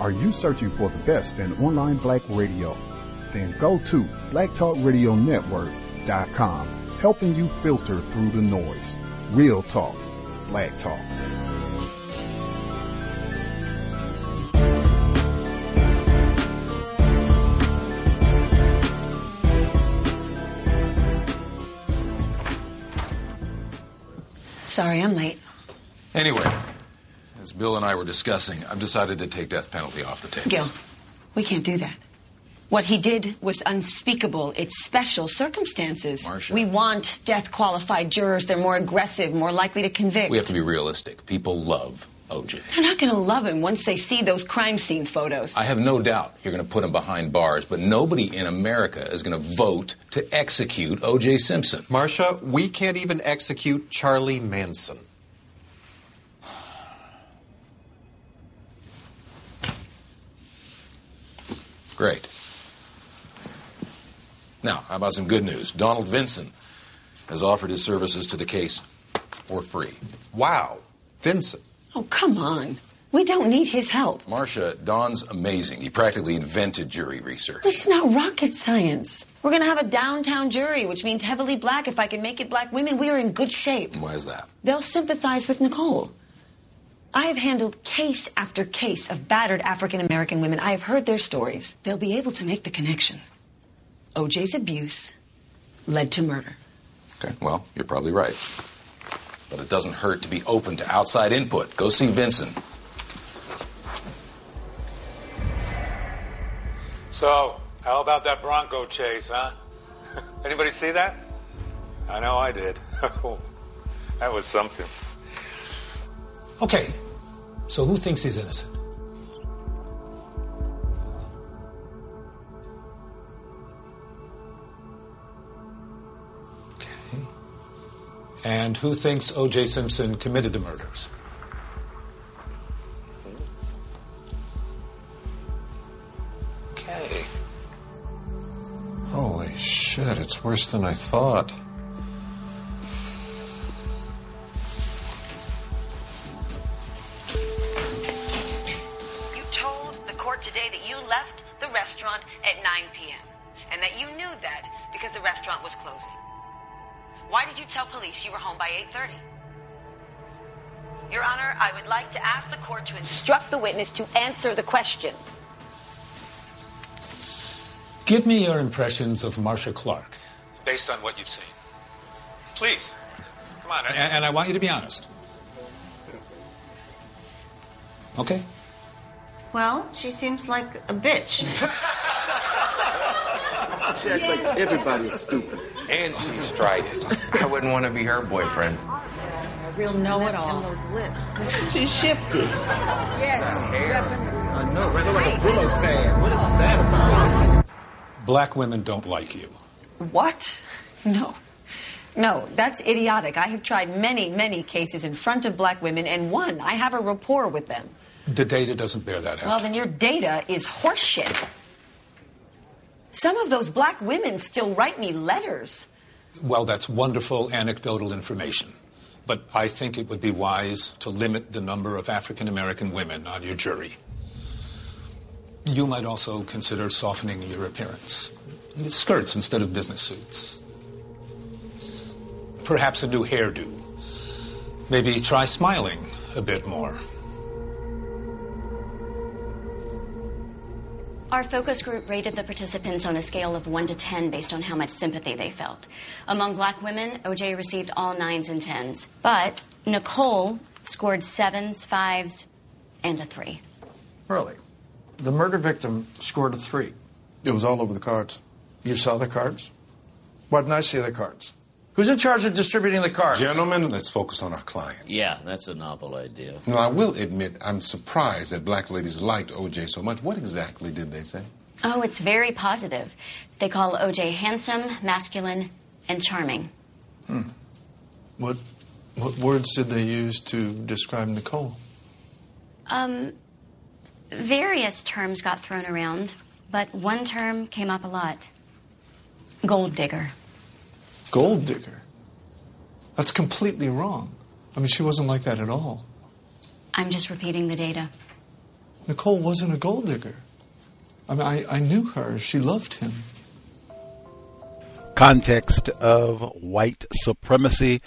Are you searching for the best in online black radio? Then go to blacktalkradionetwork.com, helping you filter through the noise. Real talk, black talk. Sorry, I'm late. Anyway, as Bill and I were discussing, I've decided to take death penalty off the table. Gil, we can't do that. What he did was unspeakable. It's special circumstances. Marcia. We want death qualified jurors. They're more aggressive, more likely to convict. We have to be realistic. People love OJ. They're not going to love him once they see those crime scene photos. I have no doubt you're going to put him behind bars, but nobody in America is going to vote to execute OJ Simpson. Marcia, we can't even execute Charlie Manson. Great. Now, how about some good news? Donald Vinson has offered his services to the case for free. Wow. Vinson. Oh, come on. We don't need his help. Marcia, Don's amazing. He practically invented jury research. It's not rocket science. We're going to have a downtown jury, which means heavily black. If I can make it black women, we are in good shape. Why is that? They'll sympathize with Nicole. I have handled case after case of battered African American women. I have heard their stories. They'll be able to make the connection. OJ's abuse led to murder. Okay, well, you're probably right. But it doesn't hurt to be open to outside input. Go see Vinson. So, how about that Bronco chase, huh? Anybody see that? I know I did. that was something. Okay, so who thinks he's innocent? Okay. And who thinks O.J. Simpson committed the murders? Okay. Holy shit, it's worse than I thought. Today that you left the restaurant at 9 p.m. and that you knew that because the restaurant was closing. Why did you tell police you were home by 8:30? Your Honor, I would like to ask the court to instruct the witness to answer the question. Give me your impressions of Marcia Clark. Based on what you've seen. Please. Come on. And, and I want you to be honest. Okay? Well, she seems like a bitch. She acts like everybody's stupid. And she's strident. I wouldn't want to be her boyfriend. A real know-it-all. those lips. She's shifty. Yes, definitely. I know, right? Like a willow fan. What is that about? Black women don't like you. What? No. No, that's idiotic. I have tried many, many cases in front of black women and won. I have a rapport with them. The data doesn't bear that out. Well, then your data is horseshit. Some of those black women still write me letters. Well, that's wonderful anecdotal information. But I think it would be wise to limit the number of African American women on your jury. You might also consider softening your appearance. Skirts instead of business suits. Perhaps a new hairdo. Maybe try smiling a bit more. Our focus group rated the participants on a scale of 1 to 10 based on how much sympathy they felt. Among black women, OJ received all nines and tens. But Nicole scored sevens, fives, and a three. Really? The murder victim scored a three. It was all over the cards. You saw the cards? Why didn't I see the cards? Who's in charge of distributing the cards? Gentlemen, let's focus on our client. Yeah, that's a novel idea. Now, I will admit I'm surprised that black ladies liked OJ so much. What exactly did they say? Oh, it's very positive. They call OJ handsome, masculine, and charming. Hmm. What what words did they use to describe Nicole? Um, various terms got thrown around, but one term came up a lot. Gold digger. Gold digger? That's completely wrong. I mean, she wasn't like that at all. I'm just repeating the data. Nicole wasn't a gold digger. I mean, I, I knew her. She loved him. Context of white supremacy.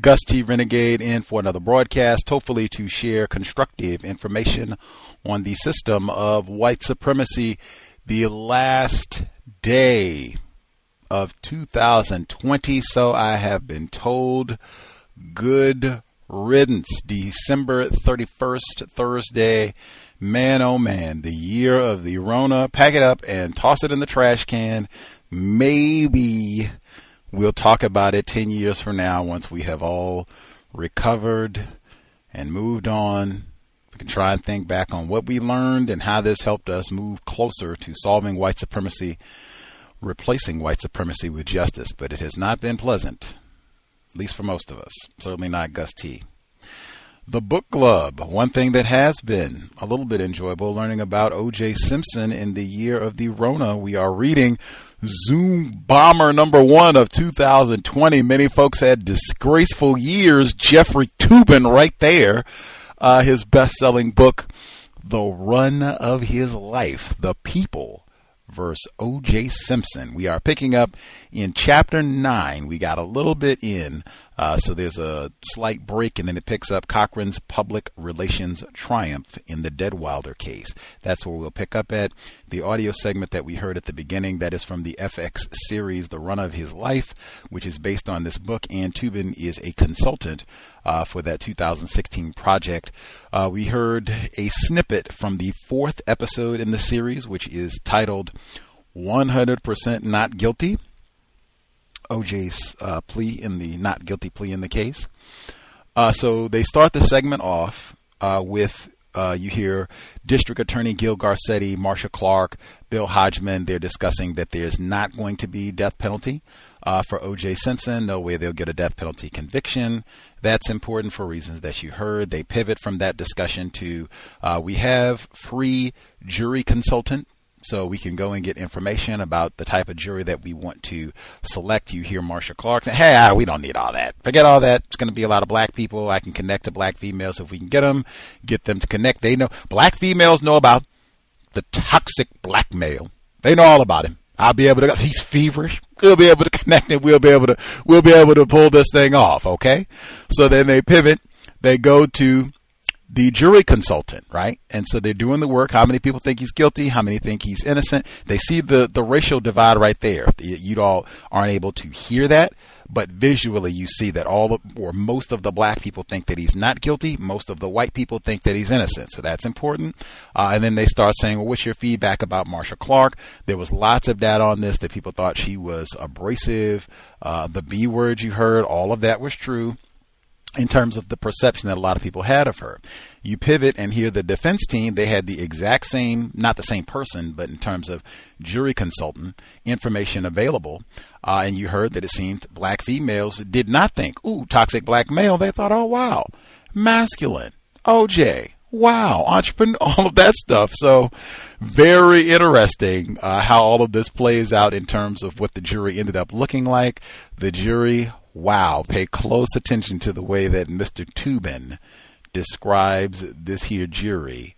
Gus T. Renegade in for another broadcast, hopefully to share constructive information on the system of white supremacy. The last day of 2020, so I have been told. Good riddance. December 31st, Thursday. Man, oh man, the year of the Rona. Pack it up and toss it in the trash can. Maybe we'll talk about it 10 years from now once we have all recovered and moved on. We can try and think back on what we learned and how this helped us move closer to solving white supremacy replacing white supremacy with justice, but it has not been pleasant, at least for most of us. Certainly not Gus T. The book club, one thing that has been a little bit enjoyable, learning about O.J. Simpson in the year of the Rona. We are reading Zoom Bomber number one of 2020. Many folks had disgraceful years. Jeffrey Toobin right there. Uh, his best selling book, The Run of His Life, The People verse O.J. Simpson. We are picking up in chapter 9. We got a little bit in, uh, so there's a slight break, and then it picks up Cochran's public relations triumph in the Deadwyler case. That's where we'll pick up at. The audio segment that we heard at the beginning, that is from the FX series, The Run of His Life, which is based on this book, and Toobin is a consultant uh, for that 2016 project. Uh, we heard a snippet from the fourth episode in the series, which is titled 100% Not Guilty. OJ's uh, plea in the not guilty plea in the case. Uh, so they start the segment off uh, with uh, you hear District Attorney Gil Garcetti, Marcia Clark, Bill Hodgman. They're discussing that there's not going to be death penalty uh, for O.J. Simpson. No way they'll get a death penalty conviction. That's important for reasons that you heard. They pivot from that discussion to uh, we have free jury consultant so we can go and get information about the type of jury that we want to select. You hear Marcia Clark say, "Hey, ah, we don't need all that. Forget all that. It's going to be a lot of black people. I can connect to black females if we can get them, get them to connect. They know black females know about the toxic black male. They know all about him. I'll be able to. He's feverish. We'll be able to connect and we'll be able to. We'll be able to pull this thing off. Okay. So then they pivot. They go to the jury consultant, right? And so they're doing the work. How many people think he's guilty? How many think he's innocent? They see the, the racial divide right there. You all aren't able to hear that, but visually you see that all or most of the black people think that he's not guilty. Most of the white people think that he's innocent. So that's important. Uh, and then they start saying, well, what's your feedback about Marcia Clark? There was lots of data on this that people thought she was abrasive. Uh, the B word you heard, all of that was true in terms of the perception that a lot of people had of her. You pivot and hear the defense team, they had the exact same, not the same person, but in terms of jury consultant information available. Uh, and you heard that it seemed black females did not think, ooh, toxic black male. They thought, oh, wow, masculine, OJ, wow, entrepreneur, all of that stuff. So, very interesting uh, how all of this plays out in terms of what the jury ended up looking like. The jury wow, pay close attention to the way that Mr. Toobin describes this here jury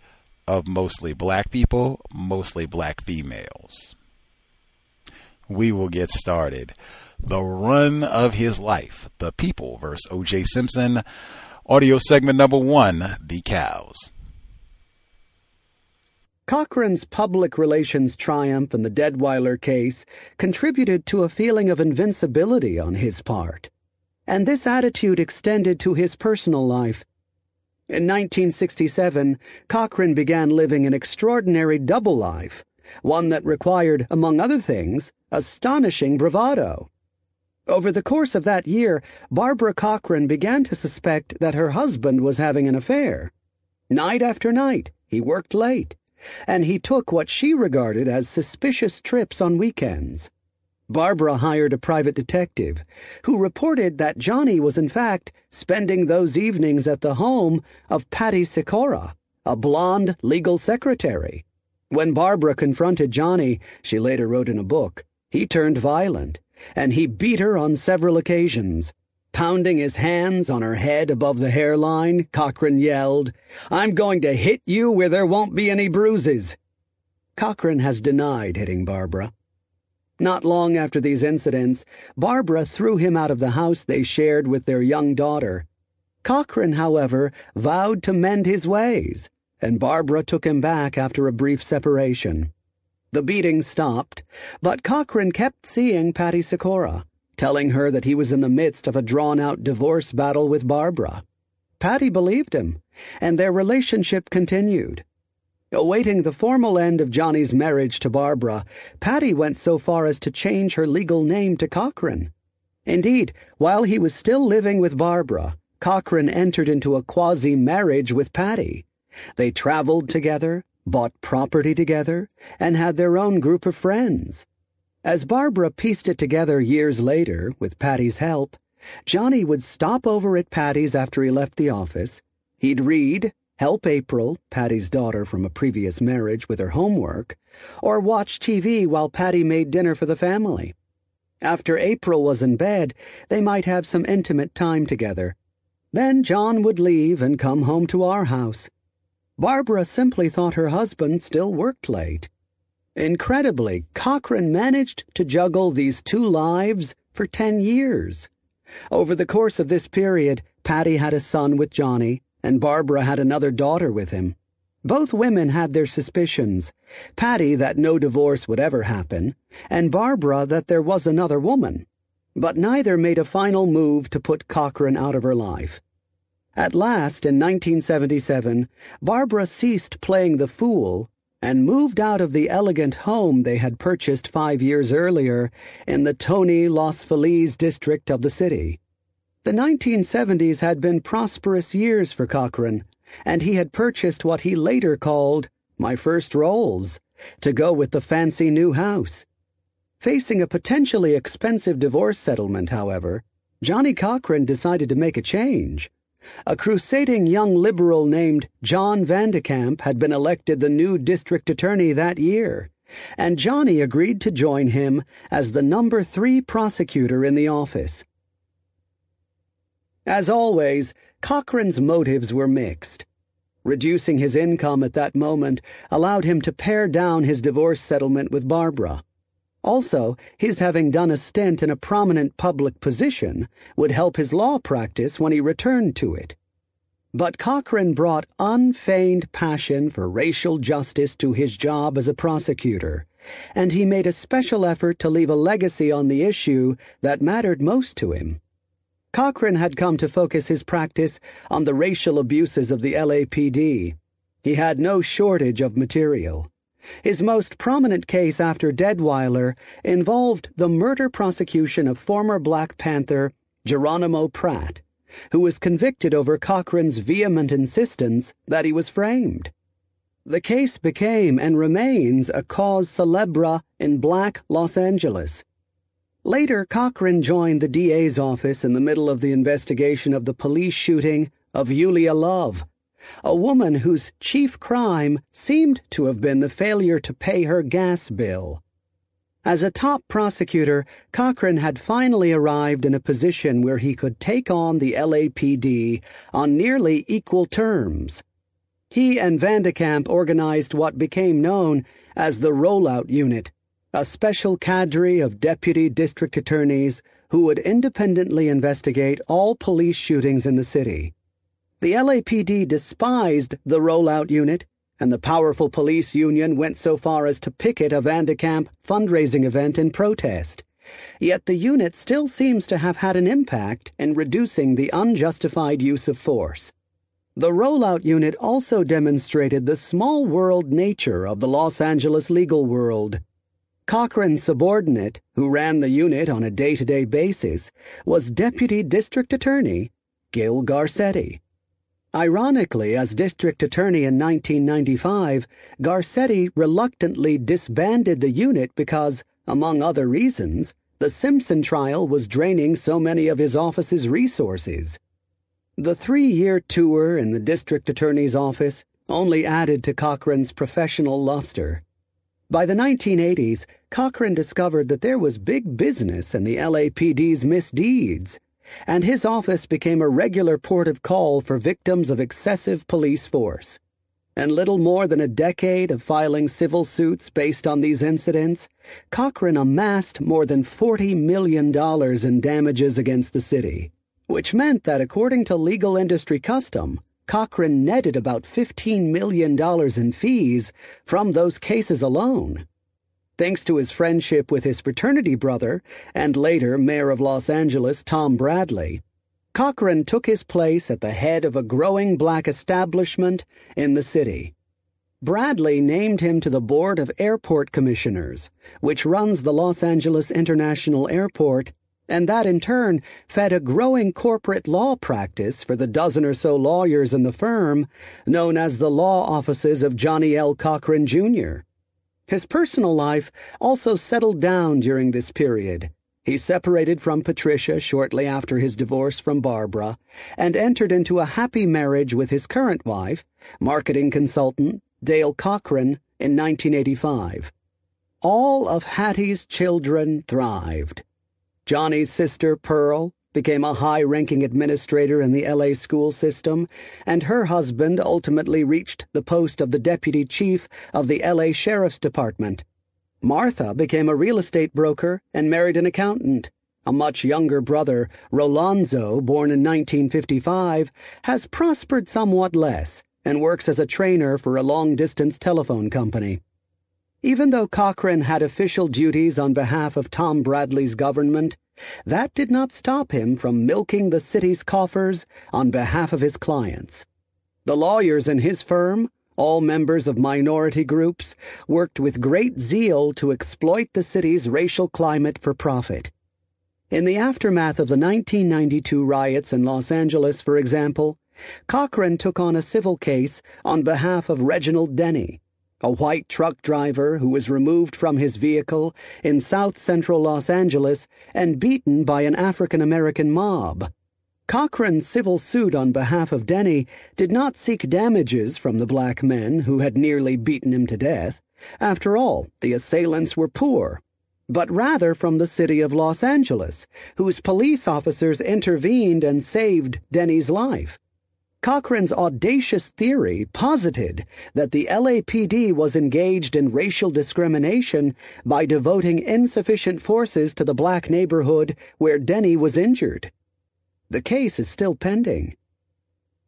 of mostly black people, mostly black females. We will get started. The run of his life, the people versus O.J. Simpson, audio segment number one, the cows. Cochran's public relations triumph in the Deadwyler case contributed to a feeling of invincibility on his part. And this attitude extended to his personal life. In 1967, Cochran began living an extraordinary double life, one that required, among other things, astonishing bravado. Over the course of that year, Barbara Cochran began to suspect that her husband was having an affair. Night after night, he worked late, and he took what she regarded as suspicious trips on weekends. Barbara hired a private detective who reported that Johnnie was in fact spending those evenings at the home of Patty Sikora, a blonde legal secretary. When Barbara confronted Johnnie, she later wrote in a book, he turned violent and he beat her on several occasions. Pounding his hands on her head above the hairline, Cochran yelled, I'm going to hit you where there won't be any bruises. Cochran has denied hitting Barbara. Not long after these incidents, Barbara threw him out of the house they shared with their young daughter. Cochran, however, vowed to mend his ways, and Barbara took him back after a brief separation. The beating stopped, but Cochran kept seeing Patty Sikora, telling her that he was in the midst of a drawn out divorce battle with Barbara. Patty believed him, and their relationship continued. Awaiting the formal end of Johnnie's marriage to Barbara, Patty went so far as to change her legal name to Cochran. Indeed, while he was still living with Barbara, Cochran entered into a quasi marriage with Patty. They traveled together, bought property together, and had their own group of friends. As Barbara pieced it together years later, with Patty's help, Johnnie would stop over at Patty's after he left the office. He'd read, help April, Patty's daughter from a previous marriage, with her homework, or watch TV while Patty made dinner for the family. After April was in bed, they might have some intimate time together. Then John would leave and come home to our house. Barbara simply thought her husband still worked late. Incredibly, Cochran managed to juggle these two lives for ten years. Over the course of this period, Patty had a son with Johnnie, and Barbara had another daughter with him. Both women had their suspicions Patty that no divorce would ever happen, and Barbara that there was another woman. But neither made a final move to put Cochran out of her life. At last, in 1977, Barbara ceased playing the fool and moved out of the elegant home they had purchased five years earlier in the Tony Los Feliz district of the city. The 1970s had been prosperous years for Cochran, and he had purchased what he later called my first rolls to go with the fancy new house. Facing a potentially expensive divorce settlement, however, Johnnie Cochran decided to make a change. A crusading young liberal named John Vandekamp had been elected the new district attorney that year, and Johnnie agreed to join him as the number three prosecutor in the office. As always, Cochran's motives were mixed. Reducing his income at that moment allowed him to pare down his divorce settlement with Barbara. Also, his having done a stint in a prominent public position would help his law practice when he returned to it. But Cochran brought unfeigned passion for racial justice to his job as a prosecutor, and he made a special effort to leave a legacy on the issue that mattered most to him. Cochran had come to focus his practice on the racial abuses of the LAPD. He had no shortage of material. His most prominent case after Deadwyler involved the murder prosecution of former Black Panther Geronimo Pratt, who was convicted over Cochran's vehement insistence that he was framed. The case became and remains a cause célèbre in black Los Angeles. Later, Cochran joined the DA's office in the middle of the investigation of the police shooting of Eula Love, a woman whose chief crime seemed to have been the failure to pay her gas bill. As a top prosecutor, Cochran had finally arrived in a position where he could take on the LAPD on nearly equal terms. He and Vandekamp organized what became known as the Rollout Unit, a special cadre of deputy district attorneys who would independently investigate all police shootings in the city. The LAPD despised the rollout unit, and the powerful police union went so far as to picket a Vandekamp fundraising event in protest. Yet the unit still seems to have had an impact in reducing the unjustified use of force. The rollout unit also demonstrated the small world nature of the Los Angeles legal world. Cochran's subordinate, who ran the unit on a day to day basis, was Deputy District Attorney Gil Garcetti. Ironically, as district attorney in 1995, Garcetti reluctantly disbanded the unit because, among other reasons, the Simpson trial was draining so many of his office's resources. The three year tour in the district attorney's office only added to Cochran's professional luster. By the 1980s, Cochran discovered that there was big business in the LAPD's misdeeds and his office became a regular port of call for victims of excessive police force. In little more than a decade of filing civil suits based on these incidents, Cochran amassed more than $40 million in damages against the city, which meant that according to legal industry custom, Cochran netted about $15 million in fees from those cases alone. Thanks to his friendship with his fraternity brother and later mayor of Los Angeles, Tom Bradley, Cochran took his place at the head of a growing black establishment in the city. Bradley named him to the Board of Airport Commissioners, which runs the Los Angeles International Airport, and that in turn fed a growing corporate law practice for the dozen or so lawyers in the firm, known as the law offices of Johnnie L. Cochran, Jr. His personal life also settled down during this period. He separated from Patricia shortly after his divorce from Barbara and entered into a happy marriage with his current wife, marketing consultant Dale Cochran, in 1985. All of Hattie's children thrived. Johnnie's sister Pearl, became a high ranking administrator in the LA school system, and her husband ultimately reached the post of the deputy chief of the LA Sheriff's Department. Martha became a real estate broker and married an accountant. A much younger brother, Rolonzo, born in 1955, has prospered somewhat less and works as a trainer for a long distance telephone company. Even though Cochran had official duties on behalf of Tom Bradley's government, that did not stop him from milking the city's coffers on behalf of his clients. The lawyers in his firm, all members of minority groups, worked with great zeal to exploit the city's racial climate for profit. In the aftermath of the 1992 riots in Los Angeles, for example, Cochran took on a civil case on behalf of Reginald Denny, a white truck driver who was removed from his vehicle in south central Los Angeles and beaten by an African American mob. Cochran's civil suit on behalf of Denny did not seek damages from the black men who had nearly beaten him to death. After all, the assailants were poor. But rather from the city of Los Angeles, whose police officers intervened and saved Denny's life. Cochran's audacious theory posited that the LAPD was engaged in racial discrimination by devoting insufficient forces to the black neighborhood where Denny was injured. The case is still pending.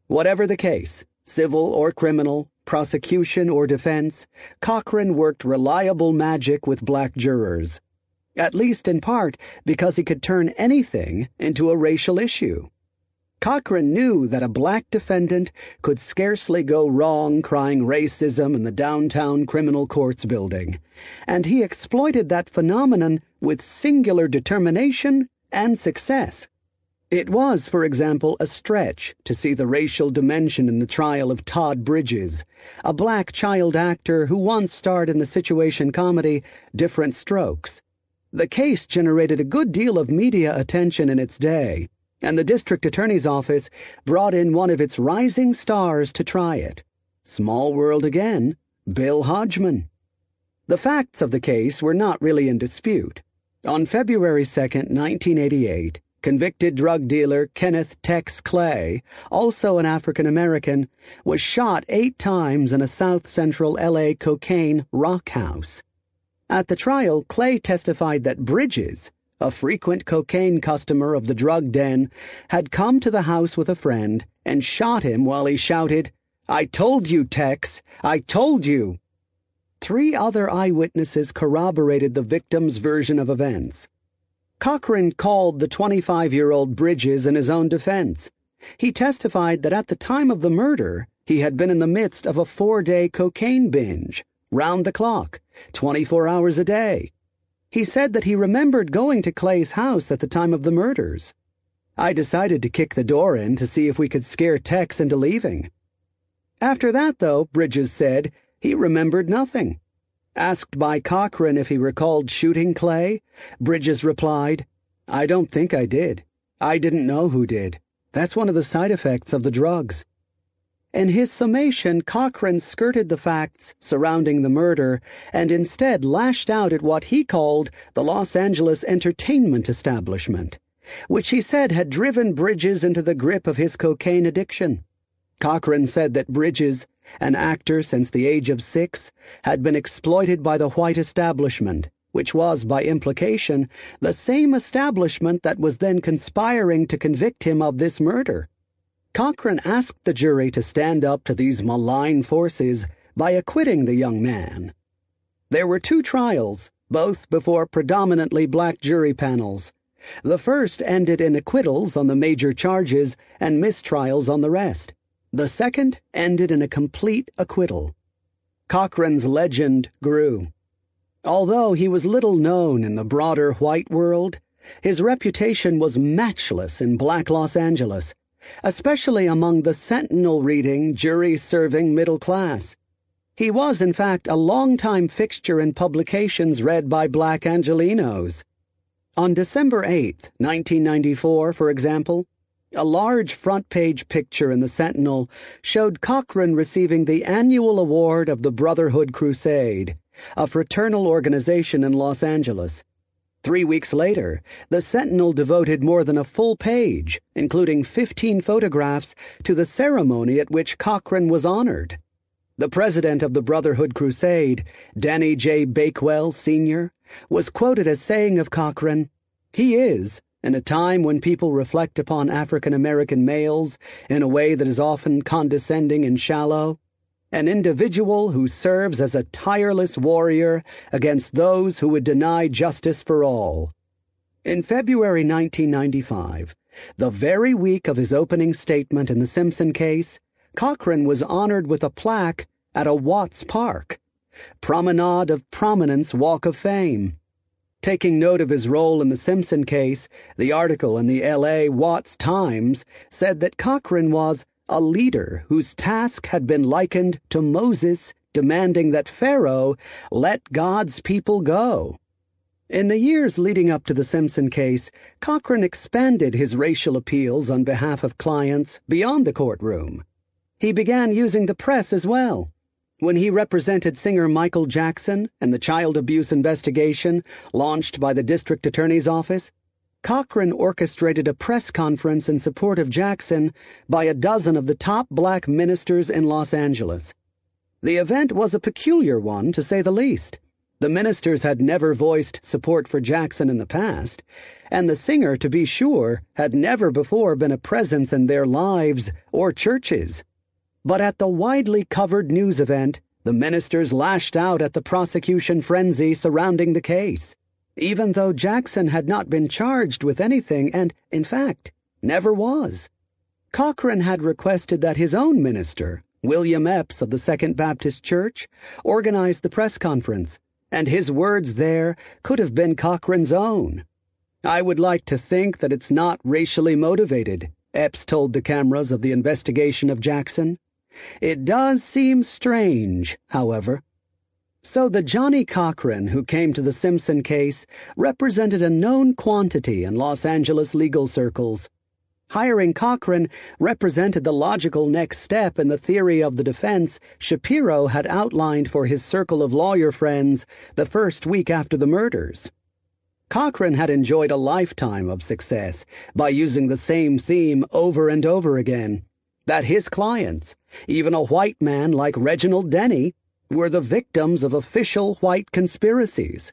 Whatever the case, civil or criminal, prosecution or defense, Cochran worked reliable magic with black jurors. At least in part because he could turn anything into a racial issue. Cochran knew that a black defendant could scarcely go wrong crying racism in the downtown criminal courts building, and he exploited that phenomenon with singular determination and success. It was, for example, a stretch to see the racial dimension in the trial of Todd Bridges, a black child actor who once starred in the situation comedy Diff'rent Strokes. The case generated a good deal of media attention in its day and the district attorney's office brought in one of its rising stars to try it. Small world again, Bill Hodgman. The facts of the case were not really in dispute. On February 2, 1988, convicted drug dealer Kenneth Tex Clay, also an African American, was shot eight times in a south central LA cocaine rock house. At the trial, Clay testified that Bridges, a frequent cocaine customer of the drug den, had come to the house with a friend and shot him while he shouted, I told you, Tex! I told you! Three other eyewitnesses corroborated the victim's version of events. Cochran called the 25 year old Bridges in his own defense. He testified that at the time of the murder, he had been in the midst of a four day cocaine binge, round the clock, 24 hours a day He said that he remembered going to Clay's house at the time of the murders. I decided to kick the door in to see if we could scare Tex into leaving. After that, though, Bridges said, he remembered nothing. Asked by Cochran if he recalled shooting Clay, Bridges replied, I don't think I did. I didn't know who did. That's one of the side effects of the drugs. In his summation, Cochran skirted the facts surrounding the murder and instead lashed out at what he called the Los Angeles entertainment establishment, which he said had driven Bridges into the grip of his cocaine addiction. Cochran said that Bridges, an actor since the age of six, had been exploited by the white establishment, which was, by implication, the same establishment that was then conspiring to convict him of this murder. Cochran asked the jury to stand up to these malign forces by acquitting the young man. There were two trials, both before predominantly black jury panels. The first ended in acquittals on the major charges and mistrials on the rest. The second ended in a complete acquittal. Cochran's legend grew. Although he was little known in the broader white world, his reputation was matchless in black Los Angeles, especially among the sentinel reading, jury serving middle class. He was, in fact, a long-time fixture in publications read by black Angelenos. On December 8, 1994, for example, a large front page picture in the Sentinel showed Cochran receiving the annual award of the Brotherhood Crusade, a fraternal organization in Los Angeles. Three weeks later, the Sentinel devoted more than a full page, including 15 photographs, to the ceremony at which Cochran was honored. The president of the Brotherhood Crusade, Danny J. Bakewell, Sr., was quoted as saying of Cochran, He is, in a time when people reflect upon African American males in a way that is often condescending and shallow, an individual who serves as a tireless warrior against those who would deny justice for all. In February 1995, the very week of his opening statement in the Simpson case, Cochran was honored with a plaque at a Watts Park, Promenade of Prominence Walk of Fame. Taking note of his role in the Simpson case, the article in the L.A. Watts Times said that Cochran was a leader whose task had been likened to Moses demanding that Pharaoh let God's people go. In the years leading up to the Simpson case, Cochran expanded his racial appeals on behalf of clients beyond the courtroom. He began using the press as well when he represented singer Michael Jackson in the child abuse investigation launched by the district attorney's office, Cochran orchestrated a press conference in support of Jackson by a dozen of the top black ministers in Los Angeles. The event was a peculiar one, to say the least. The ministers had never voiced support for Jackson in the past, and the singer, to be sure, had never before been a presence in their lives or churches. But at the widely covered news event, the ministers lashed out at the prosecution frenzy surrounding the case, even though Jackson had not been charged with anything and, in fact, never was. Cochran had requested that his own minister, William Epps of the Second Baptist Church, organize the press conference, and his words there could have been Cochran's own. I would like to think that it's not racially motivated, Epps told the cameras of the investigation of Jackson. It does seem strange, however. So the Johnnie Cochran who came to the Simpson case represented a known quantity in Los Angeles legal circles. Hiring Cochran represented the logical next step in the theory of the defense Shapiro had outlined for his circle of lawyer friends the first week after the murders. Cochran had enjoyed a lifetime of success by using the same theme over and over again that his clients, even a white man like Reginald Denny, were the victims of official white conspiracies.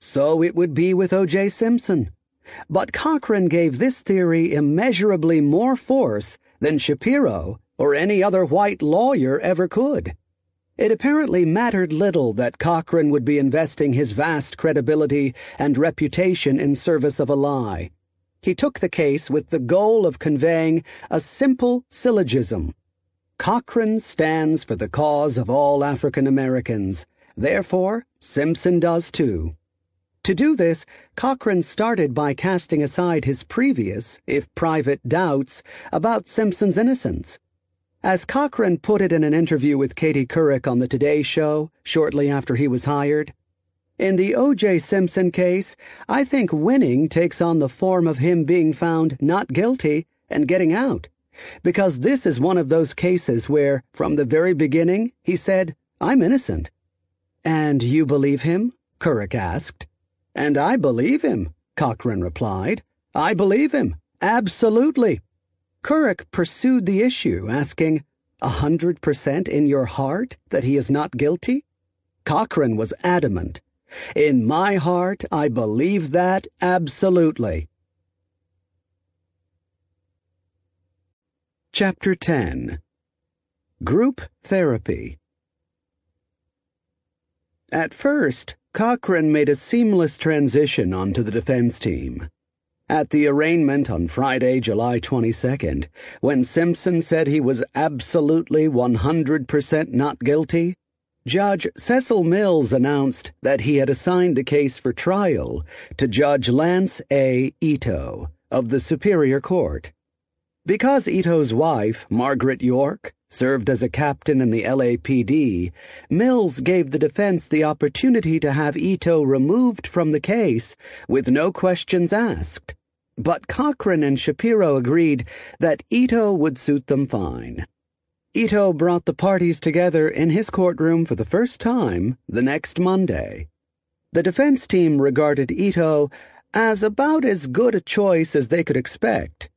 So it would be with O.J. Simpson. But Cochran gave this theory immeasurably more force than Shapiro or any other white lawyer ever could. It apparently mattered little that Cochran would be investing his vast credibility and reputation in service of a lie. He took the case with the goal of conveying a simple syllogism. Cochran stands for the cause of all African Americans. Therefore, Simpson does too. To do this, Cochran started by casting aside his previous, if private, doubts about Simpson's innocence. As Cochran put it in an interview with Katie Couric on the Today Show shortly after he was hired, in the O.J. Simpson case, I think winning takes on the form of him being found not guilty and getting out. Because this is one of those cases where, from the very beginning, he said, I'm innocent. And you believe him? Couric asked. And I believe him, Cochran replied. I believe him. Absolutely. Couric pursued the issue, asking, A hundred percent in your heart that he is not guilty? Cochran was adamant. In my heart, I believe that absolutely. Chapter 10 Group Therapy At first, Cochran made a seamless transition onto the defense team. At the arraignment on Friday, July 22nd, when Simpson said he was absolutely 100% not guilty, Judge Cecil Mills announced that he had assigned the case for trial to Judge Lance A. Ito of the Superior Court. Because Ito's wife, Margaret York, served as a captain in the LAPD, Mills gave the defense the opportunity to have Ito removed from the case with no questions asked. But Cochran and Shapiro agreed that Ito would suit them fine. Ito brought the parties together in his courtroom for the first time the next Monday. The defense team regarded Ito as about as good a choice as they could expect.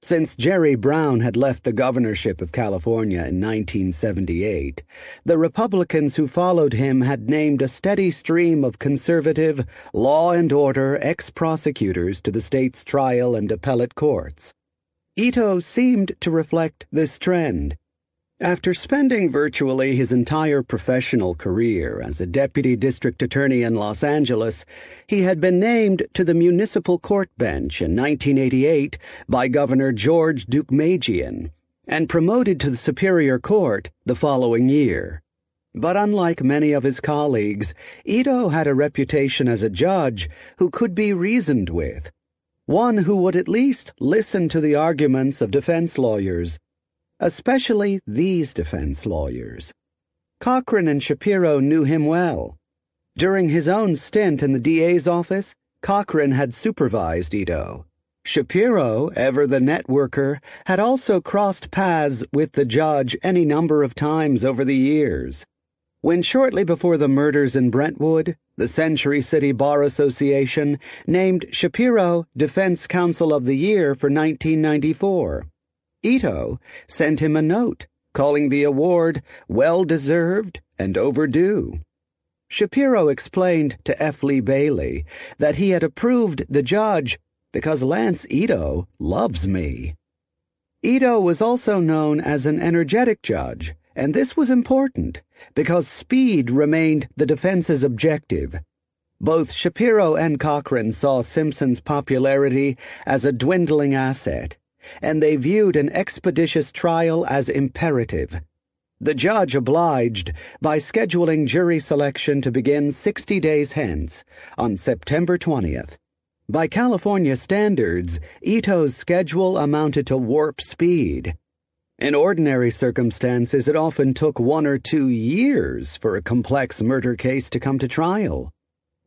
Since Jerry Brown had left the governorship of California in 1978, the Republicans who followed him had named a steady stream of conservative, law and order ex prosecutors to the state's trial and appellate courts. Ito seemed to reflect this trend. After spending virtually his entire professional career as a deputy district attorney in Los Angeles, he had been named to the municipal court bench in 1988 by Governor George Deukmejian and promoted to the Superior Court the following year. But unlike many of his colleagues, Ito had a reputation as a judge who could be reasoned with, one who would at least listen to the arguments of defense lawyers especially these defense lawyers. Cochran and Shapiro knew him well. During his own stint in the DA's office, Cochran had supervised Ito. Shapiro, ever the networker, had also crossed paths with the judge any number of times over the years. When shortly before the murders in Brentwood, the Century City Bar Association named Shapiro Defense Counsel of the Year for 1994. Ito sent him a note calling the award well deserved and overdue. Shapiro explained to F. Lee Bailey that he had approved the judge because Lance Ito loves me. Ito was also known as an energetic judge, and this was important because speed remained the defense's objective. Both Shapiro and Cochran saw Simpson's popularity as a dwindling asset and they viewed an expeditious trial as imperative. The judge obliged by scheduling jury selection to begin 60 days hence, on September 20th. By California standards, Ito's schedule amounted to warp speed. In ordinary circumstances, it often took one or two years for a complex murder case to come to trial.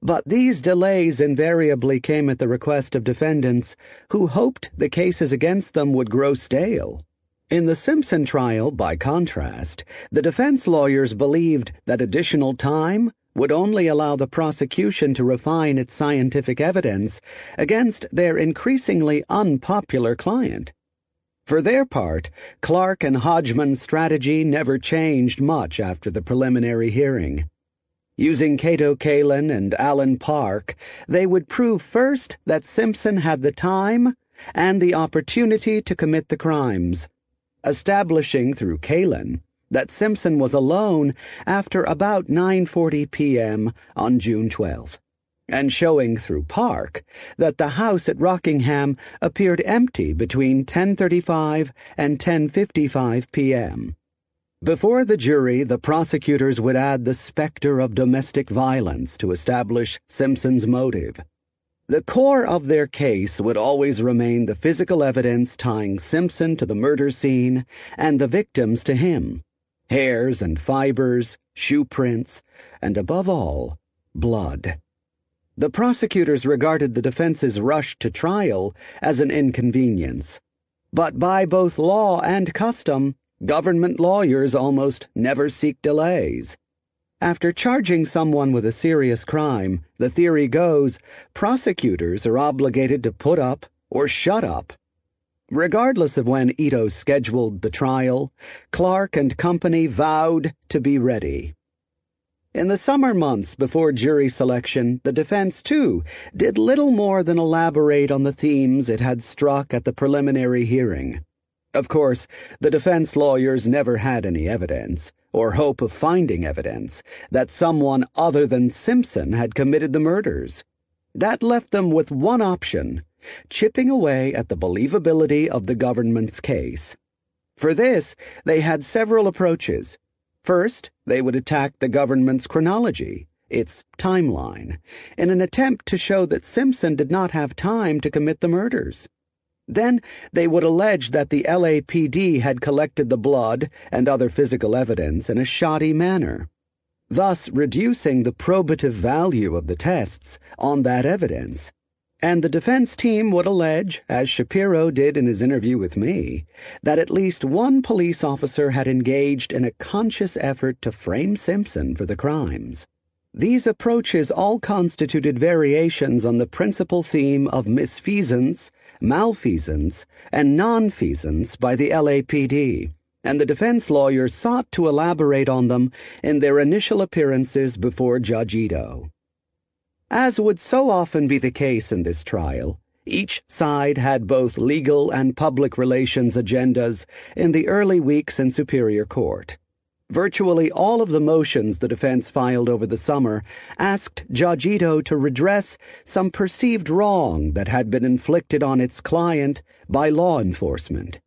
But these delays invariably came at the request of defendants who hoped the cases against them would grow stale. In the Simpson trial, by contrast, the defense lawyers believed that additional time would only allow the prosecution to refine its scientific evidence against their increasingly unpopular client. For their part, Clark and Hodgman's strategy never changed much after the preliminary hearing. Using Kato Kaelin and Allan Park, they would prove first that Simpson had the time and the opportunity to commit the crimes, establishing through Kalin that Simpson was alone after about 9:40 p.m. on June 12th, and showing through Park that the house at Rockingham appeared empty between 10:35 and 10:55 p.m. Before the jury, the prosecutors would add the specter of domestic violence to establish Simpson's motive. The core of their case would always remain the physical evidence tying Simpson to the murder scene and the victims to him hairs and fibers, shoe prints, and above all, blood. The prosecutors regarded the defense's rush to trial as an inconvenience. But by both law and custom, government lawyers almost never seek delays. After charging someone with a serious crime, the theory goes prosecutors are obligated to put up or shut up. Regardless of when Ito scheduled the trial, Clark and company vowed to be ready. In the summer months before jury selection, the defense, too, did little more than elaborate on the themes it had struck at the preliminary hearing. Of course, the defense lawyers never had any evidence or hope of finding evidence that someone other than Simpson had committed the murders. That left them with one option chipping away at the believability of the government's case. For this, they had several approaches. First, they would attack the government's chronology, its timeline, in an attempt to show that Simpson did not have time to commit the murders. Then they would allege that the LAPD had collected the blood and other physical evidence in a shoddy manner, thus reducing the probative value of the tests on that evidence. And the defense team would allege, as Shapiro did in his interview with me, that at least one police officer had engaged in a conscious effort to frame Simpson for the crimes. These approaches all constituted variations on the principal theme of misfeasance, malfeasance, and nonfeasance by the LAPD, and the defense lawyers sought to elaborate on them in their initial appearances before Judge Ito. As would so often be the case in this trial, each side had both legal and public relations agendas in the early weeks in Superior Court. Virtually all of the motions the defense filed over the summer asked Judge Ito to redress some perceived wrong that had been inflicted on its client by law enforcement.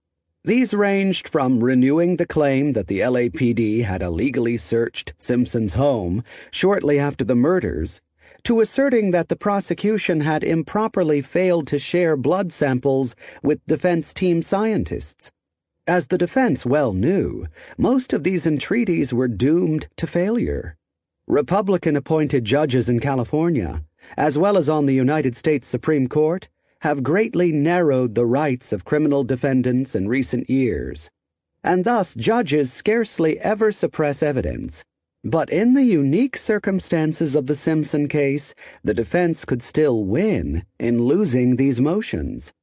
These ranged from renewing the claim that the LAPD had illegally searched Simpson's home shortly after the murders to asserting that the prosecution had improperly failed to share blood samples with defense team scientists. As the defense well knew, most of these entreaties were doomed to failure. Republican appointed judges in California, as well as on the United States Supreme Court, have greatly narrowed the rights of criminal defendants in recent years, and thus judges scarcely ever suppress evidence. But in the unique circumstances of the Simpson case, the defense could still win in losing these motions.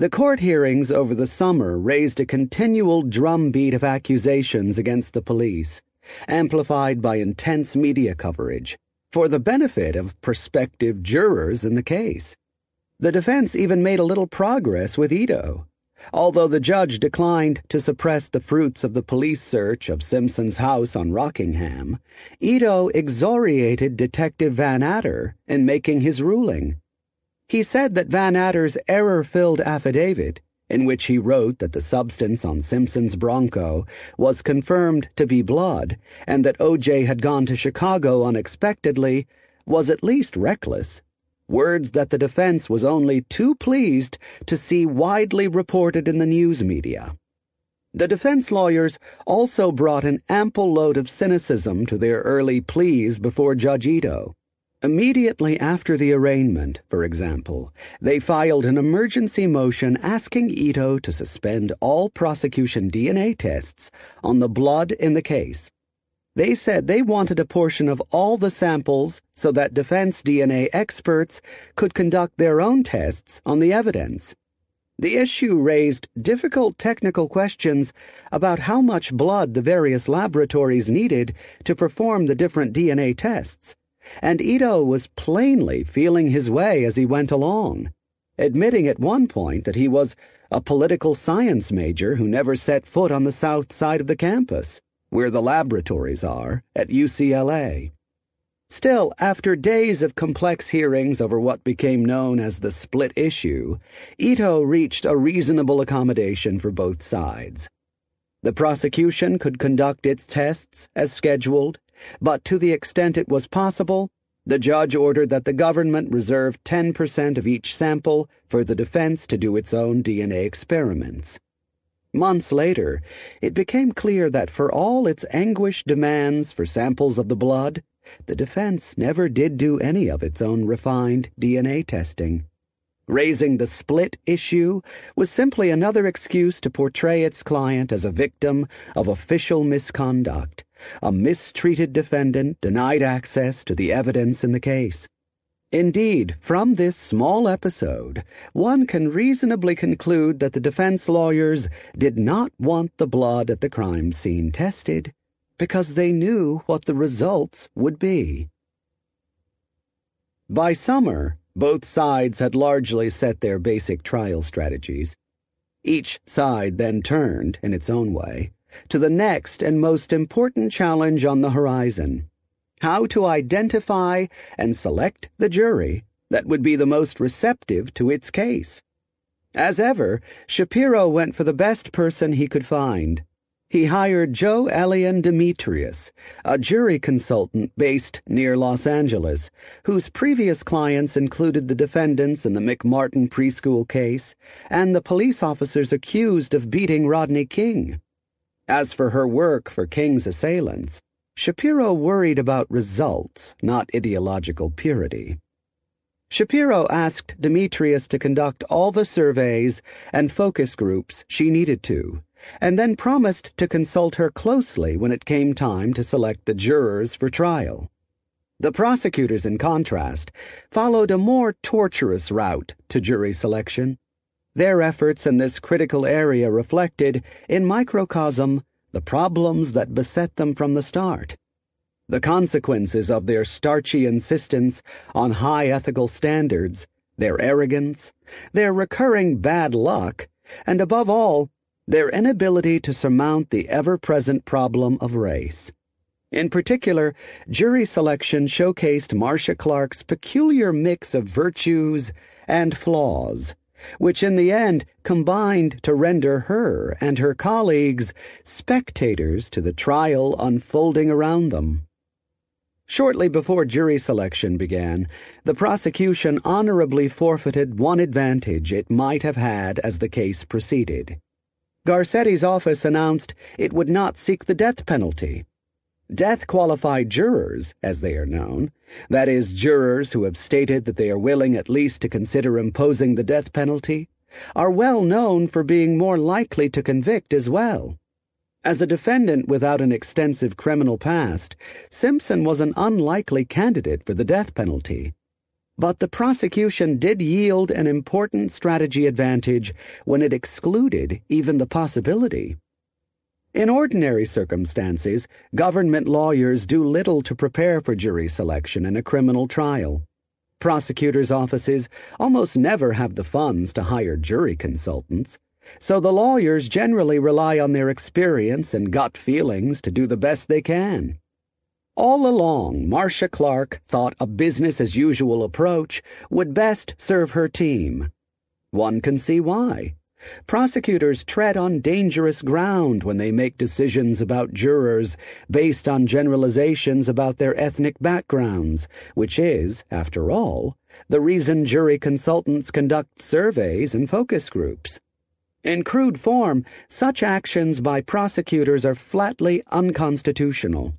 The court hearings over the summer raised a continual drumbeat of accusations against the police, amplified by intense media coverage, for the benefit of prospective jurors in the case. The defense even made a little progress with Ito. Although the judge declined to suppress the fruits of the police search of Simpson's house on Rockingham, Ito exoriated Detective Vannatter in making his ruling. He said that Vannatter's error filled affidavit, in which he wrote that the substance on Simpson's Bronco was confirmed to be blood and that OJ had gone to Chicago unexpectedly, was at least reckless. Words that the defense was only too pleased to see widely reported in the news media. The defense lawyers also brought an ample load of cynicism to their early pleas before Judge Ito. Immediately after the arraignment, for example, they filed an emergency motion asking Ito to suspend all prosecution DNA tests on the blood in the case. They said they wanted a portion of all the samples so that defense DNA experts could conduct their own tests on the evidence. The issue raised difficult technical questions about how much blood the various laboratories needed to perform the different DNA tests and Ito was plainly feeling his way as he went along, admitting at one point that he was a political science major who never set foot on the south side of the campus, where the laboratories are, at UCLA. Still, after days of complex hearings over what became known as the split issue, Ito reached a reasonable accommodation for both sides. The prosecution could conduct its tests as scheduled, but to the extent it was possible, the judge ordered that the government reserve 10% of each sample for the defense to do its own DNA experiments. Months later, it became clear that for all its anguished demands for samples of the blood, the defense never did do any of its own refined DNA testing. Raising the split issue was simply another excuse to portray its client as a victim of official misconduct, a mistreated defendant denied access to the evidence in the case. Indeed, from this small episode, one can reasonably conclude that the defense lawyers did not want the blood at the crime scene tested because they knew what the results would be. By summer, both sides had largely set their basic trial strategies. Each side then turned, in its own way, to the next and most important challenge on the horizon how to identify and select the jury that would be the most receptive to its case. As ever, Shapiro went for the best person he could find he hired Jo-Ellan Dimitrius, a jury consultant based near Los Angeles, whose previous clients included the defendants in the McMartin preschool case and the police officers accused of beating Rodney King. As for her work for King's assailants, Shapiro worried about results, not ideological purity. Shapiro asked Dimitrius to conduct all the surveys and focus groups she needed to and then promised to consult her closely when it came time to select the jurors for trial. The prosecutors, in contrast, followed a more torturous route to jury selection. Their efforts in this critical area reflected, in microcosm, the problems that beset them from the start. The consequences of their starchy insistence on high ethical standards, their arrogance, their recurring bad luck, and above all, their inability to surmount the ever present problem of race. In particular, jury selection showcased Marcia Clark's peculiar mix of virtues and flaws, which in the end combined to render her and her colleagues spectators to the trial unfolding around them. Shortly before jury selection began, the prosecution honorably forfeited one advantage it might have had as the case proceeded. Garcetti's office announced it would not seek the death penalty. Death qualified jurors, as they are known, that is, jurors who have stated that they are willing at least to consider imposing the death penalty, are well known for being more likely to convict as well. As a defendant without an extensive criminal past, Simpson was an unlikely candidate for the death penalty. But the prosecution did yield an important strategy advantage when it excluded even the possibility. In ordinary circumstances, government lawyers do little to prepare for jury selection in a criminal trial. Prosecutors' offices almost never have the funds to hire jury consultants, so the lawyers generally rely on their experience and gut feelings to do the best they can. All along, Marcia Clark thought a business as usual approach would best serve her team. One can see why. Prosecutors tread on dangerous ground when they make decisions about jurors based on generalizations about their ethnic backgrounds, which is, after all, the reason jury consultants conduct surveys and focus groups. In crude form, such actions by prosecutors are flatly unconstitutional.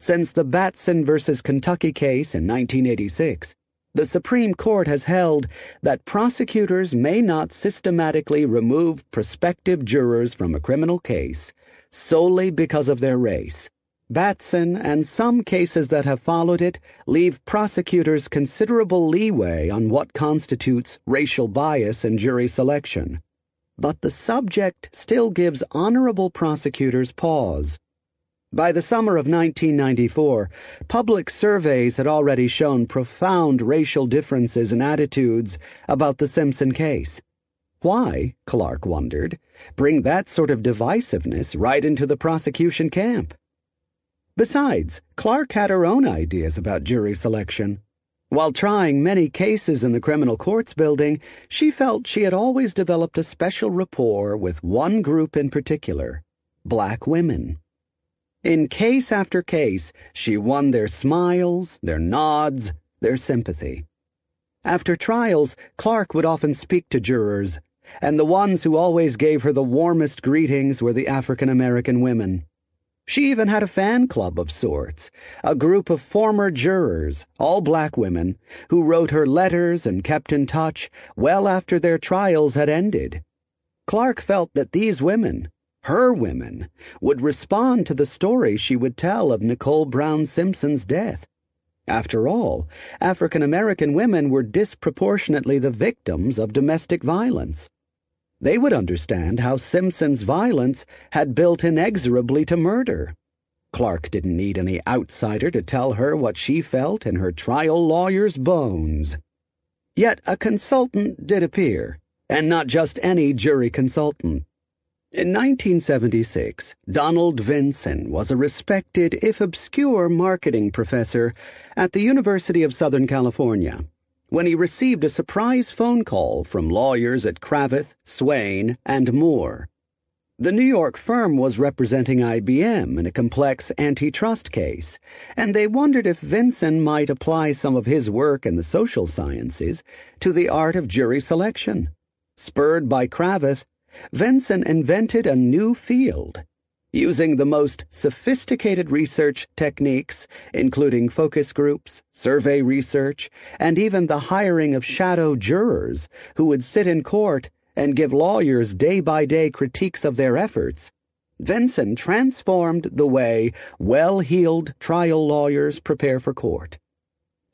Since the Batson v. Kentucky case in 1986, the Supreme Court has held that prosecutors may not systematically remove prospective jurors from a criminal case solely because of their race. Batson and some cases that have followed it leave prosecutors considerable leeway on what constitutes racial bias in jury selection. But the subject still gives honorable prosecutors pause by the summer of 1994, public surveys had already shown profound racial differences in attitudes about the Simpson case. Why, Clark wondered, bring that sort of divisiveness right into the prosecution camp? Besides, Clark had her own ideas about jury selection. While trying many cases in the criminal courts building, she felt she had always developed a special rapport with one group in particular black women. In case after case, she won their smiles, their nods, their sympathy. After trials, Clark would often speak to jurors, and the ones who always gave her the warmest greetings were the African American women. She even had a fan club of sorts, a group of former jurors, all black women, who wrote her letters and kept in touch well after their trials had ended. Clark felt that these women, her women, would respond to the story she would tell of Nicole Brown Simpson's death. After all, African American women were disproportionately the victims of domestic violence. They would understand how Simpson's violence had built inexorably to murder. Clark didn't need any outsider to tell her what she felt in her trial lawyer's bones. Yet a consultant did appear, and not just any jury consultant. In 1976, Donald Vinson was a respected, if obscure, marketing professor at the University of Southern California when he received a surprise phone call from lawyers at Cravath, Swaine, and Moore. The New York firm was representing IBM in a complex antitrust case, and they wondered if Vinson might apply some of his work in the social sciences to the art of jury selection. Spurred by Cravath, Vinson invented a new field using the most sophisticated research techniques, including focus groups, survey research, and even the hiring of shadow jurors who would sit in court and give lawyers day by day critiques of their efforts. Vinson transformed the way well heeled trial lawyers prepare for court.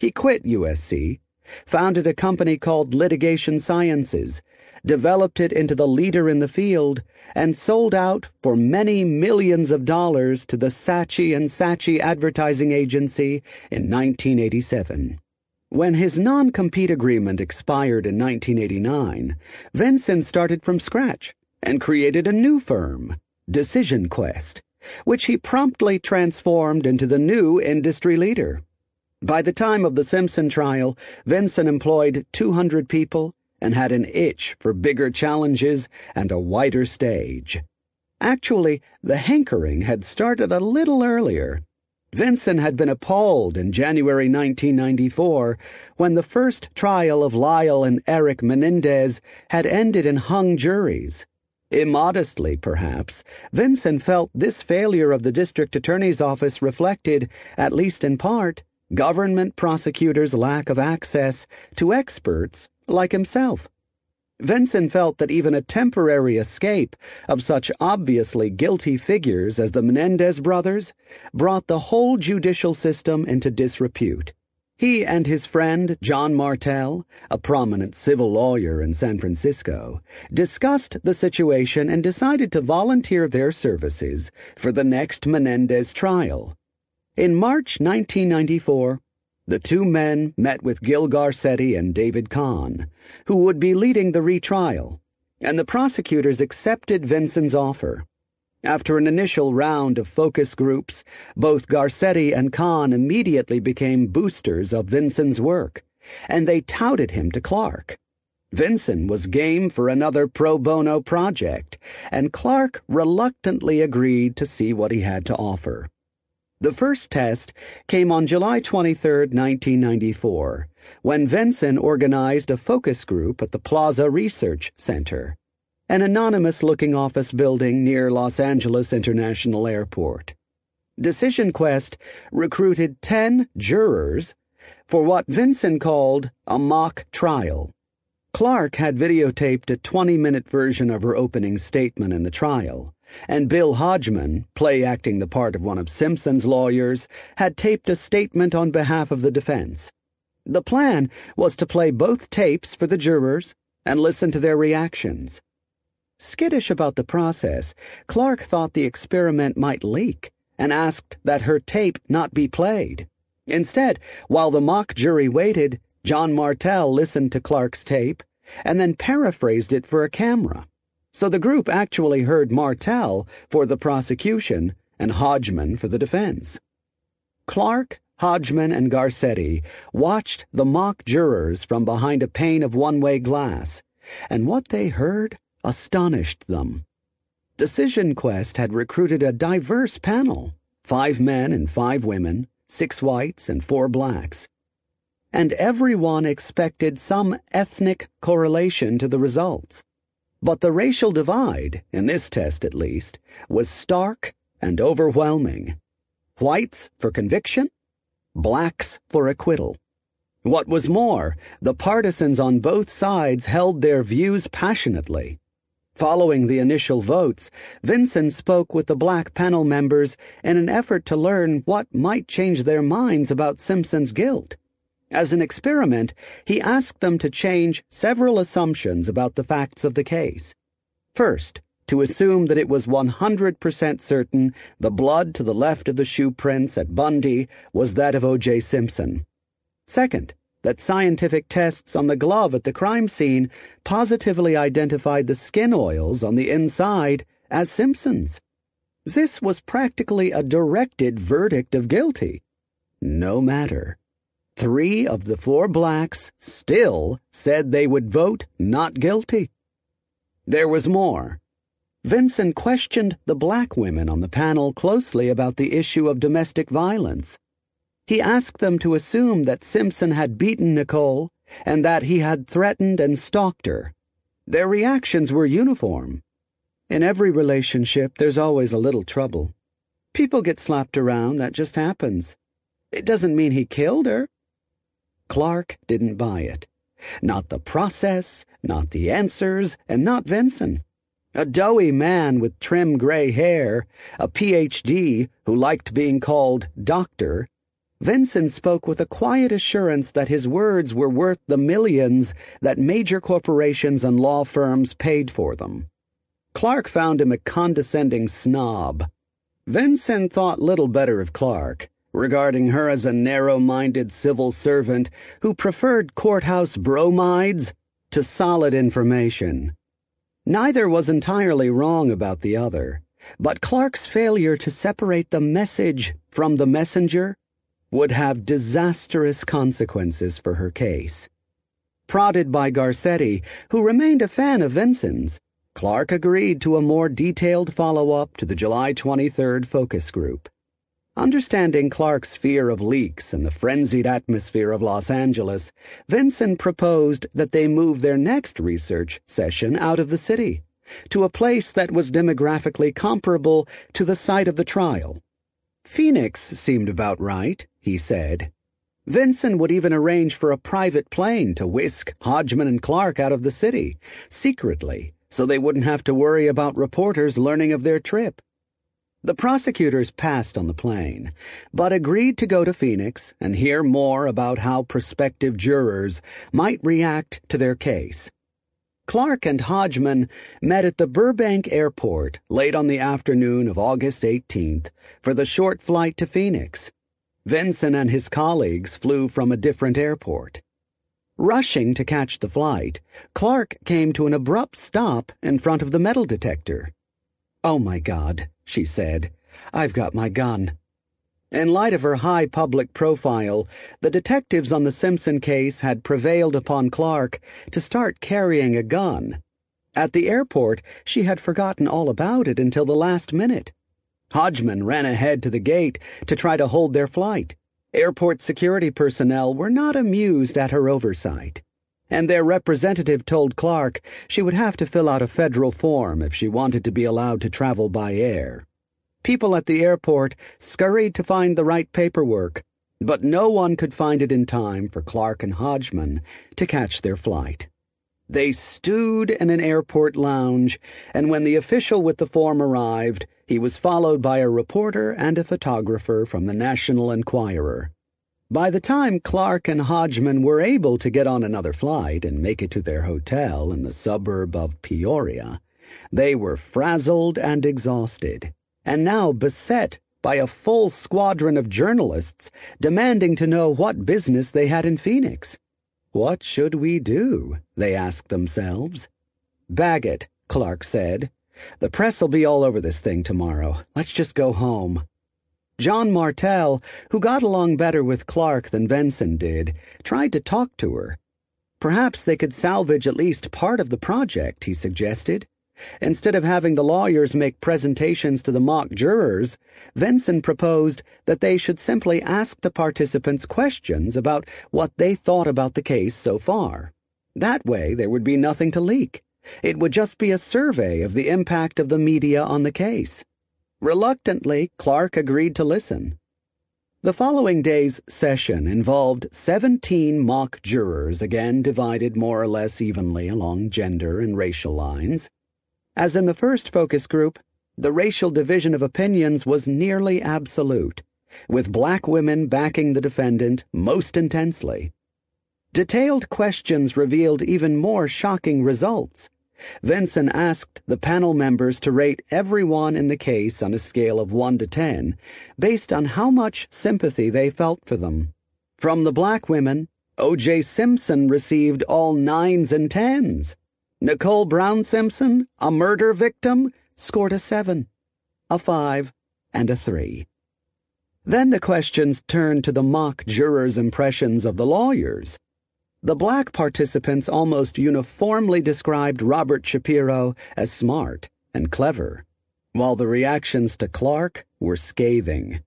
He quit USC, founded a company called Litigation Sciences, developed it into the leader in the field, and sold out for many millions of dollars to the Saatchi and Saatchi Advertising Agency in 1987. When his non-compete agreement expired in 1989, Vinson started from scratch and created a new firm, Decision Quest, which he promptly transformed into the new industry leader. By the time of the Simpson trial, Vinson employed 200 people and had an itch for bigger challenges and a wider stage. Actually, the hankering had started a little earlier. Vinson had been appalled in January 1994 when the first trial of Lyle and Eric Menendez had ended in hung juries. Immodestly, perhaps, Vinson felt this failure of the district attorney's office reflected, at least in part, government prosecutors' lack of access to experts like himself. Vinson felt that even a temporary escape of such obviously guilty figures as the Menendez brothers brought the whole judicial system into disrepute. He and his friend, John Martel, a prominent civil lawyer in San Francisco, discussed the situation and decided to volunteer their services for the next Menendez trial. In March 1994, the two men met with Gil Garcetti and David Conn, who would be leading the retrial, and the prosecutors accepted Vinson's offer. After an initial round of focus groups, both Garcetti and Conn immediately became boosters of Vinson's work, and they touted him to Clark. Vinson was game for another pro bono project, and Clark reluctantly agreed to see what he had to offer. The first test came on July 23, 1994, when Vinson organized a focus group at the Plaza Research Center, an anonymous looking office building near Los Angeles International Airport. Decision Quest recruited 10 jurors for what Vinson called a mock trial. Clark had videotaped a 20 minute version of her opening statement in the trial and Bill Hodgman, play acting the part of one of Simpson's lawyers, had taped a statement on behalf of the defense. The plan was to play both tapes for the jurors and listen to their reactions. Skittish about the process, Clark thought the experiment might leak and asked that her tape not be played. Instead, while the mock jury waited, John Martel listened to Clark's tape and then paraphrased it for a camera. So the group actually heard Martel for the prosecution and Hodgman for the defense. Clark, Hodgman, and Garcetti watched the mock jurors from behind a pane of one way glass, and what they heard astonished them. Decision Quest had recruited a diverse panel five men and five women, six whites and four blacks. And everyone expected some ethnic correlation to the results. But the racial divide, in this test at least, was stark and overwhelming. Whites for conviction, blacks for acquittal. What was more, the partisans on both sides held their views passionately. Following the initial votes, Vinson spoke with the black panel members in an effort to learn what might change their minds about Simpson's guilt. As an experiment, he asked them to change several assumptions about the facts of the case. First, to assume that it was 100% certain the blood to the left of the shoe prints at Bundy was that of O.J. Simpson. Second, that scientific tests on the glove at the crime scene positively identified the skin oils on the inside as Simpson's. This was practically a directed verdict of guilty. No matter. Three of the four blacks still said they would vote not guilty. There was more. Vinson questioned the black women on the panel closely about the issue of domestic violence. He asked them to assume that Simpson had beaten Nicole and that he had threatened and stalked her. Their reactions were uniform. In every relationship, there's always a little trouble. People get slapped around, that just happens. It doesn't mean he killed her. Clark didn't buy it. Not the process, not the answers, and not Vinson. A doughy man with trim gray hair, a PhD who liked being called doctor, Vinson spoke with a quiet assurance that his words were worth the millions that major corporations and law firms paid for them. Clark found him a condescending snob. Vinson thought little better of Clark, regarding her as a narrow minded civil servant who preferred courthouse bromides to solid information. Neither was entirely wrong about the other, but Clark's failure to separate the message from the messenger would have disastrous consequences for her case. Prodded by Garcetti, who remained a fan of Vinson's, Clark agreed to a more detailed follow up to the July 23rd focus group. Understanding Clark's fear of leaks and the frenzied atmosphere of Los Angeles, Vinson proposed that they move their next research session out of the city, to a place that was demographically comparable to the site of the trial. Phoenix seemed about right, he said. Vinson would even arrange for a private plane to whisk Hodgman and Clark out of the city, secretly, so they wouldn't have to worry about reporters learning of their trip. The prosecutors passed on the plane, but agreed to go to Phoenix and hear more about how prospective jurors might react to their case. Clark and Hodgman met at the Burbank airport late on the afternoon of August 18th for the short flight to Phoenix. Vinson and his colleagues flew from a different airport. Rushing to catch the flight, Clark came to an abrupt stop in front of the metal detector. Oh my God, she said. I've got my gun. In light of her high public profile, the detectives on the Simpson case had prevailed upon Clark to start carrying a gun. At the airport, she had forgotten all about it until the last minute. Hodgman ran ahead to the gate to try to hold their flight. Airport security personnel were not amused at her oversight, and their representative told Clark she would have to fill out a federal form if she wanted to be allowed to travel by air. People at the airport scurried to find the right paperwork, but no one could find it in time for Clark and Hodgman to catch their flight. They stewed in an airport lounge, and when the official with the form arrived, he was followed by a reporter and a photographer from the National Enquirer. By the time Clark and Hodgman were able to get on another flight and make it to their hotel in the suburb of Peoria, they were frazzled and exhausted and now beset by a full squadron of journalists demanding to know what business they had in Phoenix. What should we do? they asked themselves. Bag it, Clark said. The press'll be all over this thing tomorrow. Let's just go home. John Martel, who got along better with Clark than Vinson did, tried to talk to her. Perhaps they could salvage at least part of the project, he suggested. Instead of having the lawyers make presentations to the mock jurors, Vinson proposed that they should simply ask the participants questions about what they thought about the case so far. That way, there would be nothing to leak. It would just be a survey of the impact of the media on the case. Reluctantly, Clark agreed to listen. The following day's session involved 17 mock jurors, again divided more or less evenly along gender and racial lines. As in the first focus group, the racial division of opinions was nearly absolute, with black women backing the defendant most intensely. Detailed questions revealed even more shocking results. Vinson asked the panel members to rate everyone in the case on a scale of 1 to 10, based on how much sympathy they felt for them. From the black women, O.J. Simpson received all nines and tens. Nicole Brown Simpson, a murder victim, scored a 7, a 5, and a 3. Then the questions turned to the mock jurors' impressions of the lawyers. The black participants almost uniformly described Robert Shapiro as smart and clever, while the reactions to Clark were scathing.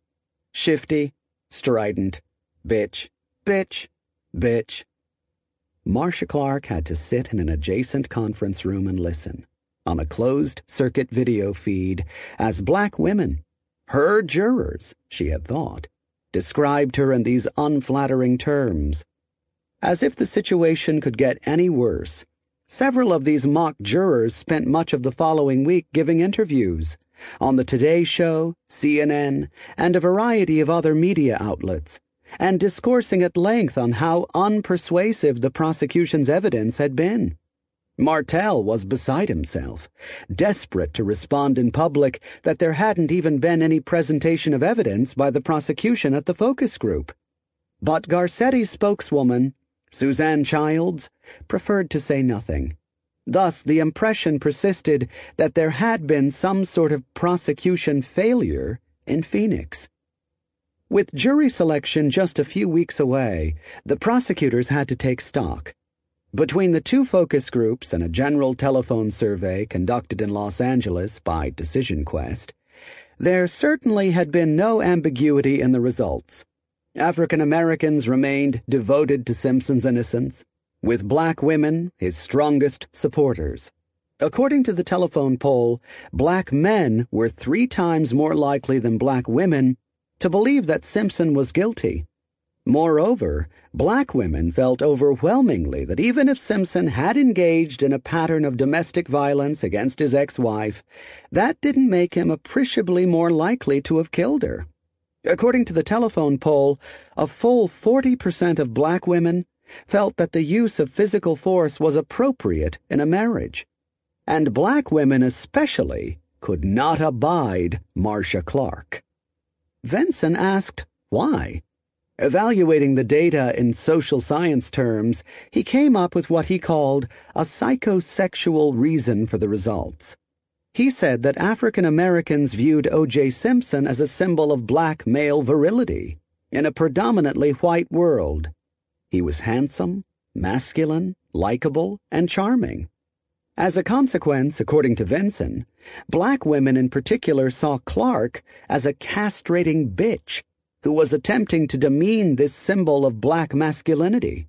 Shifty, strident, bitch, bitch, bitch. Marcia Clark had to sit in an adjacent conference room and listen, on a closed circuit video feed, as black women, her jurors, she had thought, described her in these unflattering terms as if the situation could get any worse, several of these mock jurors spent much of the following week giving interviews on the Today Show, CNN, and a variety of other media outlets, and discoursing at length on how unpersuasive the prosecution's evidence had been. Martel was beside himself, desperate to respond in public that there hadn't even been any presentation of evidence by the prosecution at the focus group. But Garcetti's spokeswoman, Suzanne Childs preferred to say nothing. Thus, the impression persisted that there had been some sort of prosecution failure in Phoenix. With jury selection just a few weeks away, the prosecutors had to take stock. Between the two focus groups and a general telephone survey conducted in Los Angeles by Decision Quest, there certainly had been no ambiguity in the results. African Americans remained devoted to Simpson's innocence, with black women his strongest supporters. According to the telephone poll, black men were three times more likely than black women to believe that Simpson was guilty. Moreover, black women felt overwhelmingly that even if Simpson had engaged in a pattern of domestic violence against his ex wife, that didn't make him appreciably more likely to have killed her. According to the telephone poll, a full 40% of black women felt that the use of physical force was appropriate in a marriage. And black women especially could not abide Marcia Clark. Vinson asked why. Evaluating the data in social science terms, he came up with what he called a psychosexual reason for the results. He said that African Americans viewed O.J. Simpson as a symbol of black male virility in a predominantly white world. He was handsome, masculine, likable, and charming. As a consequence, according to Vinson, black women in particular saw Clark as a castrating bitch who was attempting to demean this symbol of black masculinity.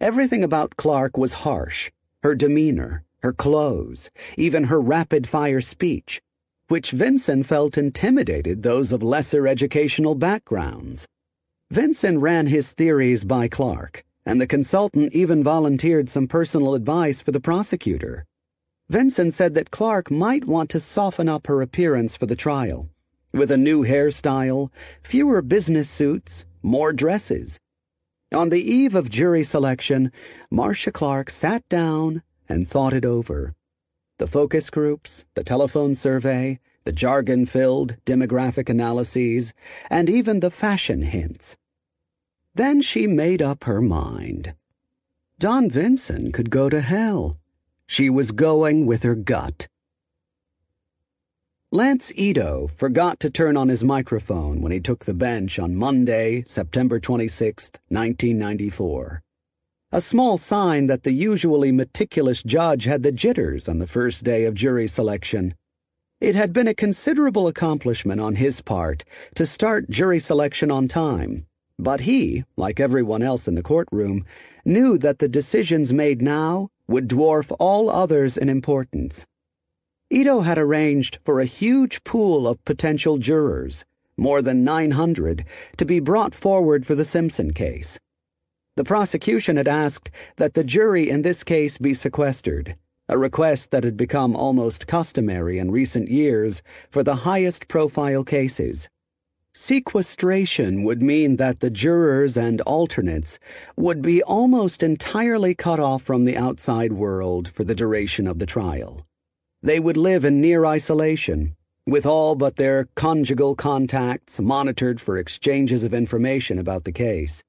Everything about Clark was harsh her demeanor, her clothes, even her rapid fire speech, which Vinson felt intimidated those of lesser educational backgrounds. Vinson ran his theories by Clark, and the consultant even volunteered some personal advice for the prosecutor. Vinson said that Clark might want to soften up her appearance for the trial, with a new hairstyle, fewer business suits, more dresses. On the eve of jury selection, Marcia Clark sat down and thought it over. The focus groups, the telephone survey, the jargon filled demographic analyses, and even the fashion hints. Then she made up her mind. Don Vinson could go to hell. She was going with her gut. Lance Ito forgot to turn on his microphone when he took the bench on Monday, September 26, 1994. A small sign that the usually meticulous judge had the jitters on the first day of jury selection. It had been a considerable accomplishment on his part to start jury selection on time, but he, like everyone else in the courtroom, knew that the decisions made now would dwarf all others in importance. Ito had arranged for a huge pool of potential jurors, more than 900, to be brought forward for the Simpson case. The prosecution had asked that the jury in this case be sequestered, a request that had become almost customary in recent years for the highest profile cases. Sequestration would mean that the jurors and alternates would be almost entirely cut off from the outside world for the duration of the trial. They would live in near isolation, with all but their conjugal contacts monitored for exchanges of information about the case.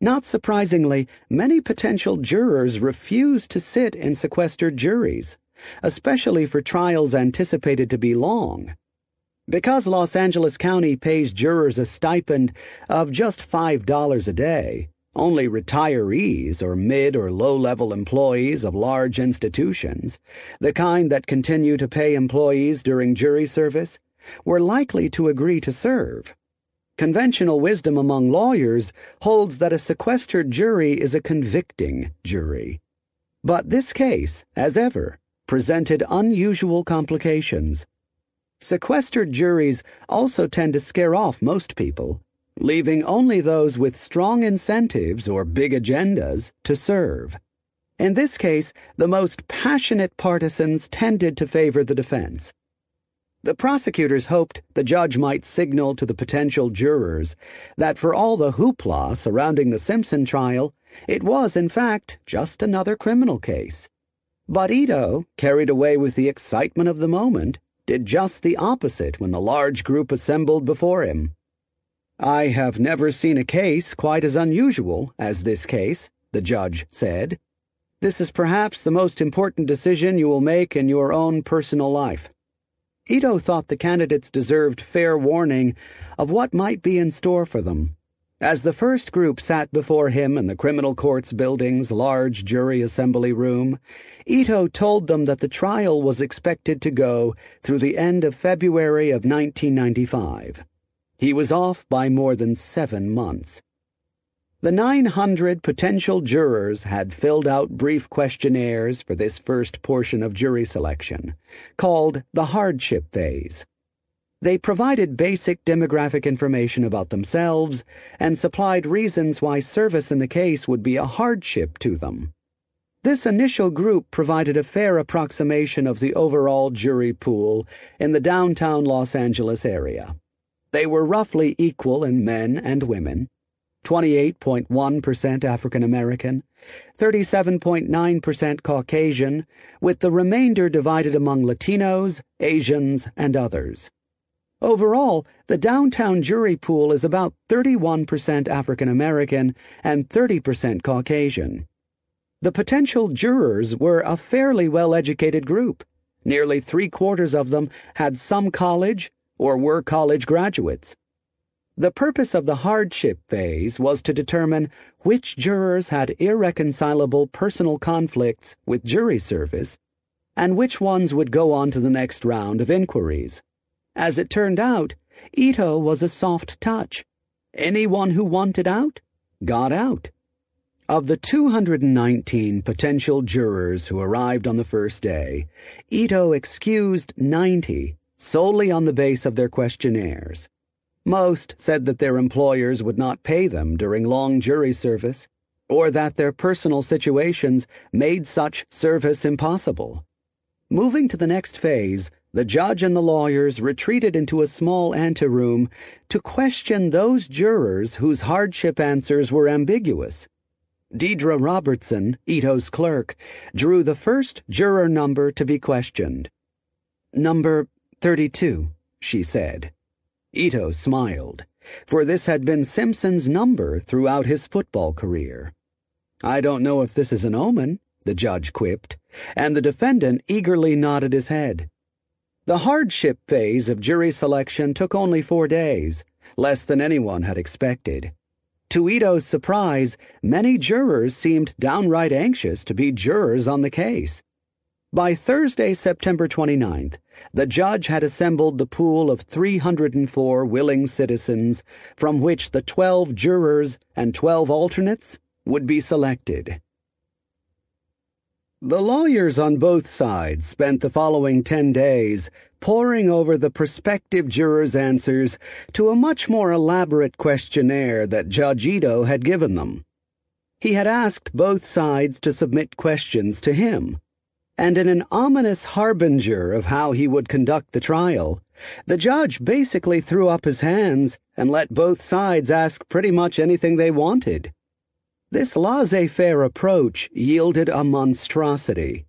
Not surprisingly, many potential jurors refuse to sit in sequestered juries, especially for trials anticipated to be long. Because Los Angeles County pays jurors a stipend of just $5 a day, only retirees or mid or low level employees of large institutions, the kind that continue to pay employees during jury service, were likely to agree to serve. Conventional wisdom among lawyers holds that a sequestered jury is a convicting jury. But this case, as ever, presented unusual complications. Sequestered juries also tend to scare off most people leaving only those with strong incentives or big agendas to serve. In this case, the most passionate partisans tended to favor the defense. The prosecutors hoped the judge might signal to the potential jurors that for all the hoopla surrounding the Simpson trial, it was, in fact, just another criminal case. But Ito, carried away with the excitement of the moment, did just the opposite when the large group assembled before him. I have never seen a case quite as unusual as this case, the judge said. This is perhaps the most important decision you will make in your own personal life. Ito thought the candidates deserved fair warning of what might be in store for them. As the first group sat before him in the criminal courts building's large jury assembly room, Ito told them that the trial was expected to go through the end of February of 1995. He was off by more than seven months. The 900 potential jurors had filled out brief questionnaires for this first portion of jury selection, called the hardship phase. They provided basic demographic information about themselves and supplied reasons why service in the case would be a hardship to them. This initial group provided a fair approximation of the overall jury pool in the downtown Los Angeles area. They were roughly equal in men and women 28.1% African American, 37.9% Caucasian, with the remainder divided among Latinos, Asians, and others. Overall, the downtown jury pool is about 31% African American and 30% Caucasian. The potential jurors were a fairly well educated group. Nearly three quarters of them had some college or were college graduates. The purpose of the hardship phase was to determine which jurors had irreconcilable personal conflicts with jury service and which ones would go on to the next round of inquiries. As it turned out, Ito was a soft touch. Anyone who wanted out got out. Of the 219 potential jurors who arrived on the first day, Ito excused 90 solely on the base of their questionnaires. Most said that their employers would not pay them during long jury service, or that their personal situations made such service impossible. Moving to the next phase, the judge and the lawyers retreated into a small anteroom to question those jurors whose hardship answers were ambiguous. Deidre Robertson, Ito's clerk, drew the first juror number to be questioned. Number 32, she said. Ito smiled, for this had been Simpson's number throughout his football career. I don't know if this is an omen, the judge quipped, and the defendant eagerly nodded his head. The hardship phase of jury selection took only four days, less than anyone had expected. To Ito's surprise, many jurors seemed downright anxious to be jurors on the case. By Thursday, September 29th, the judge had assembled the pool of 304 willing citizens from which the 12 jurors and 12 alternates would be selected. The lawyers on both sides spent the following 10 days poring over the prospective jurors' answers to a much more elaborate questionnaire that Judge Ito had given them. He had asked both sides to submit questions to him, and in an ominous harbinger of how he would conduct the trial, the judge basically threw up his hands and let both sides ask pretty much anything they wanted. This laissez faire approach yielded a monstrosity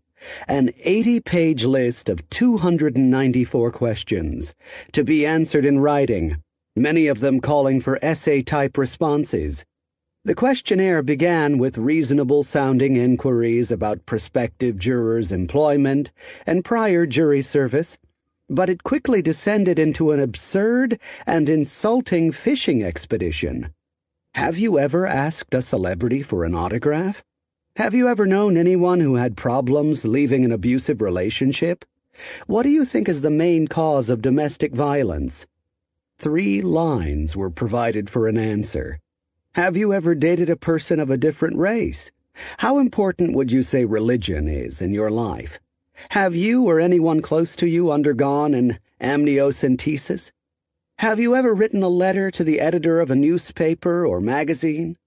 an 80 page list of 294 questions to be answered in writing, many of them calling for essay type responses. The questionnaire began with reasonable sounding inquiries about prospective jurors' employment and prior jury service, but it quickly descended into an absurd and insulting fishing expedition. Have you ever asked a celebrity for an autograph? Have you ever known anyone who had problems leaving an abusive relationship? What do you think is the main cause of domestic violence? Three lines were provided for an answer. Have you ever dated a person of a different race? How important would you say religion is in your life? Have you or anyone close to you undergone an amniocentesis? Have you ever written a letter to the editor of a newspaper or magazine?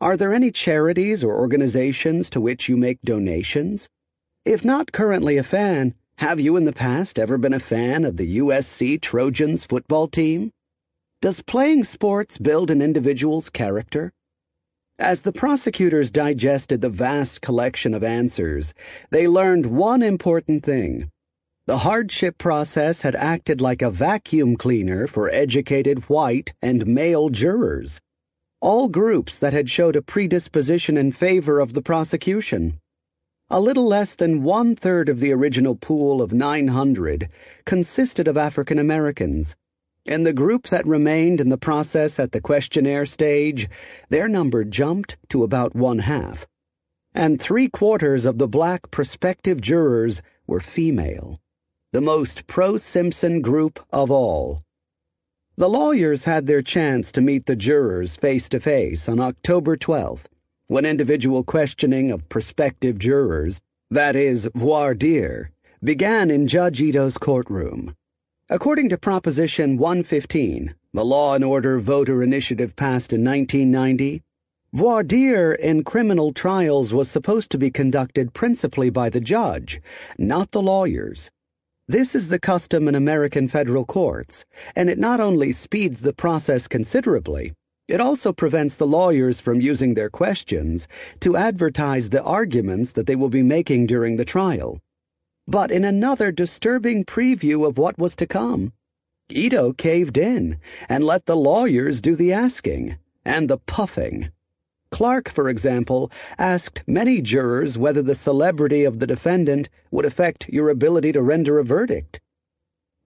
Are there any charities or organizations to which you make donations? If not currently a fan, have you in the past ever been a fan of the USC Trojans football team? Does playing sports build an individual's character? As the prosecutors digested the vast collection of answers, they learned one important thing. The hardship process had acted like a vacuum cleaner for educated white and male jurors, all groups that had showed a predisposition in favor of the prosecution. A little less than one third of the original pool of 900 consisted of African Americans. In the group that remained in the process at the questionnaire stage, their number jumped to about one half. And three quarters of the black prospective jurors were female the most pro Simpson group of all. The lawyers had their chance to meet the jurors face to face on October 12th, when individual questioning of prospective jurors, that is, voir dire, began in Judge Ito's courtroom. According to Proposition 115, the Law and Order Voter Initiative passed in 1990, voir dire in criminal trials was supposed to be conducted principally by the judge, not the lawyers. This is the custom in American federal courts, and it not only speeds the process considerably, it also prevents the lawyers from using their questions to advertise the arguments that they will be making during the trial. But in another disturbing preview of what was to come, Ito caved in and let the lawyers do the asking and the puffing. Clark, for example, asked many jurors whether the celebrity of the defendant would affect your ability to render a verdict.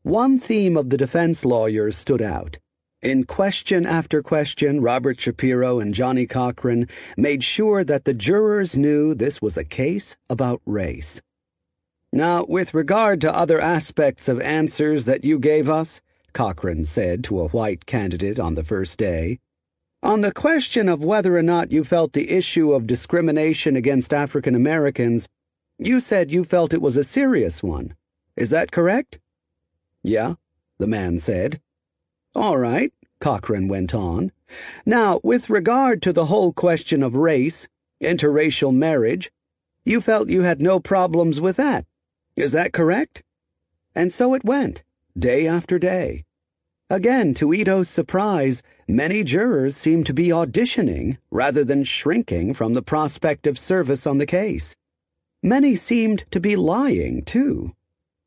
One theme of the defense lawyers stood out. In question after question, Robert Shapiro and Johnnie Cochran made sure that the jurors knew this was a case about race. Now, with regard to other aspects of answers that you gave us, Cochran said to a white candidate on the first day, on the question of whether or not you felt the issue of discrimination against African Americans, you said you felt it was a serious one. Is that correct? Yeah, the man said. All right, Cochran went on. Now, with regard to the whole question of race, interracial marriage, you felt you had no problems with that. Is that correct? And so it went, day after day. Again, to Ito's surprise, many jurors seemed to be auditioning rather than shrinking from the prospect of service on the case. Many seemed to be lying, too.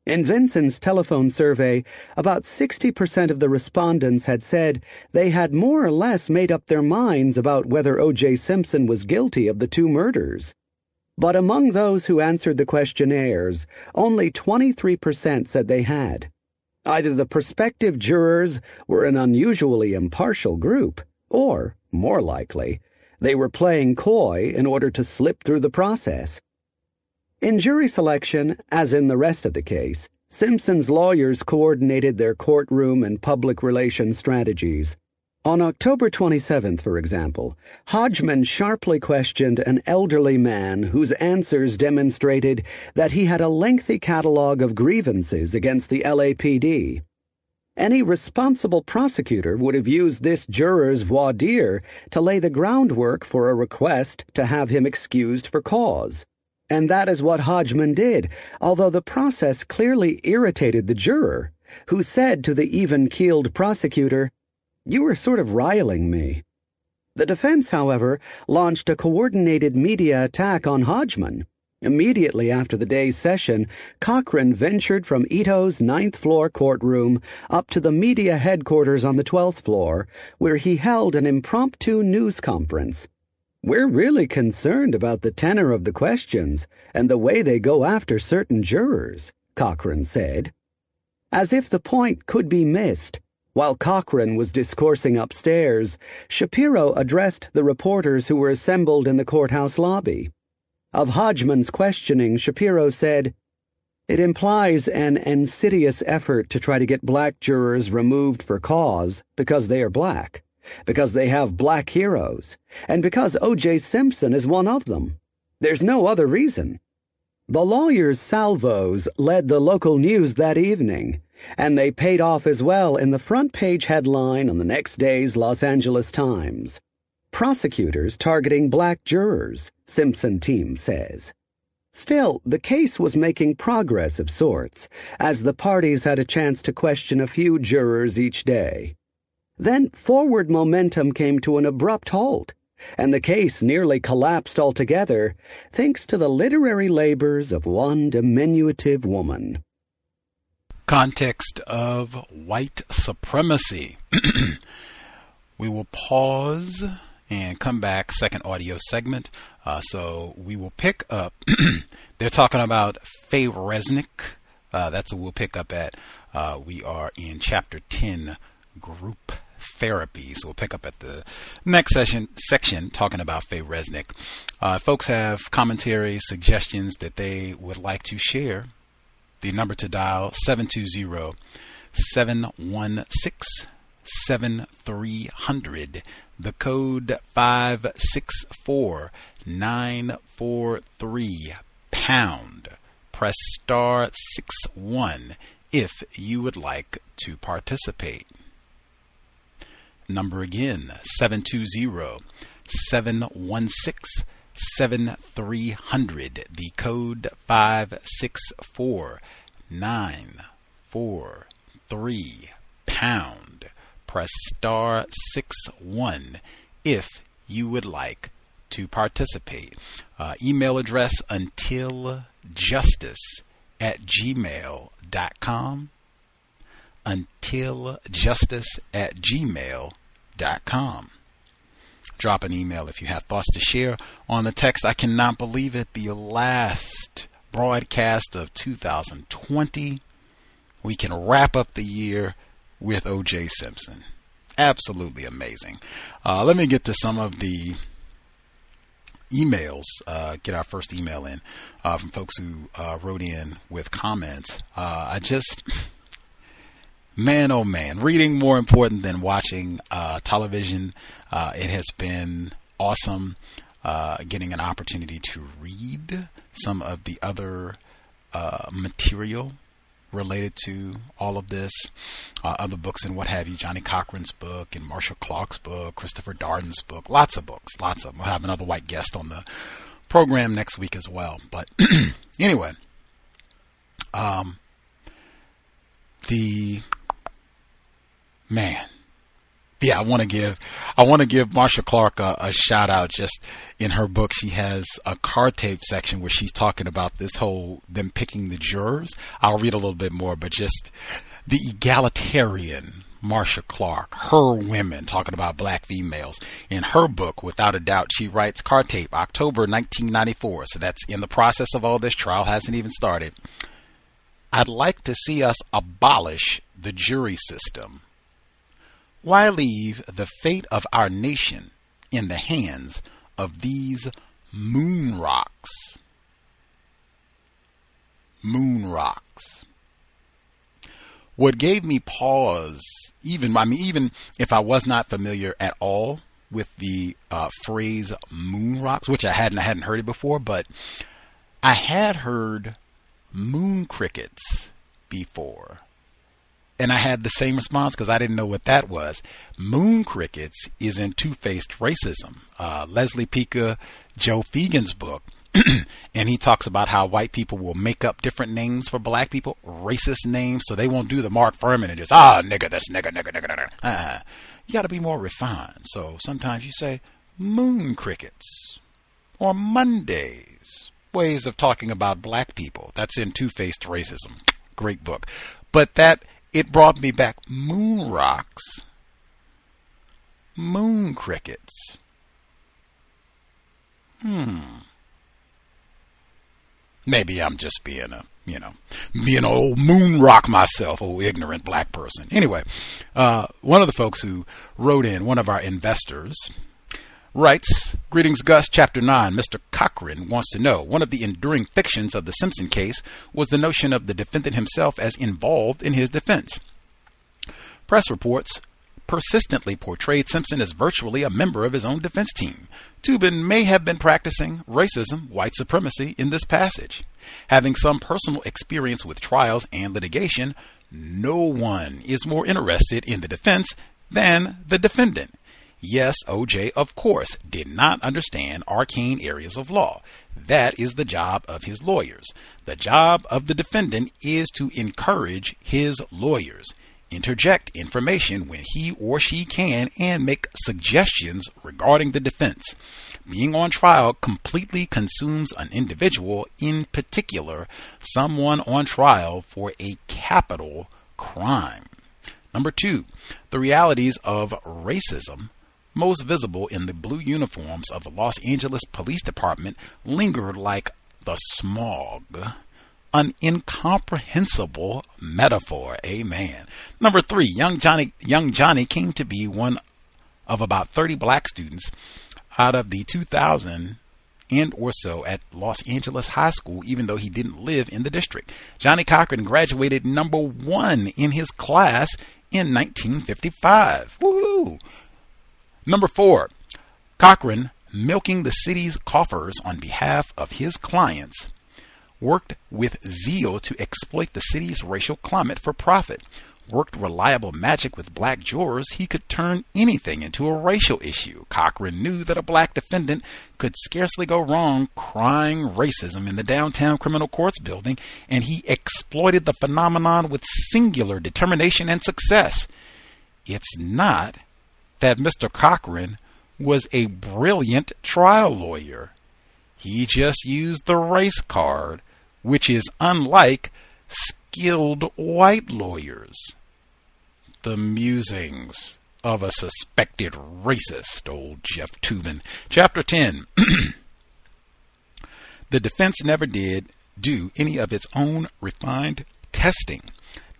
In Vinson's telephone survey, about 60% of the respondents had said they had more or less made up their minds about whether O.J. Simpson was guilty of the two murders. But among those who answered the questionnaires, only 23% said they had. Either the prospective jurors were an unusually impartial group, or More likely, they were playing coy in order to slip through the process. In jury selection, as in the rest of the case, Simpson's lawyers coordinated their courtroom and public relations strategies. On October 27th, for example, Hodgman sharply questioned an elderly man whose answers demonstrated that he had a lengthy catalog of grievances against the LAPD. Any responsible prosecutor would have used this juror's voir dire to lay the groundwork for a request to have him excused for cause. And that is what Hodgman did, although the process clearly irritated the juror, who said to the even keeled prosecutor, You were sort of riling me. The defense, however, launched a coordinated media attack on Hodgman. Immediately after the day's session, Cochran ventured from Ito's ninth floor courtroom up to the media headquarters on the 12th floor, where he held an impromptu news conference. We're really concerned about the tenor of the questions and the way they go after certain jurors, Cochran said. As if the point could be missed, while Cochran was discoursing upstairs, Shapiro addressed the reporters who were assembled in the courthouse lobby. Of Hodgman's questioning, Shapiro said, It implies an insidious effort to try to get black jurors removed for cause because they are black, because they have black heroes, and because O.J. Simpson is one of them. There's no other reason. The lawyers' salvos led the local news that evening, and they paid off as well in the front page headline on the next day's Los Angeles Times. Prosecutors targeting black jurors, Simpson team says. Still, the case was making progress of sorts, as the parties had a chance to question a few jurors each day. Then forward momentum came to an abrupt halt, and the case nearly collapsed altogether, thanks to the literary labors of one diminutive woman. Context of white supremacy. we will pause and come back, second audio segment. Uh, so we will pick up, they're talking about Faye Resnick. Uh, that's what we'll pick up at. Uh, we are in chapter 10, group therapy. So we'll pick up at the next session section talking about Faye Resnick. Uh, folks have commentary, suggestions that they would like to share. The number to dial 720 716 7300. The code 564943 pound. Press star 61 if you would like to participate. Number again 720 716 7300. The code 564943 pound press star 6 1 if you would like to participate. Uh, email address until justice at gmail.com. Until justice at gmail.com. Drop an email if you have thoughts to share on the text. I cannot believe it. The last broadcast of 2020. We can wrap up the year with O.J. Simpson. Absolutely amazing. Uh, let me get to some of the emails. Uh, get our first email in uh, from folks who uh, wrote in with comments. Uh, I just, man, oh man, reading more important than watching uh, television. it has been awesome getting an opportunity to read some of the other material related to all of this. Uh, other books and what have you, Johnnie Cochran's book and Marcia Clark's book, Christopher Darden's book, lots of books, lots of them. We'll have another white guest on the program next week as well. But anyway, um, the man, yeah, I want to give I want to give Marcia Clark a, a, shout out. Just in her book, she has a car tape section where she's talking about this whole them picking the jurors. I'll read a little bit more, but just the egalitarian Marcia Clark, her women talking about black females. In her book, without a doubt, she writes car tape, October 1994. So that's in the process of all this trial hasn't even started. I'd like to see us abolish the jury system why leave the fate of our nation in the hands of these moon rocks. Moon rocks. What gave me pause, even I mean, even if I was not familiar at all with the uh, phrase moon rocks, which I hadn't I hadn't heard it before, but I had heard moon crickets before. And I had the same response because I didn't know what that was. Moon crickets is in Two Faced Racism. Uh, Leslie Picca, Joe Feagin's book. and he talks about how white people will make up different names for black people, racist names, so they won't do the Mark Fuhrman and just, ah, nigga, this nigga, nigga, nigga, nigga. Uh, you got to be more refined. So sometimes you say moon crickets or Mondays, ways of talking about black people. That's in Two Faced Racism. Great book. But that it brought me back moon rocks, moon crickets. Hmm. Maybe I'm just being a, you know, being an old moon rock myself, old ignorant black person. Anyway, uh, one of the folks who wrote in, one of our investors, writes, Greetings, Gus, Chapter 9. Mr. Cochran wants to know one of the enduring fictions of the Simpson case was the notion of the defendant himself as involved in his defense. Press reports persistently portrayed Simpson as virtually a member of his own defense team. Toobin may have been practicing racism, white supremacy in this passage. Having some personal experience with trials and litigation, no one is more interested in the defense than the defendant. Yes, OJ, of course, did not understand arcane areas of law. That is the job of his lawyers. The job of the defendant is to encourage his lawyers, interject information when he or she can, and make suggestions regarding the defense. Being on trial completely consumes an individual, in particular, someone on trial for a capital crime. Number two, the realities of racism most visible in the blue uniforms of the Los Angeles Police Department, lingered like the smog. An incomprehensible metaphor. Amen. Number three, young Johnnie, young Johnnie came to be one of about 30 black students out of the 2000 and or so at Los Angeles High School, even though he didn't live in the district. Johnnie Cochran graduated number one in his class in 1955. Woohoo! Number four, Cochran, milking the city's coffers on behalf of his clients, worked with zeal to exploit the city's racial climate for profit. Worked reliable magic with black jurors, he could turn anything into a racial issue. Cochran knew that a black defendant could scarcely go wrong crying racism in the downtown criminal courts building, and he exploited the phenomenon with singular determination and success. It's not that Mr. Cochran was a brilliant trial lawyer. He just used the race card, which is unlike skilled white lawyers. The musings of a suspected racist, old Jeff Toobin. Chapter 10. the defense never did do any of its own refined testing.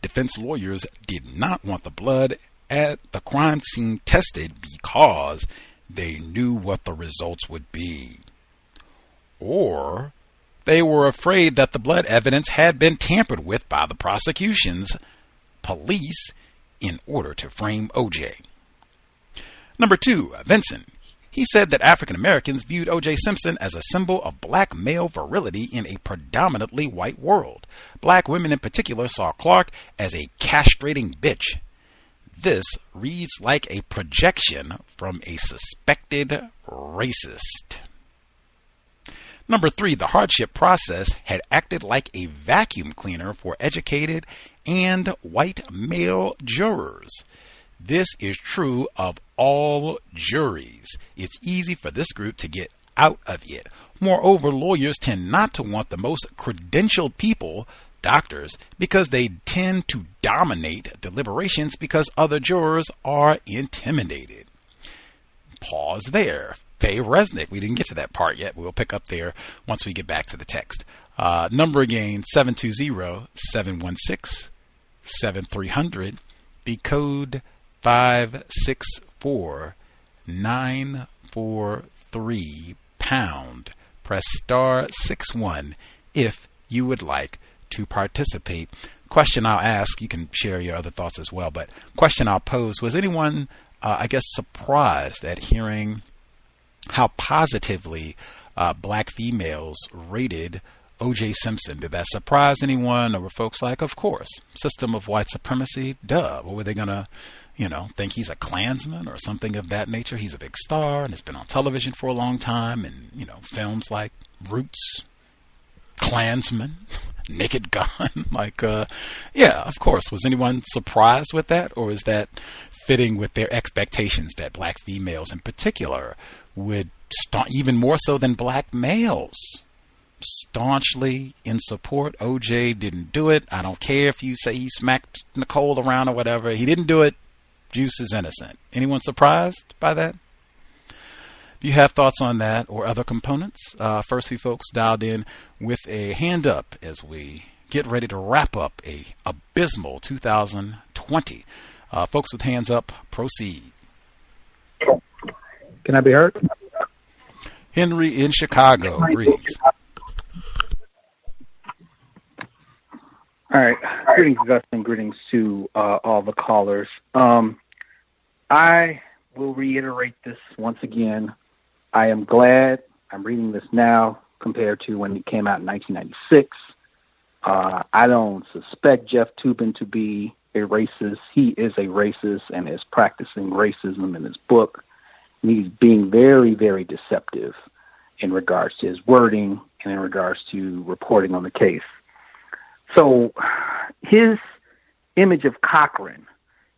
Defense lawyers did not want the blood at the crime scene tested because they knew what the results would be. Or they were afraid that the blood evidence had been tampered with by the prosecution's police in order to frame OJ. Number two, Vinson. He said that African Americans viewed O.J. Simpson as a symbol of black male virility in a predominantly white world. Black women in particular saw Clark as a castrating bitch this reads like a projection from a suspected racist. Number three, the hardship process had acted like a vacuum cleaner for educated and white male jurors. This is true of all juries. It's easy for this group to get out of it. Moreover, lawyers tend not to want the most credentialed people doctors because they tend to dominate deliberations because other jurors are intimidated. Pause there. Faye Resnick. We didn't get to that part yet. We'll pick up there once we get back to the text. Uh, number again 720 716 7300. The code 564 943 pound. Press star 6 1 if you would like to participate. Question I'll ask, you can share your other thoughts as well, but question I'll pose was anyone, uh, I guess, surprised at hearing how positively uh, black females rated O.J. Simpson. Did that surprise anyone, or were folks like, of course, system of white supremacy? Duh. What were they gonna, you know, think he's a Klansman or something of that nature? He's a big star and has been on television for a long time, and you know, films like Roots, Klansman, Naked Gun. like, uh, yeah, of course. Was anyone surprised with that, or is that fitting with their expectations that black females, in particular, would sta- even more so than black males? staunchly in support. OJ didn't do it. I don't care if you say he smacked Nicole around or whatever. He didn't do it. Juice is innocent. Anyone surprised by that? If you have thoughts on that or other components, uh, first few folks dialed in with a hand up as we get ready to wrap up a abysmal 2020. Uh, folks with hands up, proceed. Can I be heard? Henry in Chicago, greetings. All right. Greetings, Gus, and greetings to uh, all the callers. Um, I will reiterate this once again. I am glad I'm reading this now compared to when it came out in 1996. Uh, I don't suspect Jeff Toobin to be a racist. He is a racist and is practicing racism in his book. And he's being very, very deceptive in regards to his wording and in regards to reporting on the case. So his image of Cochran,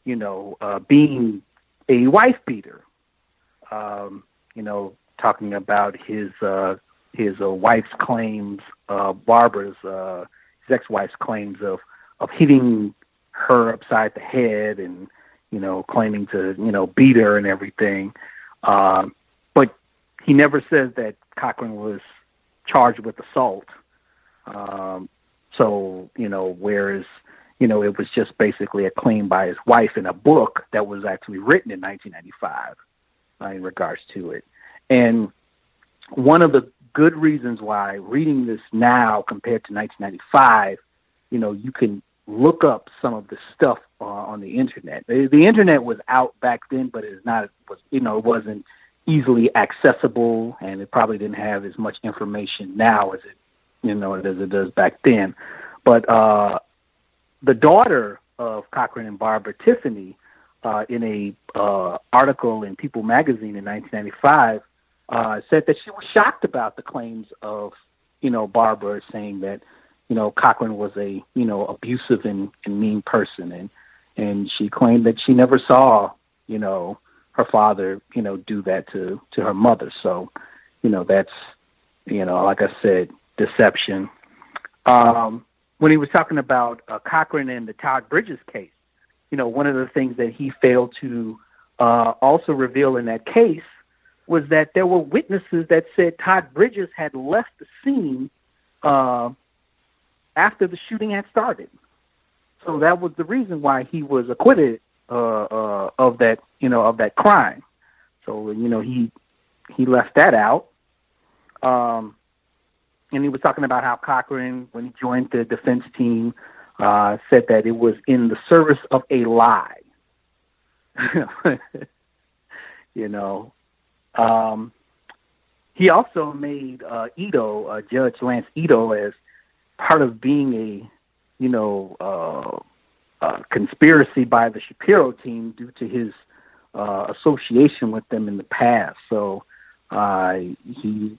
you know, uh, being a wife beater, um, you know, talking about his uh, his uh, wife's claims, uh, Barbara's uh, his ex-wife's claims of of hitting her upside the head and you know claiming to you know beat her and everything, um, but he never says that Cochran was charged with assault. Um, so, you know, whereas, you know, it was just basically a claim by his wife in a book that was actually written in 1995 uh, in regards to it. And one of the good reasons why reading this now compared to 1995, you know, you can look up some of the stuff uh, on the internet. The, the internet was out back then, but it's not was you know it wasn't easily accessible, and it probably didn't have as much information now as it you know, as it does back then. But uh, the daughter of Cochran and Barbara, Tiffany, uh, in a uh, article in People magazine in 1995, uh, said that she was shocked about the claims of, you know, Barbara saying that, you know, Cochran was a, you know, abusive and, and mean person, and and she claimed that she never saw, you know, her father, you know, do that to to her mother. So, you know, that's, you know, like I said, deception. Um, when he was talking about uh, Cochran and the Todd Bridges case, you know, one of the things that he failed to uh, also reveal in that case was that there were witnesses that said Todd Bridges had left the scene uh, after the shooting had started. So that was the reason why he was acquitted uh, uh, of that, you know, of that crime. So you know he he left that out. Um, and he was talking about how Cochran, when he joined the defense team, uh, said that it was in the service of a lie. you know, um, he also made uh, Ito, uh, Judge Lance Ito, as part of being a, you know, uh, conspiracy by the Shapiro team due to his uh, association with them in the past. So uh, he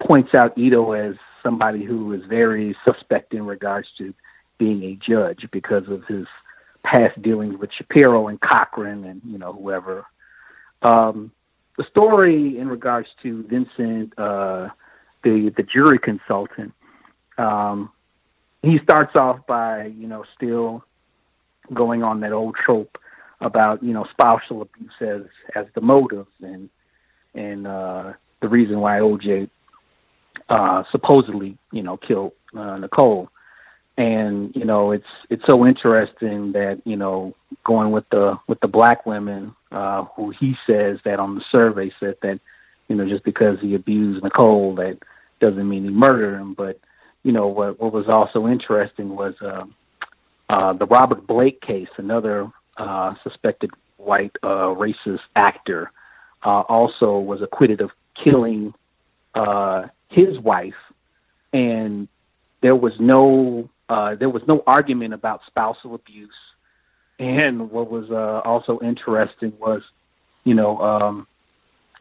points out Ito as somebody who is very suspect in regards to being a judge because of his past dealings with Shapiro and Cochran and you know whoever. Um, the story in regards to Vinson, uh, the the jury consultant, um, he starts off by you know still going on that old trope about you know spousal abuse as as the motive and and uh, the reason why OJ uh, supposedly, you know, killed uh, Nicole. And you know, it's it's so interesting that you know, going with the with the black women, uh, who he says that on the survey said that you know, just because he abused Nicole, that doesn't mean he murdered him. But you know, what what was also interesting was uh, uh, the Robert Blake case, another uh, suspected white uh, racist actor, uh, also was acquitted of killing uh, his wife, and there was no uh, there was no argument about spousal abuse. And what was uh, also interesting was, you know, um,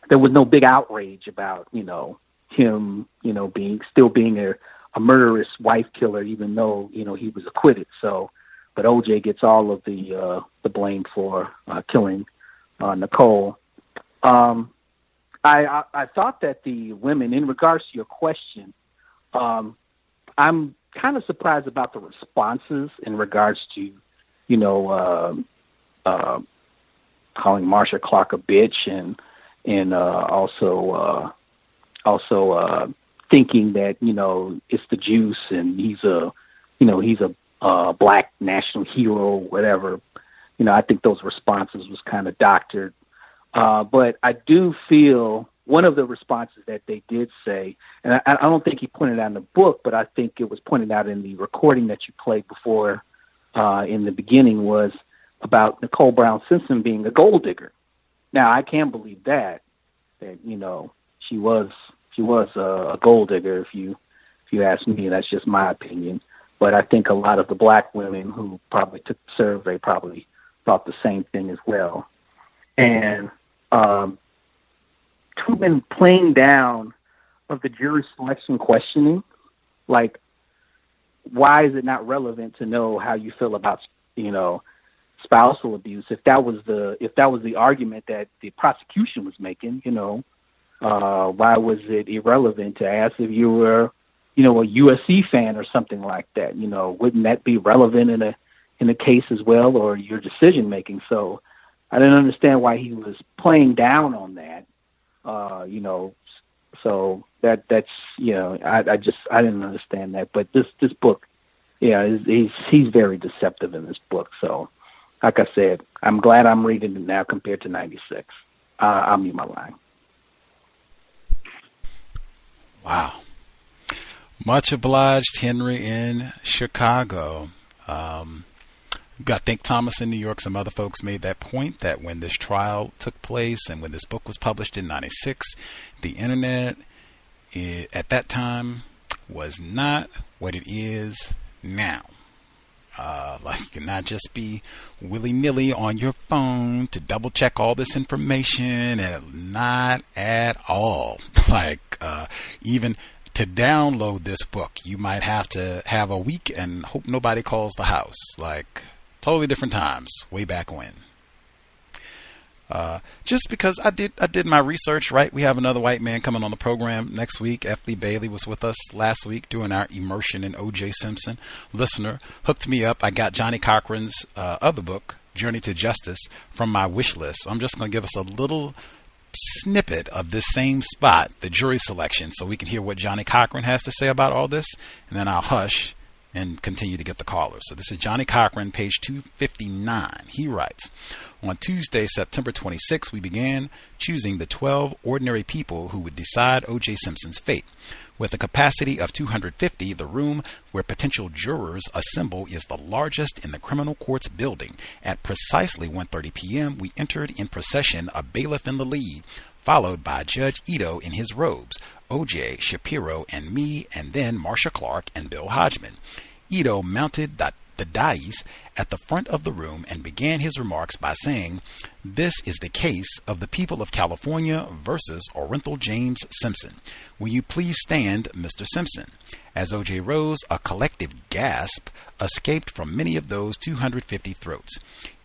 there was no big outrage about you know him, you know, being still being a, a murderous wife killer, even though you know he was acquitted. So, but OJ gets all of the uh, the blame for uh, killing uh, Nicole. Um, I, I I thought that the women, in regards to your question, um, I'm kind of surprised about the responses in regards to, you know, uh, uh, calling Marcia Clark a bitch and and uh, also uh, also uh, thinking that you know it's the juice and he's a you know he's a uh, black national hero, whatever. You know, I think those responses was kind of doctored. Uh, but I do feel one of the responses that they did say, and I, I don't think he pointed out in the book, but I think it was pointed out in the recording that you played before uh, in the beginning, was about Nicole Brown Simpson being a gold digger. Now I can't believe that that you know she was she was a, a gold digger. If you if you ask me, that's just my opinion. But I think a lot of the black women who probably took the survey probably thought the same thing as well. And um, Toobin playing down of the jury selection questioning, like why is it not relevant to know how you feel about you know spousal abuse if that was the if that was the argument that the prosecution was making you know? Uh why was it irrelevant to ask if you were you know a USC fan or something like that you know? Wouldn't that be relevant in a in a case as well or your decision making so I didn't understand why he was playing down on that uh you know so that that's you know I I just I didn't understand that but this this book yeah he's he's very deceptive in this book so like I said, I'm glad I'm reading it now compared to 96. Uh, I'll mute my line. Wow. Much obliged, Henry in Chicago. Um, I think Thomas in New York, some other folks made that point that when this trial took place and when this book was published in 96, the internet it, at that time was not what it is now. Uh, like not just be willy nilly on your phone to double check all this information, and not at all. Like uh, even to download this book, you might have to have a week and hope nobody calls the house. Like totally different times, way back when. Uh, just because I did I did my research right. We have another white man coming on the program next week. F. Lee Bailey was with us last week doing our immersion in O.J. Simpson. Listener hooked me up. I got Johnnie Cochran's uh, other book, Journey to Justice, from my wish list. I'm just going to give us a little snippet of this same spot, the jury selection, so we can hear what Johnnie Cochran has to say about all this, and then I'll hush and continue to get the callers. So this is Johnnie Cochran, page 259. He writes, on Tuesday, September 26, we began choosing the 12 ordinary people who would decide O.J. Simpson's fate. With a capacity of 250, the room where potential jurors assemble is the largest in the criminal court's building. At precisely 1:30 p.m., we entered in procession, a bailiff in the lead, followed by Judge Ito in his robes, O.J., Shapiro, and me, and then Marcia Clark and Bill Hodgman. Ito mounted the the dais at the front of the room and began his remarks by saying, This is the case of the people of California versus Orenthal James Simpson. Will you please stand, Mr. Simpson? As O.J. rose, a collective gasp escaped from many of those 250 throats.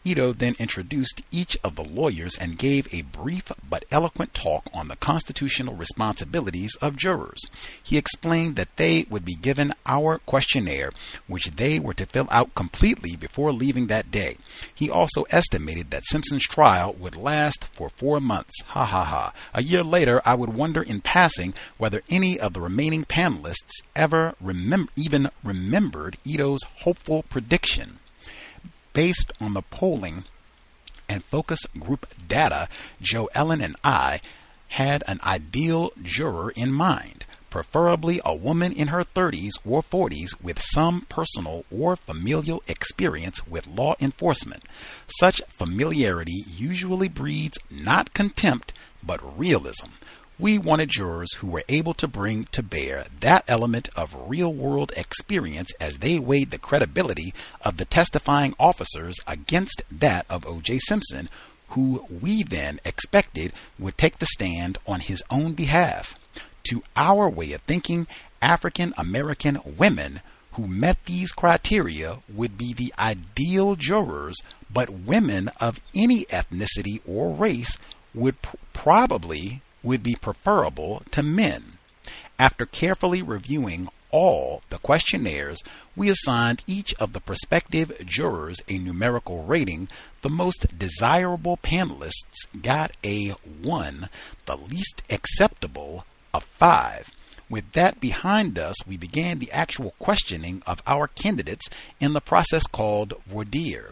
Ito then introduced each of the lawyers and gave a brief but eloquent talk on the constitutional responsibilities of jurors. He explained that they would be given our questionnaire, which they were to fill out completely before leaving that day. He also estimated that Simpson's trial would last for four months. Ha ha ha. A year later, I would wonder in passing whether any of the remaining panelists ever remem- even remembered Ito's hopeful prediction based on the polling and focus group data, Jo-Ellan and I had an ideal juror in mind, preferably a woman in her 30s or 40s with some personal or familial experience with law enforcement. Such familiarity usually breeds not contempt, but realism. We wanted jurors who were able to bring to bear that element of real world experience as they weighed the credibility of the testifying officers against that of O.J. Simpson, who we then expected would take the stand on his own behalf. To our way of thinking, African American women who met these criteria would be the ideal jurors, but women of any ethnicity or race would pr- probably would be preferable to men. After carefully reviewing all the questionnaires, we assigned each of the prospective jurors a numerical rating. The most desirable panelists got a 1, the least acceptable a 5. With that behind us, we began the actual questioning of our candidates in the process called voir dire.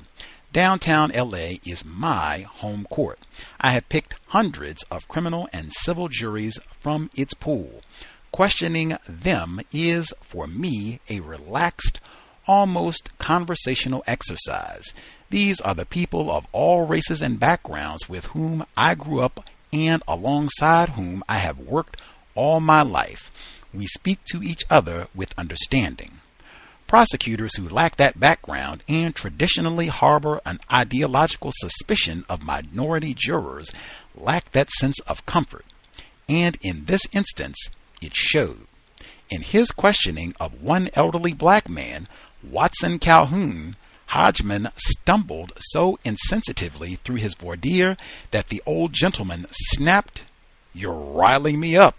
Downtown LA is my home court. I have picked hundreds of criminal and civil juries from its pool. Questioning them is, for me, a relaxed, almost conversational exercise. These are the people of all races and backgrounds with whom I grew up and alongside whom I have worked all my life. We speak to each other with understanding. Prosecutors who lack that background and traditionally harbor an ideological suspicion of minority jurors lack that sense of comfort. And in this instance, it showed. In his questioning of one elderly black man, Watson Calhoun, Hodgman stumbled so insensitively through his voir dire that the old gentleman snapped, You're riling me up.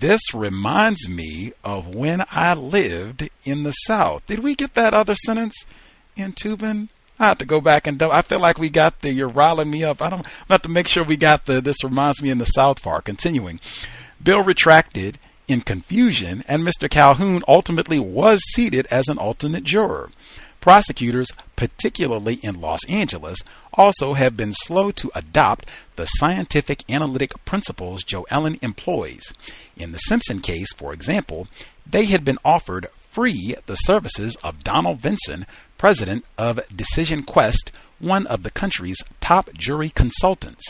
This reminds me of when I lived in the South. Did we get that other sentence in Toobin? I have to go back and do- I feel like we got the you're riling me up. I don't I have to make sure we got the this reminds me in the South Far. Continuing. Bill retracted in confusion, and Mr. Calhoun ultimately was seated as an alternate juror. Prosecutors, particularly in Los Angeles, also have been slow to adopt the scientific analytic principles Jo-Ellan employs. In the Simpson case, for example, they had been offered free the services of Donald Vinson, president of Decision Quest, one of the country's top jury consultants.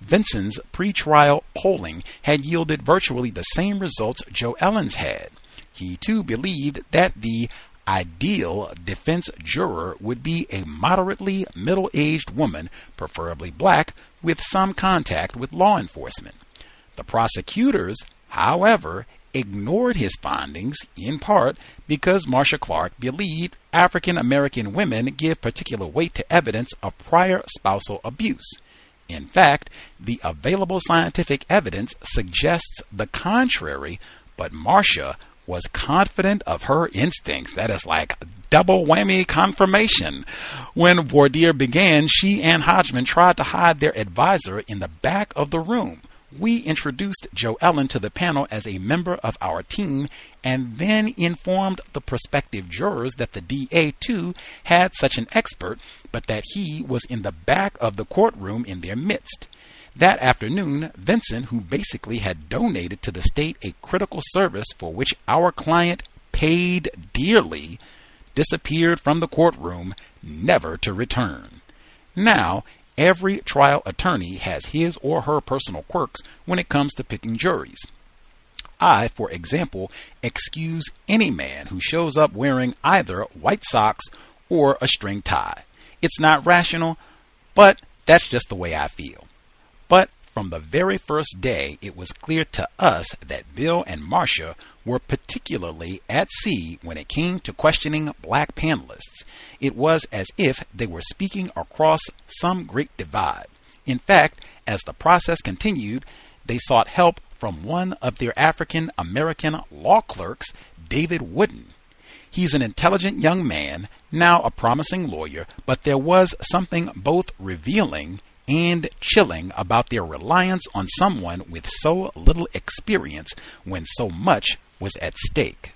Vinson's pre-trial polling had yielded virtually the same results Jo-Ellan's had. He too believed that the ideal defense juror would be a moderately middle aged woman, preferably black, with some contact with law enforcement. The prosecutors, however, ignored his findings in part because Marcia Clark believed African American women give particular weight to evidence of prior spousal abuse. In fact, the available scientific evidence suggests the contrary, but Marcia was confident of her instincts. That is like double whammy confirmation. When voir dire began, she and Hodgman tried to hide their advisor in the back of the room. We introduced Jo-Ellan to the panel as a member of our team and then informed the prospective jurors that the DA too had such an expert, but that he was in the back of the courtroom in their midst. That afternoon, Vinson, who basically had donated to the state a critical service for which our client paid dearly, disappeared from the courtroom, never to return. Now, every trial attorney has his or her personal quirks when it comes to picking juries. I, for example, excuse any man who shows up wearing either white socks or a string tie. It's not rational, but that's just the way I feel. But from the very first day, it was clear to us that Bill and Marcia were particularly at sea when it came to questioning black panelists. It was as if they were speaking across some great divide. In fact, as the process continued, they sought help from one of their African American law clerks, David Wooden. He's an intelligent young man, now a promising lawyer, but there was something both revealing and chilling about their reliance on someone with so little experience when so much was at stake.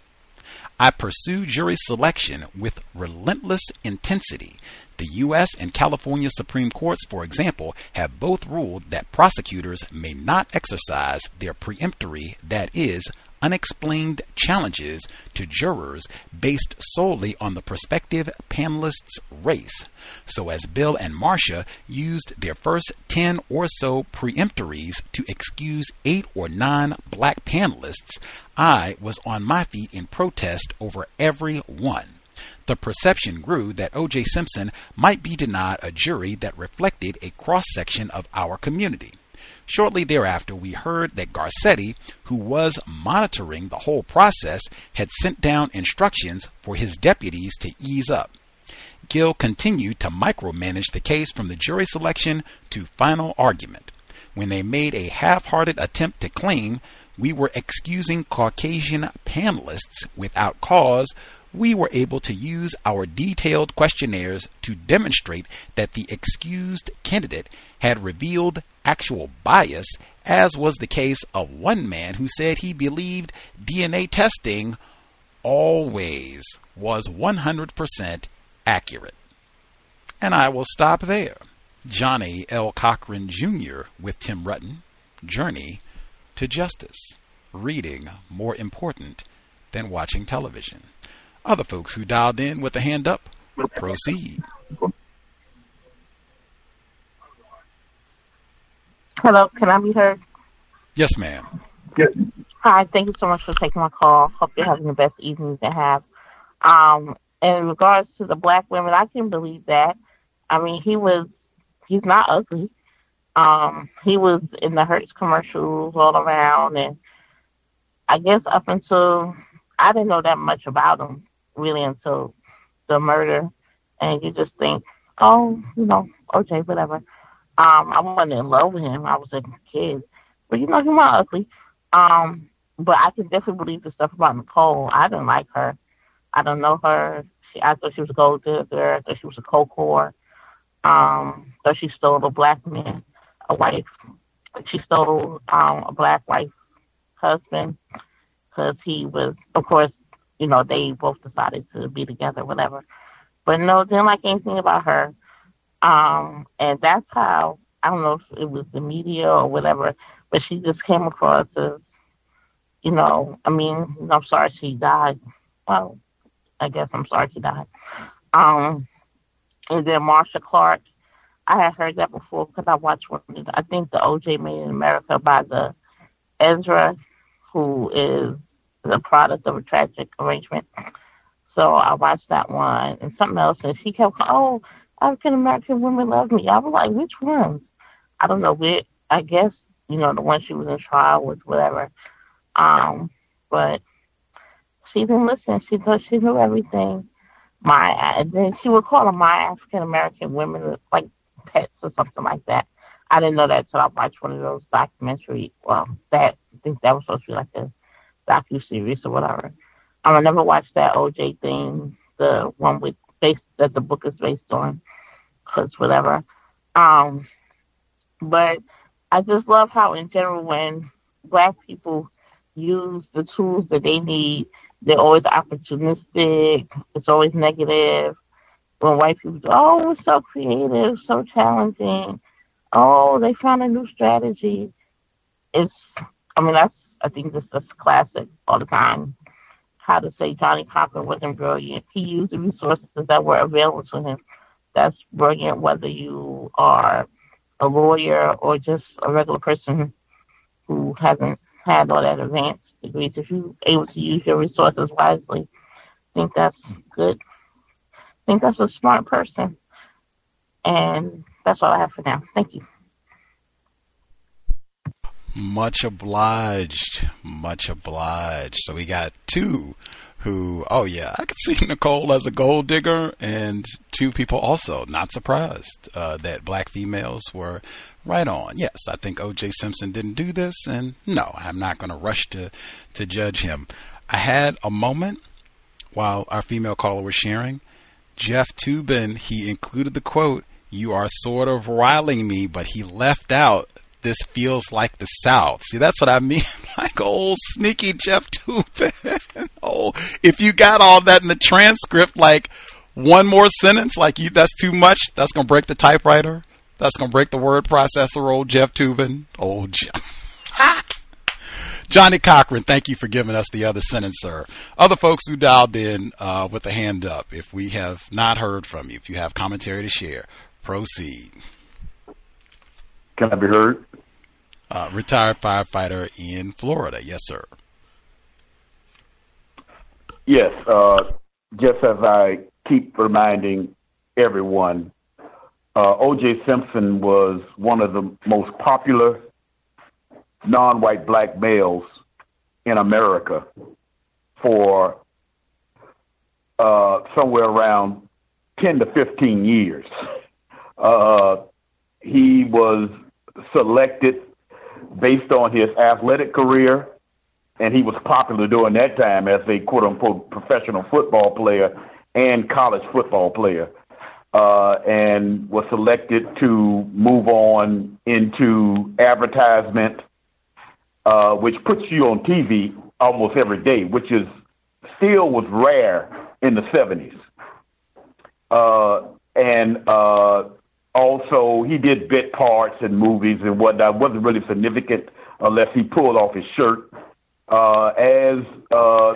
I pursue jury selection with relentless intensity. The U.S. and California Supreme Courts, for example, have both ruled that prosecutors may not exercise their preemptory, that is, unexplained challenges to jurors based solely on the prospective panelists' race. So, as Bill and Marcia used their first 10 or so preemptories to excuse eight or nine black panelists, I was on my feet in protest over every one. The perception grew that O.J. Simpson might be denied a jury that reflected a cross section of our community. Shortly thereafter, we heard that Garcetti, who was monitoring the whole process, had sent down instructions for his deputies to ease up. Gil continued to micromanage the case from the jury selection to final argument. When they made a half hearted attempt to claim we were excusing Caucasian panelists without cause, we were able to use our detailed questionnaires to demonstrate that the excused candidate had revealed actual bias, as was the case of one man who said he believed DNA testing always was 100% accurate. And I will stop there. Johnnie L. Cochran Jr. with Tim Rutten, Journey to Justice. Reading more important than watching television. Other folks who dialed in with a hand up, proceed. Hello, can I be heard? Yes, ma'am. Hi, thank you so much for taking my call. Hope you're having the best evening you can have. Um, in regards to the black women, I can believe that. I mean, he was, he's not ugly. Um, he was in the Hertz commercials all around, and I guess up until I didn't know that much about him really until the murder, and you just think, oh, you know, okay, whatever. Um, I wasn't in love with him. I was a kid, but you know, he's not ugly. Um, but I can definitely believe the stuff about Nicole. I didn't like her. I don't know her. She, I thought she was a gold digger. I thought she was a co-core. Um, thought she stole a black man, a wife. She stole um, a black wife husband because he was, of course, you know, they both decided to be together, whatever. But no, didn't like anything about her. Um, and that's how I don't know if it was the media or whatever, but she just came across as, you know, I mean, I'm sorry she died. Well, I guess I'm sorry she died. Um, and then Marcia Clark, I had heard that before because I watched one. I think the OJ Made in America by the Ezra, who is the product of a tragic arrangement. So I watched that one and something else, and she kept, oh, African American women love me. I was like, which ones? I don't know which. I guess you know the one she was in trial with, whatever. Um, but she didn't listen. She thought she knew everything. My and then she would call them my African American women like pets or something like that. I didn't know that until I watched one of those documentaries. Well, that I think that was supposed to be like a docu series or whatever. Um, I never watched that OJ thing, the one with based that the book is based on, cause whatever. Um, but I just love how, in general, when black people use the tools that they need, they're always opportunistic. It's always negative. When white people do, oh, it's so creative, so challenging. Oh, they found a new strategy. It's, I mean, that's I think this is classic all the time. How to say Johnnie Cochran wasn't brilliant. He used the resources that were available to him. That's brilliant whether you are a lawyer or just a regular person who hasn't had all that advanced degrees. If you're able to use your resources wisely, I think that's good. I think that's a smart person. And that's all I have for now. Thank you. Much obliged. Much obliged. So we got two who, oh yeah, I could see Nicole as a gold digger, and two people also not surprised uh, that black females were right on. Yes, I think O.J. Simpson didn't do this, and no, I'm not going to rush to to judge him. I had a moment while our female caller was sharing. Jeff Toobin, he included the quote, "You are sort of riling me," but he left out this feels like the South. See, that's what I mean. like old sneaky Jeff Toobin. oh, if you got all that in the transcript, like, one more sentence like you that's too much. That's gonna break the typewriter. That's gonna break the word processor. Old Jeff Toobin. Old Jeff. Johnnie Cochran, thank you for giving us the other sentence, sir. Other folks who dialed in uh, with a hand up, if we have not heard from you, if you have commentary to share, proceed. Can I be heard? Uh, retired firefighter in Florida. Yes, sir. Yes. Uh, just as I keep reminding everyone, uh, O.J. Simpson was one of the most popular non-white black males in America for uh, somewhere around 10 to 15 years. Uh, he was selected based on his athletic career, and he was popular during that time as a quote unquote professional football player and college football player, uh, and was selected to move on into advertisement uh, which puts you on TV almost every day, which is still was rare in the 70s. Uh, and uh, also, he did bit parts in movies and whatnot. wasn't really significant unless he pulled off his shirt. Uh, as uh,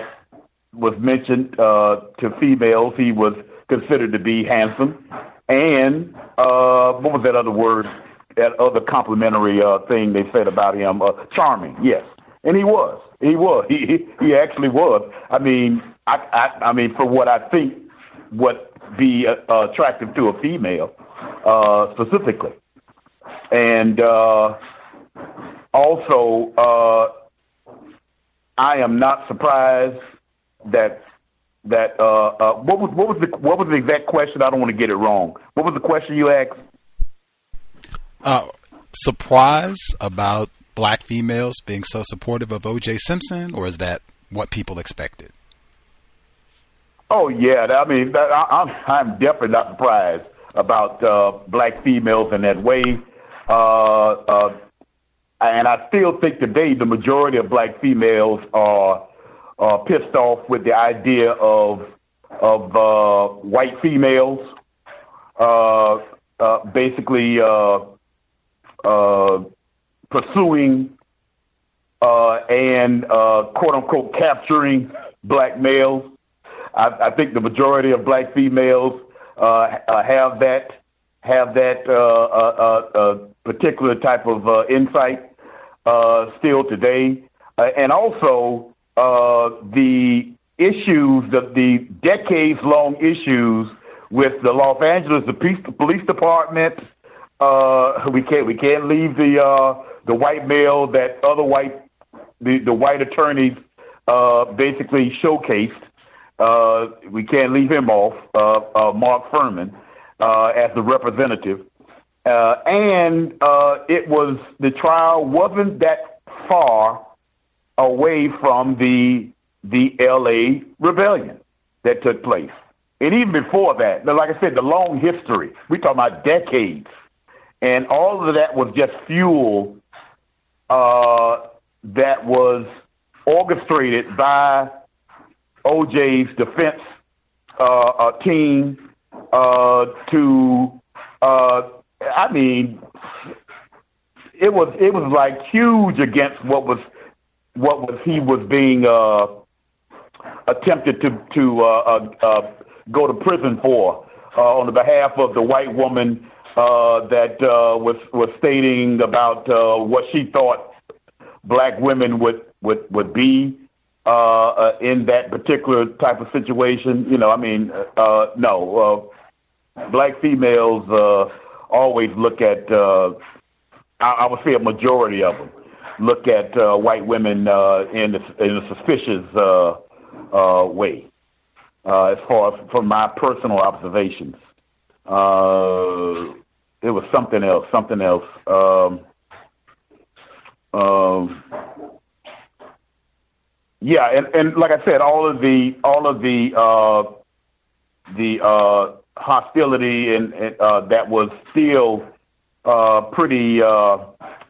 was mentioned uh, to females, he was considered to be handsome. And uh, what was that other word? that other complimentary uh, thing they said about him. Uh, charming, yes, and he was. He was. He he actually was. I mean, I I, I mean, for what I think would be uh, attractive to a female, specifically, and uh, also, uh, I am not surprised that that uh, uh, what was what was the what was the exact question? I don't want to get it wrong. What was the question you asked? uh, surprise about black females being so supportive of O.J. Simpson, or is that what people expected? Oh yeah, I mean, I, I'm I'm definitely not surprised about uh, black females in that way. Uh, uh, and I still think today the majority of black females are are pissed off with the idea of of uh, white females uh, uh, basically uh, uh, pursuing uh, and uh, quote unquote capturing black males. I, I think the majority of black females Uh, uh, have that have that uh, uh particular type of insight still today, and also the issues, the, the decades long issues with the Los Angeles the police, the police department uh, we can't we can't leave the uh, the white male that other white the, the white attorneys uh, basically showcased. Uh, we can't leave him off, uh, uh, Mark Fuhrman uh, as the representative. Uh, and uh, it was the trial wasn't that far away from the the L.A. rebellion that took place, and even before that, like I said, the long history. We talk about decades and all of that was just fuel that was orchestrated by OJ's defense uh, uh, team uh, to, uh, I mean, it was it was like huge against what was what was he was being uh, attempted to to uh, uh, go to prison for on the behalf of the white woman uh, that uh, was was stating about uh, what she thought black women would would would be uh, uh, in that particular type of situation. You know, I mean, uh, no, uh, black females uh, always look at. Uh, I, I would say a majority of them look at uh, white women uh, in a, in a suspicious uh, uh, way, uh, as far as from my personal observations. Uh, it was something else, something else. Um, um, yeah, and, and like I said, all of the all of the uh, the uh, hostility and, and uh, that was still uh, pretty uh,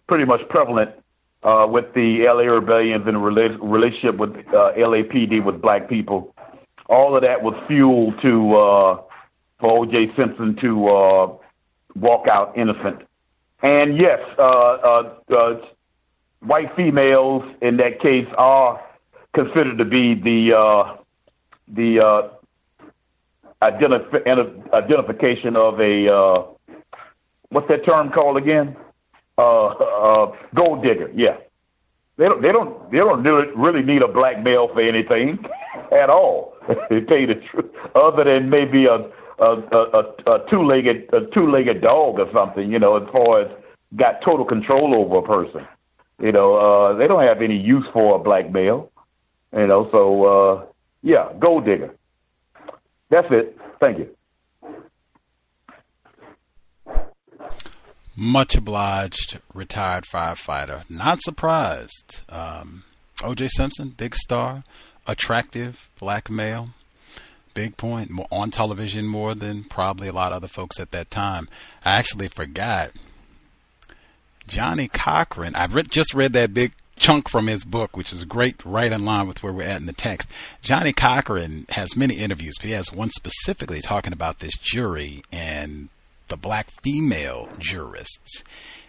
pretty much prevalent uh, with the LA rebellions and the relationship with uh, LAPD with black people. All of that was fuel to uh, for O.J. Simpson to uh, walk out innocent. And yes, uh, uh, uh, white females in that case are considered to be the uh, the uh, identif- identification of a uh, what's that term called again? Uh, uh, gold digger. Yeah, they don't they don't they don't really, need a black male for anything at all. to tell you the truth, other than maybe a a, a, a two-legged a two-legged dog or something, you know, as far as got total control over a person. You know, uh, they don't have any use for a black male. You know, so uh, yeah, gold digger. That's it. Thank you. Much obliged, retired firefighter. Not surprised. Um, O.J. Simpson, big star, attractive black male. Big point. On television more than probably a lot of other folks at that time. I actually forgot. Johnnie Cochran. I re- just read that big chunk from his book, which is great, right in line with where we're at in the text. Johnnie Cochran has many interviews, but he has one specifically talking about this jury and the black female jurists.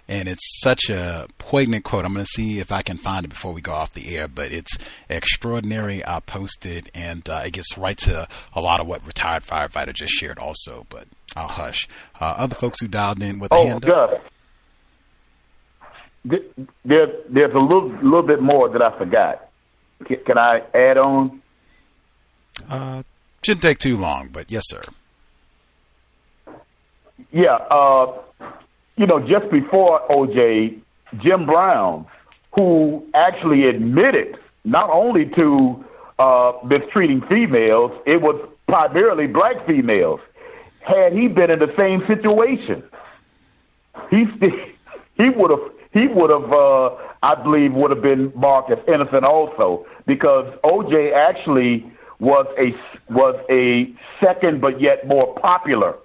And it's such a poignant quote. I'm going to see if I can find it before we go off the air, but it's extraordinary. I posted, and uh, it gets right to a lot of what retired firefighter just shared also, but I'll hush. Uh, other folks who dialed in with a oh, hand up. There, there's a little, little bit more that I forgot. Can, can I add on? Uh, shouldn't take too long, but yes, sir. Yeah, uh, you know, just before OJ, Jim Brown, who actually admitted not only to uh, mistreating females, it was primarily black females. Had he been in the same situation, he he would have he would have uh, I believe would have been marked as innocent also because OJ actually was a was a second but yet more popular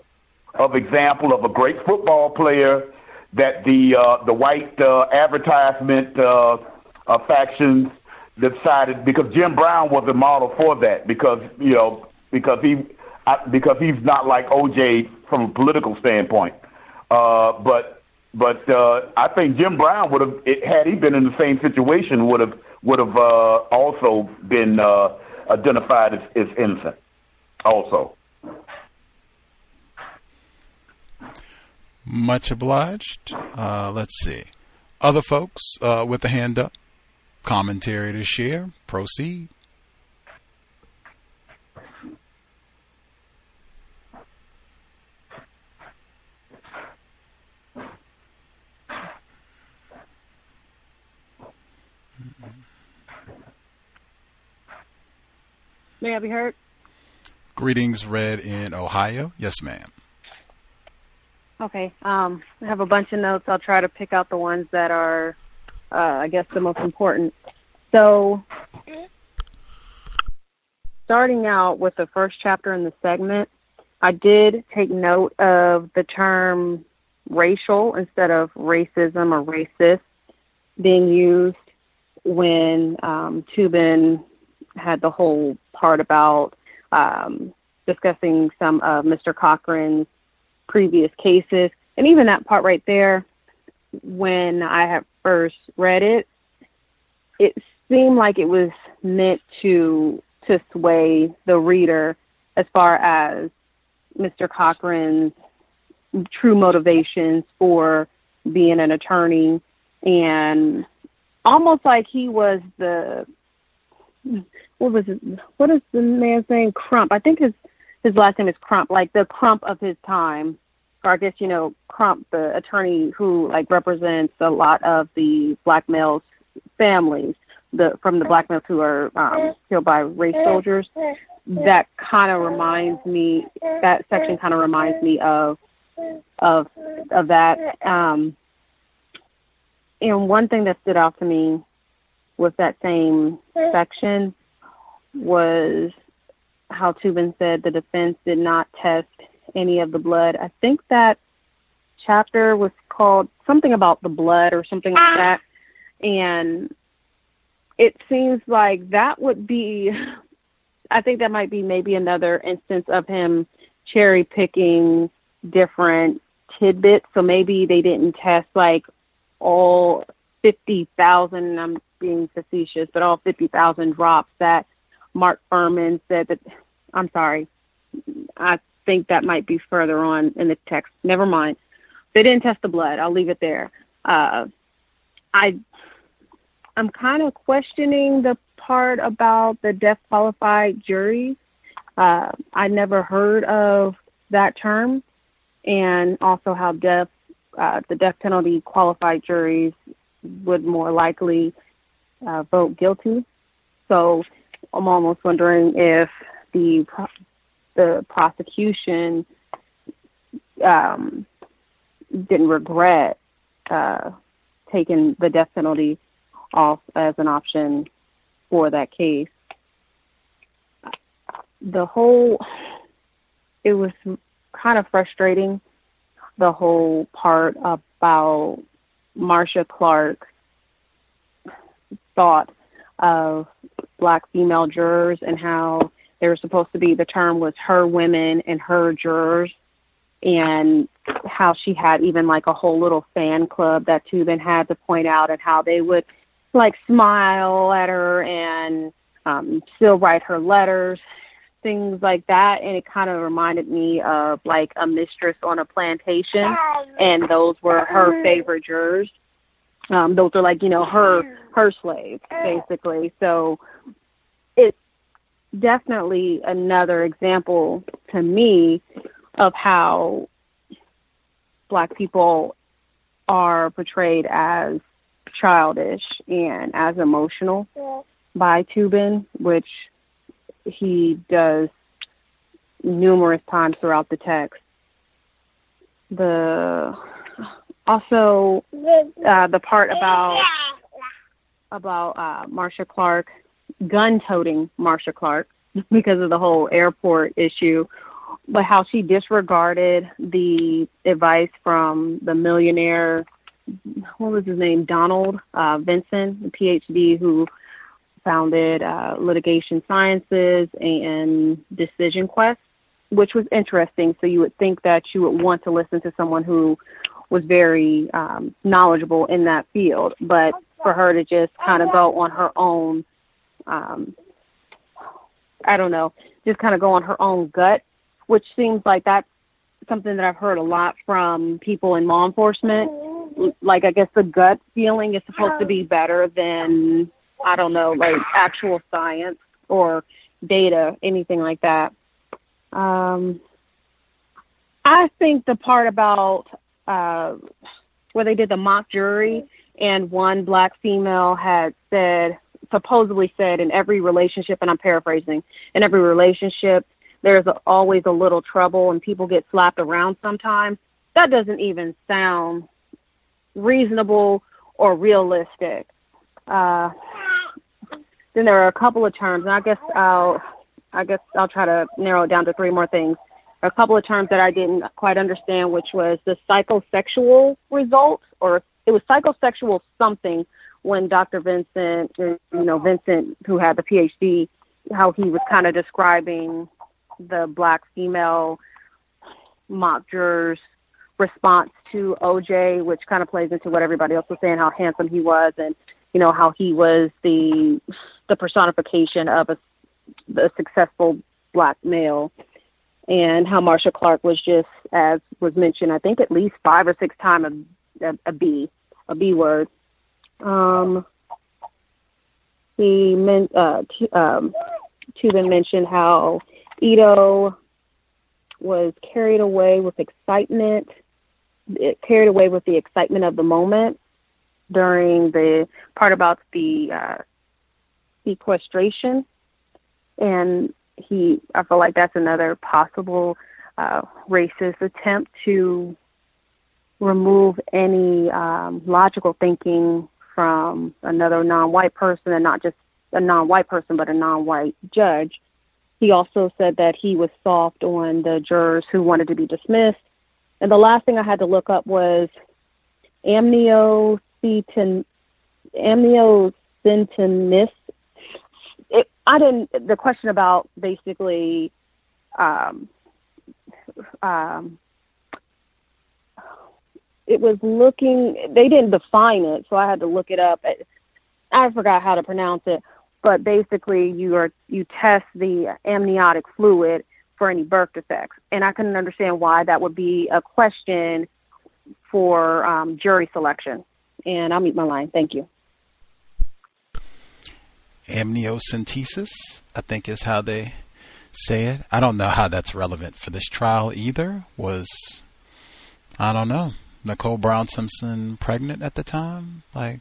of example of a great football player that the uh, the white uh, advertisement uh, uh, factions decided because Jim Brown was a model for that because you know because he uh, because he's not like OJ from a political standpoint, uh, but but uh, I think Jim Brown would have had he been in the same situation would have would have uh, also been uh, identified as, as innocent also. Much obliged. Uh, let's see. Other folks uh, with a hand up, commentary to share. Proceed. May I be heard? Greetings, Red in Ohio. Yes, ma'am. Okay. Um, I have a bunch of notes. I'll try to pick out the ones that are, uh, I guess, the most important. So, starting out with the first chapter in the segment, I did take note of the term racial instead of racism or racist being used when um, Toobin had the whole part about um, discussing some of Mr. Cochran's previous cases. And even that part right there, when I had first read it, it seemed like it was meant to to sway the reader as far as Mr. Cochran's true motivations for being an attorney and almost like he was the what was what is the man's name Crump I think his his last name is Crump, like the Crump of his time, or I guess you know Crump, the attorney who like represents a lot of the black males' families, the from the black males who are um, killed by race soldiers. That kind of reminds me. That section kind of reminds me of of of that. Um, and one thing that stood out to me with that same section was how Toobin said the defense did not test any of the blood. I think that chapter was called something about the blood or something like that. And it seems like that would be, I think that might be maybe another instance of him cherry picking different tidbits. So maybe they didn't test like all 50,000, I'm being facetious, but all 50,000 drops that Mark Fuhrman said that, I'm sorry, I think that might be further on in the text. Never mind. They didn't test the blood. I'll leave it there. Uh, I, I'm kind of questioning the part about the death qualified juries. Uh, I never heard of that term, and also how death, uh, the death penalty qualified juries would more likely uh, vote guilty. So I'm almost wondering if the the prosecution um, didn't regret uh, taking the death penalty off as an option for that case. The whole, it was kind of frustrating, the whole part about Marcia Clark's thought of black female jurors and how they were supposed to be the term was her women and her jurors and how she had even like a whole little fan club that Toobin had to point out and how they would like smile at her and um still write her letters things like that. And it kind of reminded me of like a mistress on a plantation and those were her favorite jurors um those are like you know her her slaves basically so it's definitely another example to me of how black people are portrayed as childish and as emotional by Toobin, which he does numerous times throughout the text. The also uh, the part about about uh, Marcia Clark gun-toting Marcia Clark because of the whole airport issue, but how she disregarded the advice from the millionaire what was his name Donald uh, Vinson, a PhD who founded uh, Litigation Sciences and Decision Quest, which was interesting. So you would think that you would want to listen to someone who was very um, knowledgeable in that field, but for her to just kind of go on her own, um, I don't know, just kind of go on her own gut, which seems like that's something that I've heard a lot from people in law enforcement. Like, I guess the gut feeling is supposed to be better than, I don't know, like actual science or data, anything like that. Um, I think the part about uh, where they did the mock jury and one black female had said, supposedly said, in every relationship, and I'm paraphrasing, in every relationship, there's a, always a little trouble and people get slapped around sometimes. That doesn't even sound reasonable or realistic. Uh, then there are a couple of terms, and I guess I'll, I guess I'll try to narrow it down to three more things. A couple of terms that I didn't quite understand, which was the psychosexual result, or it was psychosexual something when Dr. Vincent, you know, Vincent, who had the PhD, how he was kind of describing the black female mock jurors response to OJ, which kind of plays into what everybody else was saying, how handsome he was, and you know how he was the the personification of a, a successful black male, and how Marcia Clark was just, as was mentioned, I think at least five or six times a, a, a B, a B word. Um, he meant uh, um, Toobin mentioned how Ito was carried away with excitement, it carried away with the excitement of the moment during the part about the uh, sequestration. And he, I feel like that's another possible uh, racist attempt to remove any um, logical thinking from another non-white person, and not just a non-white person, but a non-white judge. He also said that he was soft on the jurors who wanted to be dismissed. And the last thing I had to look up was amniocentesis. amniocentesis. It, I didn't. The question about basically um, um, it was looking. They didn't define it, so I had to look it up. I forgot how to pronounce it, but basically, you are you test the amniotic fluid for any birth defects, and I couldn't understand why that would be a question for um, jury selection. And I'll meet my line. Thank you. Amniocentesis, I think, is how they say it. I don't know how that's relevant for this trial either. Was I don't know. Nicole Brown Simpson pregnant at the time? Like,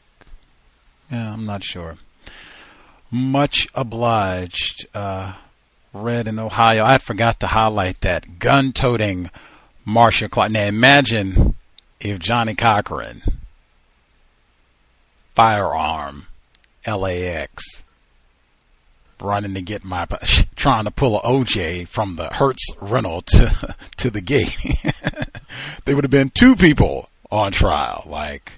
yeah, I'm not sure. Much obliged. Uh, Red in Ohio. I forgot to highlight that gun toting Marcia Clark. Now imagine if Johnnie Cochran, firearm, LAX, running to get my trying to pull a OJ from the Hertz rental to to the gate. there would have been two people on trial. Like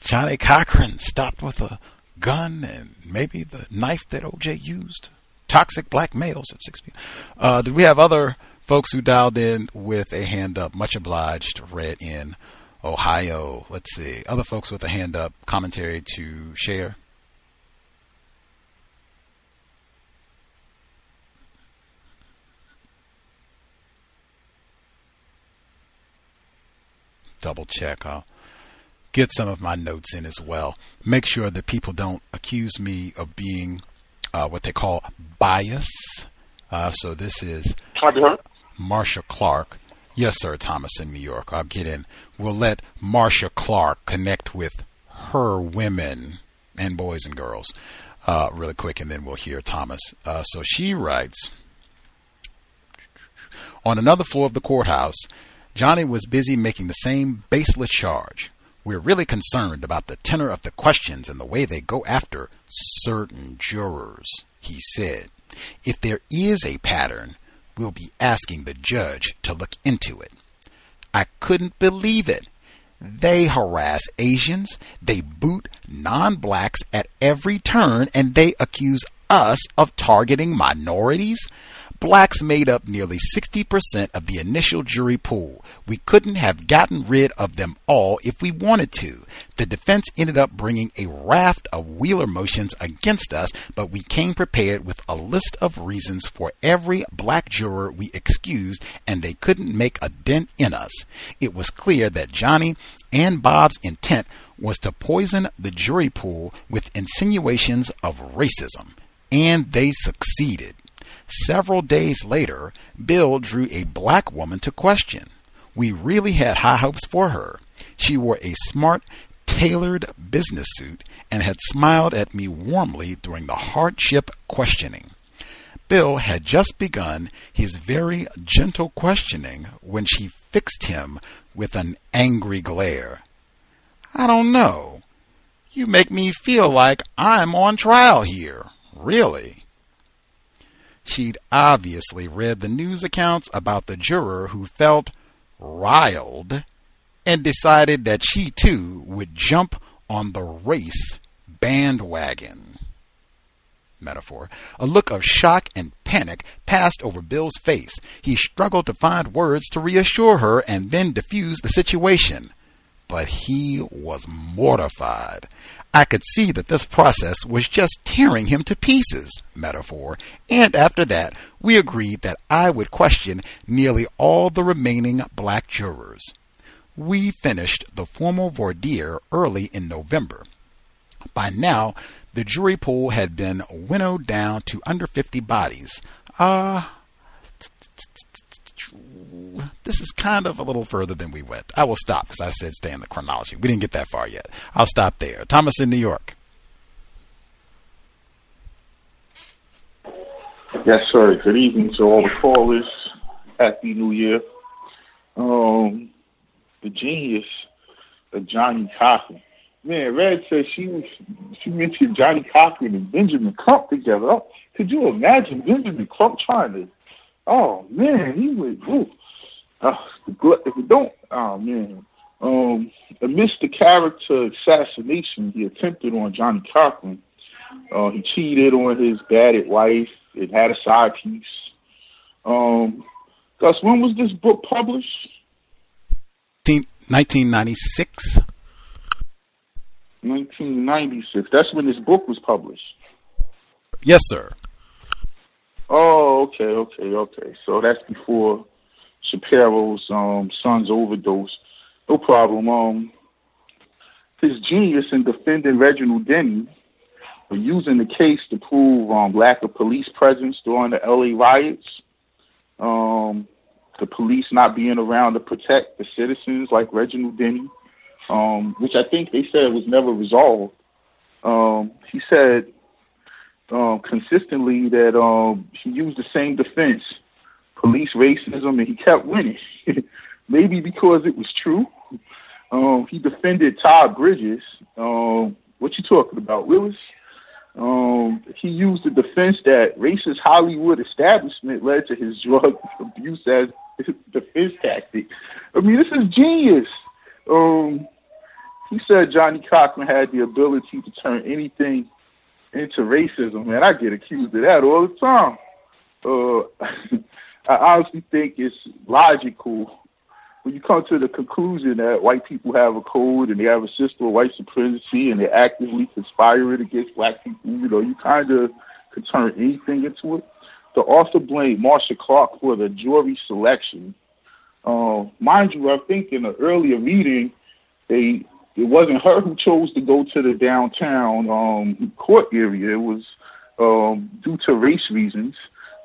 Johnnie Cochran stopped with a gun and maybe the knife that OJ used. Toxic black males at 6 p.m. Uh, did we have other folks who dialed in with a hand up? Much obliged. Red in Ohio. Let's see. Other folks with a hand up. Commentary to share. Double check. I'll get some of my notes in as well. Make sure that people don't accuse me of being uh, what they call bias. Uh, so this is Marcia Clark. Yes, sir, Thomas in New York. I'll get in. We'll let Marcia Clark connect with her women and boys and girls uh, really quick, and then we'll hear Thomas. Uh, so she writes On another floor of the courthouse, Johnnie was busy making the same baseless charge. We're really concerned about the tenor of the questions and the way they go after certain jurors, he said. If there is a pattern, we'll be asking the judge to look into it. I couldn't believe it. They harass Asians, they boot non blacks at every turn, and they accuse us of targeting minorities blacks made up nearly 60% of the initial jury pool. We couldn't have gotten rid of them all if we wanted to. The defense ended up bringing a raft of Wheeler motions against us, but we came prepared with a list of reasons for every black juror we excused, and they couldn't make a dent in us. It was clear that Johnnie and Bob's intent was to poison the jury pool with insinuations of racism, and they succeeded. Several days later, Bill drew a black woman to question. We really had high hopes for her. She wore a smart, tailored business suit and had smiled at me warmly during the hardship questioning. Bill had just begun his very gentle questioning when she fixed him with an angry glare. I don't know. You make me feel like I'm on trial here. Really? She'd obviously read the news accounts about the juror who felt riled and decided that she too would jump on the race bandwagon. Metaphor. A look of shock and panic passed over Bill's face. He struggled to find words to reassure her and then diffuse the situation. But he was mortified. I could see that this process was just tearing him to pieces, metaphor, and after that, we agreed that I would question nearly all the remaining black jurors. We finished the formal voir dire early in November. By now, the jury pool had been winnowed down to under 50 bodies. Ah, uh, this is kind of a little further than we went. I will stop because I said stay in the chronology. We didn't get that far yet. I'll stop there. Thomas in New York. Yes, sir. Good evening to all the callers. Happy New Year. Um, the genius of Johnnie Cochran. Man, Red said she was, she mentioned Johnnie Cochran and Benjamin Crump together. Oh, could you imagine Benjamin Crump trying to? Oh man, he would. Ooh, uh, if we don't, oh man, um, amidst the character assassination he attempted on Johnnie Cochran, uh, he cheated on his battered wife and had a side piece. Um, Gus, when was this book published? 1996. 1996. That's when this book was published. Yes, sir. Oh, okay, okay, okay. So that's before Shapiro's um, son's overdose. No problem. Um, his genius in defending Reginald Denny for using the case to prove um, lack of police presence during the LA riots, um, the police not being around to protect the citizens like Reginald Denny, um, which I think they said was never resolved. Um, he said um, consistently that um, he used the same defense, police racism, and he kept winning. Maybe because it was true. Um, he defended Todd Bridges. Um, what you talking about, Willis? Um, he used the defense that racist Hollywood establishment led to his drug abuse as defense tactic. I mean, this is genius. Um, he said Johnnie Cochran had the ability to turn anything into racism. Man, I get accused of that all the time. Uh, I honestly think it's logical when you come to the conclusion that white people have a code and they have a system of white supremacy and they're actively conspiring against black people, you know, you kind of could turn anything into it. The author blamed Marcia Clark for the jury selection. Uh, mind you, I think in an earlier reading, they it wasn't her who chose to go to the downtown um, court area. It was um, due to race reasons.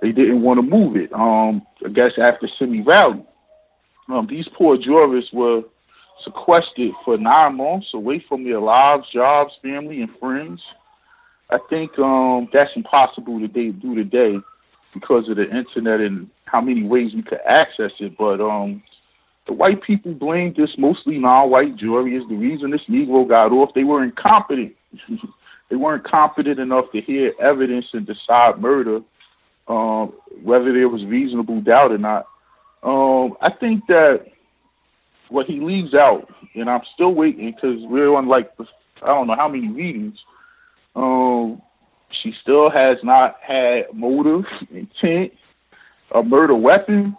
They didn't want to move it. Um, I guess after Simi Valley. Um, these poor jurors were sequestered for nine months away from their lives, jobs, family, and friends. I think um, that's impossible to do today because of the internet and how many ways we could access it. But um, the white people blamed this mostly non-white jury as the reason this Negro got off. They were incompetent. they weren't competent enough to hear evidence and decide murder, um, whether there was reasonable doubt or not. Um, I think that what he leaves out, and I'm still waiting because we're on like I don't know how many readings. Um, she still has not had motive, intent, a murder weapon.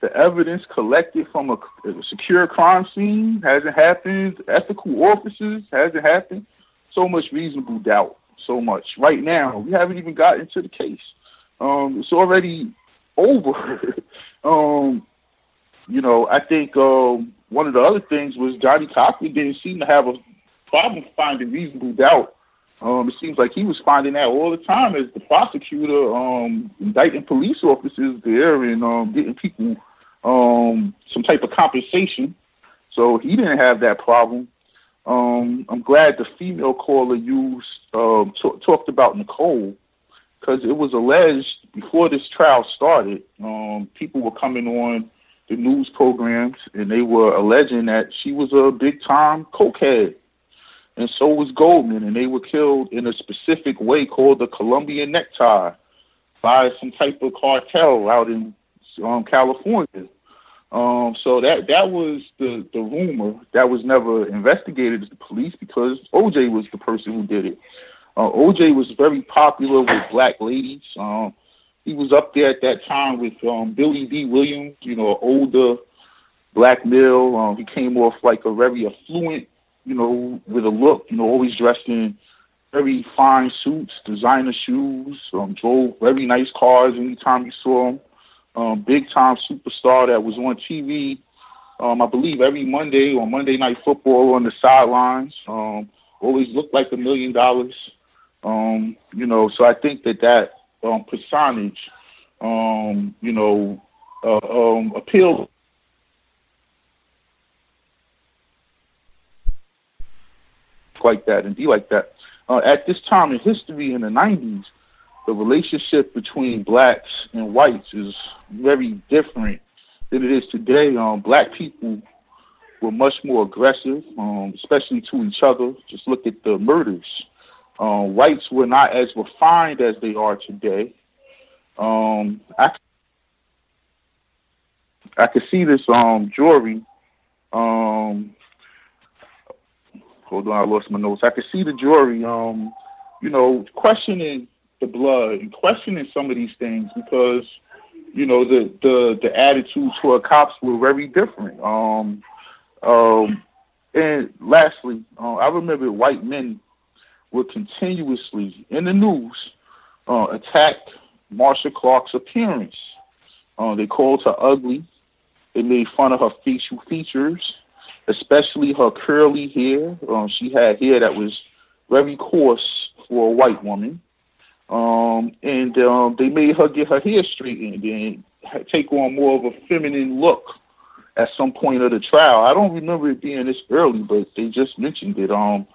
The evidence collected from a, a secure crime scene hasn't happened. Ethical officers hasn't happened. So much reasonable doubt. So much. Right now, we haven't even gotten to the case. Um, it's already over. um, you know, I think um, one of the other things was Johnnie Cochran didn't seem to have a problem finding reasonable doubt. Um, it seems like he was finding that all the time as the prosecutor, um, indicting police officers there and um, getting people um, some type of compensation. So he didn't have that problem. Um, I'm glad the female caller used uh, t- talked about Nicole because it was alleged before this trial started, um, people were coming on the news programs and they were alleging that she was a big time cokehead. And so was Goldman, and they were killed in a specific way called the Colombian necktie by some type of cartel out in um, California. Um, so that that was the the rumor that was never investigated as the police because OJ was the person who did it. Uh, OJ was very popular with black ladies. Um, he was up there at that time with um, Billy Dee Williams, you know, older black male. Um, he came off like a very affluent, you know, with a look, you know, always dressed in very fine suits, designer shoes, um, drove very nice cars anytime you saw him. Um, big time superstar that was on TV, um, I believe every Monday on Monday Night Football on the sidelines. Um, always looked like a million dollars. Um, you know, so I think that that um, personage, um, you know, uh, um, appeals. Like that and be like that. Uh, at this time in history in the 90s, the relationship between blacks and whites is very different than it is today. Um, black people were much more aggressive, um, especially to each other. Just look at the murders uh, whites were not as refined as they are today. Um, I I could see this um jury. Um, hold on, I lost my notes. I could see the jury, um, you know, questioning the blood and questioning some of these things because you know, the the the attitude toward cops were very different. Um, um, and lastly, uh, I remember white men were continuously in the news uh, attack Marcia Clark's appearance. Uh, they called her ugly. They made fun of her facial features, especially her curly hair. Uh, she had hair that was very coarse for a white woman. Um, and um, they made her get her hair straightened and take on more of a feminine look at some point of the trial. I don't remember it being this early, but they just mentioned it. Um,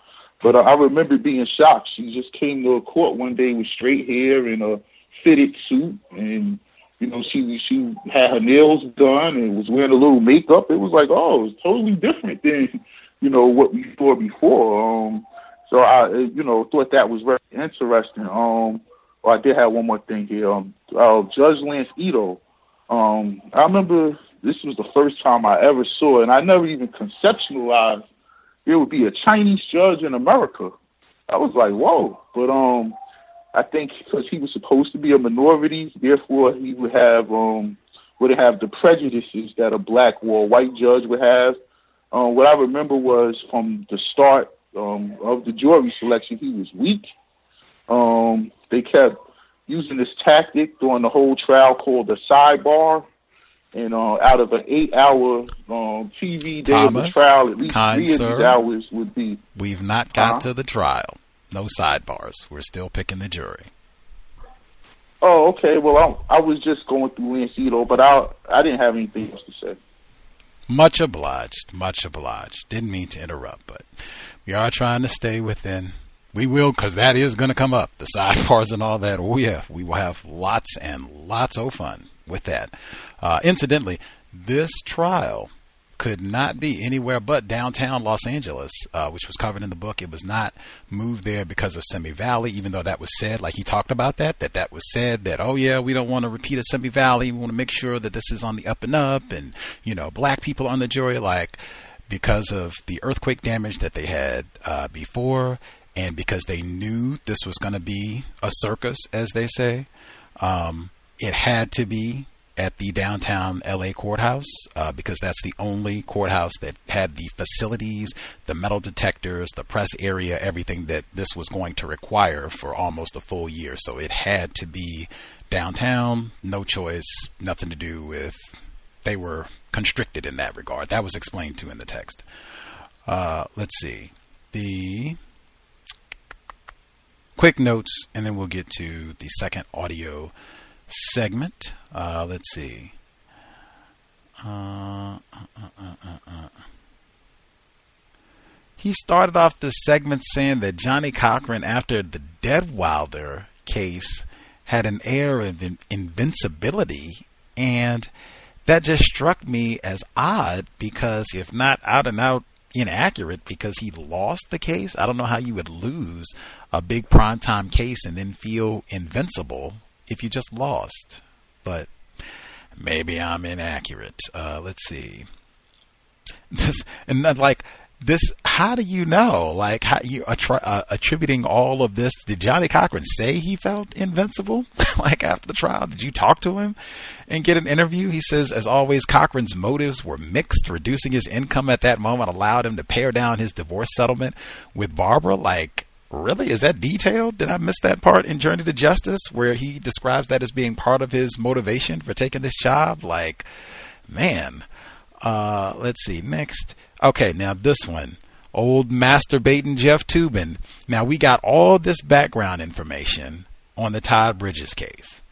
but uh, I remember being shocked. She just came to a court one day with straight hair and a fitted suit, and you know she she had her nails done and was wearing a little makeup. It was like, oh, it was totally different than you know what we saw before. Um, so I, you know, thought that was very interesting. Um, well, I did have one more thing here. Um, uh, Judge Lance Ito. Um, I remember this was the first time I ever saw, and I never even conceptualized it would be a Chinese judge in America. I was like, whoa. But um, I think because he was supposed to be a minority, therefore he would have um would have the prejudices that a black or a white judge would have. Um, what I remember was from the start um, of the jury selection, he was weak. Um, they kept using this tactic during the whole trial called the sidebar. And uh, out of an eight-hour um, TV day Thomas, of the trial, at least kind three of sir, these hours would be. We've not got Uh-huh. to the trial. No sidebars. We're still picking the jury. Oh, okay. Well, I, I was just going through Lance Ito, but I I didn't have anything else to say. Much obliged. Much obliged. Didn't mean to interrupt, but we are trying to stay within. We will, because that is going to come up. The sidebars and all that. Oh, yeah. We will have lots and lots of fun with that. Uh, incidentally, this trial could not be anywhere but downtown Los Angeles, uh, which was covered in the book. It was not moved there because of Simi Valley, even though that was said, like he talked about that, that that was said that, oh yeah, we don't want to repeat a Simi Valley. We want to make sure that this is on the up and up and, you know, black people on the jury, like because of the earthquake damage that they had uh, before and because they knew this was going to be a circus, as they say. Um, it had to be at the downtown LA courthouse uh, because that's the only courthouse that had the facilities, the metal detectors, the press area, everything that this was going to require for almost a full year. So it had to be downtown, no choice, nothing to do with. They were constricted in that regard. That was explained to in the text. Uh, let's see. The quick notes, and then we'll get to the second audio segment. Uh, let's see. Uh, uh, uh, uh, uh. He started off the segment saying that Johnnie Cochran, after the Deadwyler case, had an air of in- invincibility, and that just struck me as odd because, if not out and out inaccurate, because he lost the case, I don't know how you would lose a big primetime case and then feel invincible if you just lost. But maybe I'm inaccurate. Uh, let's see. This and like this. How do you know? Like how you attri- uh, attributing all of this? Did Johnnie Cochran say he felt invincible? like after the trial, did you talk to him and get an interview? He says, as always, Cochran's motives were mixed. Reducing his income at that moment allowed him to pare down his divorce settlement with Barbara. Like Really? Is that detailed? Did I miss that part in Journey to Justice where he describes that as being part of his motivation for taking this job? Like, man. Uh, let's see. Next. Okay, now this one. Old masturbating Jeff Toobin. Now we got all this background information on the Todd Bridges case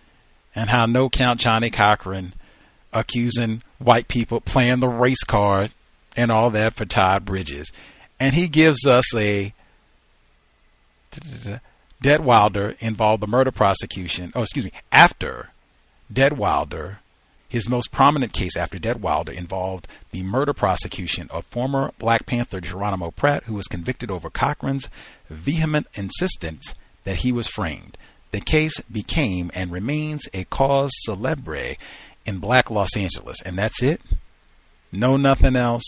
and how no count Johnnie Cochran accusing white people playing the race card and all that for Todd Bridges. And he gives us a Deadwyler involved the murder prosecution. Oh, excuse me. After Deadwyler, his most prominent case after Deadwyler involved the murder prosecution of former Black Panther Geronimo Pratt, who was convicted over Cochran's vehement insistence that he was framed. The case became and remains a cause celebre in Black Los Angeles, and that's it. No, nothing else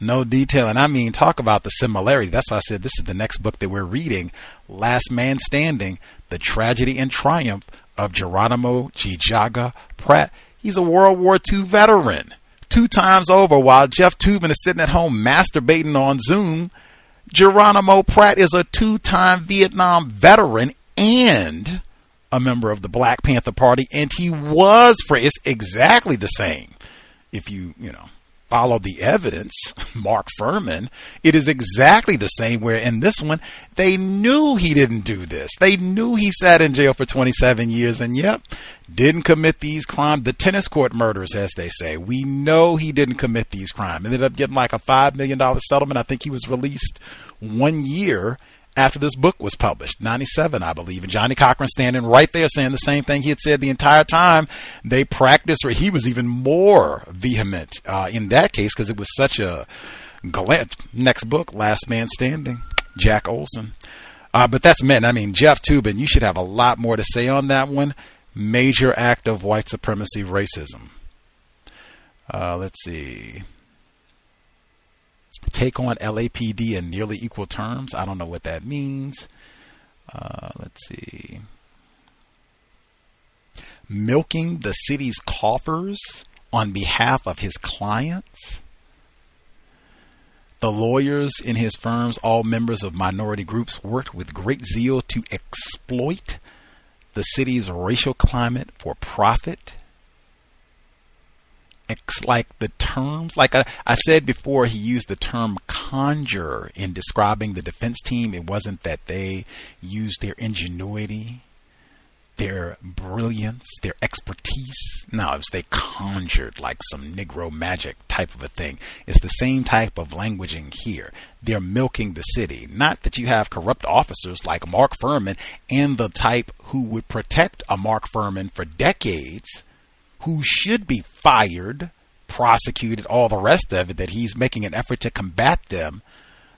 no detail. And I mean, talk about the similarity. That's why I said this is the next book that we're reading Last Man Standing The Tragedy and Triumph of Geronimo ji-Jaga Pratt. He's a World War II veteran. Two times over while Jeff Toobin is sitting at home masturbating on Zoom. Geronimo Pratt is a two time Vietnam veteran and a member of the Black Panther Party, and he was for it's exactly the same. If you, you know, follow the evidence, Mark Fuhrman, it is exactly the same. Where in this one, they knew he didn't do this. They knew he sat in jail for 27 years, and yep, didn't commit these crimes. The tennis court murders, as they say. We know he didn't commit these crimes. Ended up getting like a $5 million settlement. I think he was released one year after this book was published, 97, I believe. And Johnnie Cochran standing right there saying the same thing he had said the entire time. They practiced, or he was even more vehement uh, in that case because it was such a glint. Next book, Last Man Standing, Jack Olsen. Uh, but that's men. I mean, Jeff Toobin, you should have a lot more to say on that one. Major act of white supremacy racism. Uh, let's see take on LAPD in nearly equal terms. I don't know what that means. Uh, let's see. Milking the city's coffers on behalf of his clients. The lawyers in his firms, all members of minority groups, worked with great zeal to exploit the city's racial climate for profit like the terms like I, I, said before he used the term conjure in describing the defense team. It wasn't that they used their ingenuity their brilliance their expertise. No it was they conjured like some negro magic type of a thing. It's the same type of languaging here. They're milking the city. Not that you have corrupt officers like mark Fuhrman and the type who would protect a mark Fuhrman for decades who should be fired, prosecuted, all the rest of it, that he's making an effort to combat them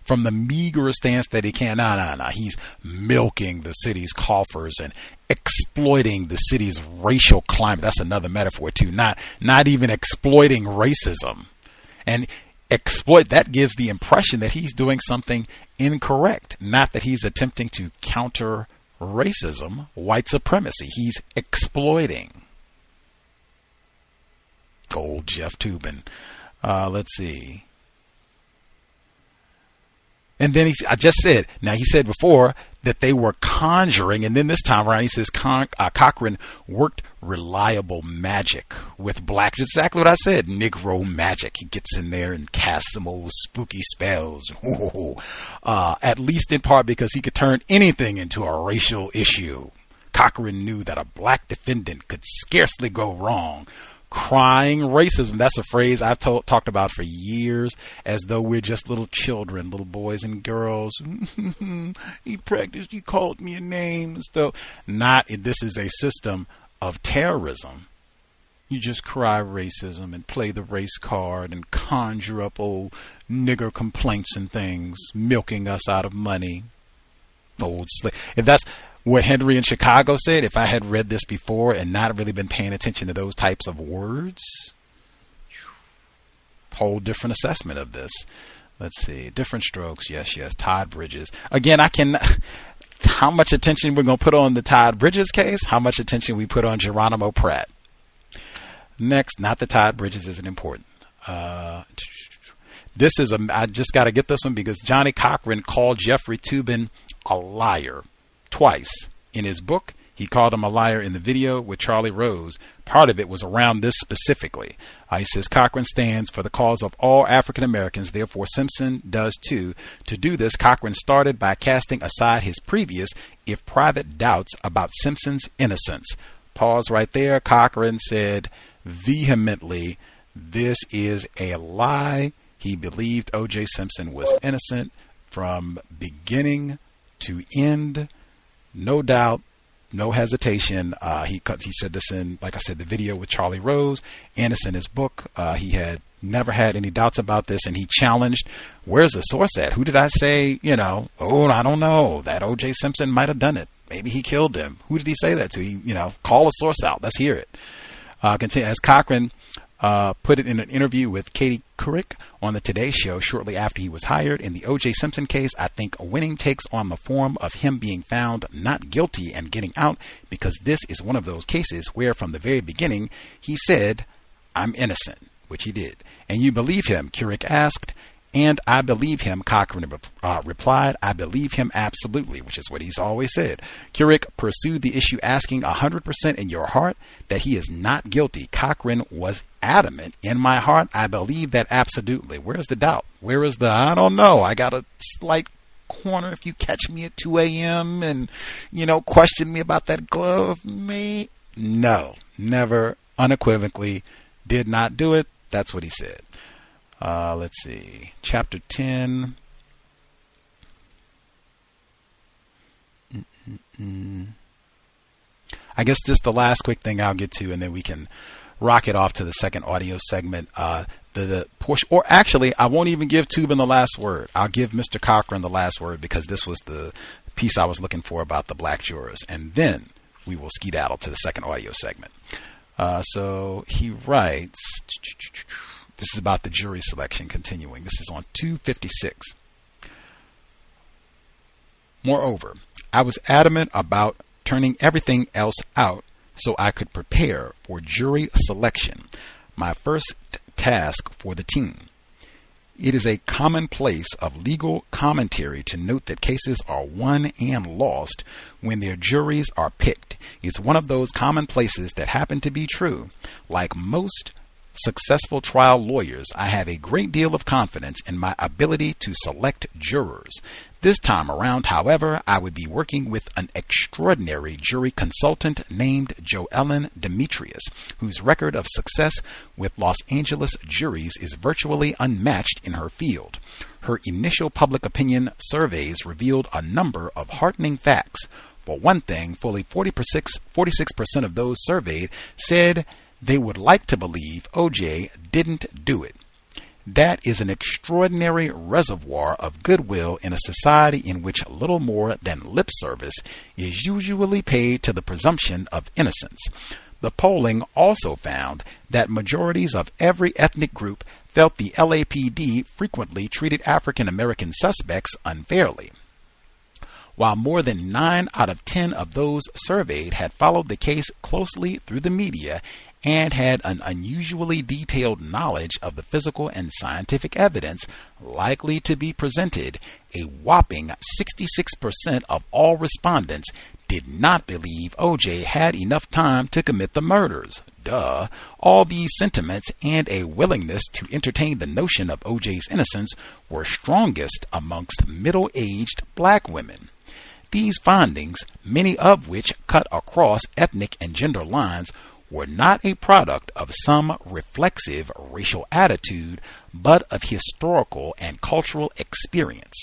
from the meager stance that he can. No, no, no. He's milking the city's coffers and exploiting the city's racial climate. That's another metaphor too. Not not even exploiting racism. And exploit that gives the impression that he's doing something incorrect, not that he's attempting to counter racism, white supremacy. He's exploiting. Old Jeff Toobin. Uh, let's see. And then he, I just said, now he said before that they were conjuring, and then this time around he says Con, uh, Cochran worked reliable magic with black. Exactly what I said, Negro magic. He gets in there and casts some old spooky spells. Uh, at least in part because he could turn anything into a racial issue. Cochran knew that a black defendant could scarcely go wrong crying racism. That's a phrase I've to- talked about for years, as though we're just little children, little boys and girls. he practiced, he called me a name. So, not this is a system of terrorism. You just cry racism and play the race card and conjure up old nigger complaints and things, milking us out of money. Old slave. If that's what Henry in Chicago said, if I had read this before and not really been paying attention to those types of words, whole different assessment of this. Let's see, Diff'rent Strokes. Yes, yes. Todd Bridges. Again, I can. How much attention we're going to put on the Todd Bridges case? How much attention we put on Geronimo Pratt? Next, not the Todd Bridges isn't important. Uh, this is a. I just got to get this one because Johnnie Cochran called Jeffrey Toobin a liar twice. In his book, he called him a liar in the video with Charlie Rose. Part of it was around this specifically. Uh, he says Cochran stands for the cause of all African Americans, therefore Simpson does too. To do this, Cochran started by casting aside his previous, if private, doubts about Simpson's innocence. Pause right there. Cochran said vehemently, This is a lie. He believed O.J. Simpson was innocent from beginning to end no doubt, no hesitation. Uh, he he said this in, like I said, the video with Charlie Rose, and it's in his book. Uh, he had never had any doubts about this, and he challenged, "Where's the source at? Who did I say? You know? Oh, I don't know. That O.J. Simpson might have done it. Maybe he killed him. Who did he say that to? He, you know, call a source out. Let's hear it." Uh, continue as Cochran uh, put it in an interview with Katie Couric on the Today Show shortly after he was hired. In the O.J. Simpson case, I think a winning takes on the form of him being found not guilty and getting out because this is one of those cases where from the very beginning he said, I'm innocent, which he did. And you believe him, Couric asked. And I believe him, Cochran uh, replied. I believe him absolutely, which is what he's always said. Couric pursued the issue asking 100% in your heart that he is not guilty. Cochran was adamant. In my heart, I believe that absolutely. Where's the doubt? Where is the, I don't know. I got a slight corner if you catch me at 2 a.m. and, you know, question me about that glove. Me? No, never unequivocally did not do it. That's what he said. Uh, let's see. Chapter 10. Mm-mm-mm. I guess just the last quick thing I'll get to, and then we can rock it off to the second audio segment. Uh, the, the portion, or actually, I won't even give Toobin the last word. I'll give Mr. Cochran the last word because this was the piece I was looking for about the black jurors, and then we will skedaddle to the second audio segment. Uh, so he writes. This is about the jury selection continuing. This is on 256. Moreover, I was adamant about turning everything else out so I could prepare for jury selection, my first task for the team. It is a commonplace of legal commentary to note that cases are won and lost when their juries are picked. It's one of those commonplaces that happen to be true. Like most successful trial lawyers, I have a great deal of confidence in my ability to select jurors. This time around, however, I would be working with an extraordinary jury consultant named Jo-Ellan Dimitrius, whose record of success with Los Angeles juries is virtually unmatched in her field. Her initial public opinion surveys revealed a number of heartening facts. For one thing, fully 46, 46% of those surveyed said they would like to believe OJ didn't do it. That is an extraordinary reservoir of goodwill in a society in which little more than lip service is usually paid to the presumption of innocence. The polling also found that majorities of every ethnic group felt the LAPD frequently treated African American suspects unfairly. While more than 9 out of 10 of those surveyed had followed the case closely through the media and had an unusually detailed knowledge of the physical and scientific evidence likely to be presented, a whopping 66% of all respondents did not believe OJ had enough time to commit the murders. Duh. All these sentiments and a willingness to entertain the notion of OJ's innocence were strongest amongst middle aged black women. These findings, many of which cut across ethnic and gender lines, were not a product of some reflexive racial attitude, but of historical and cultural experience.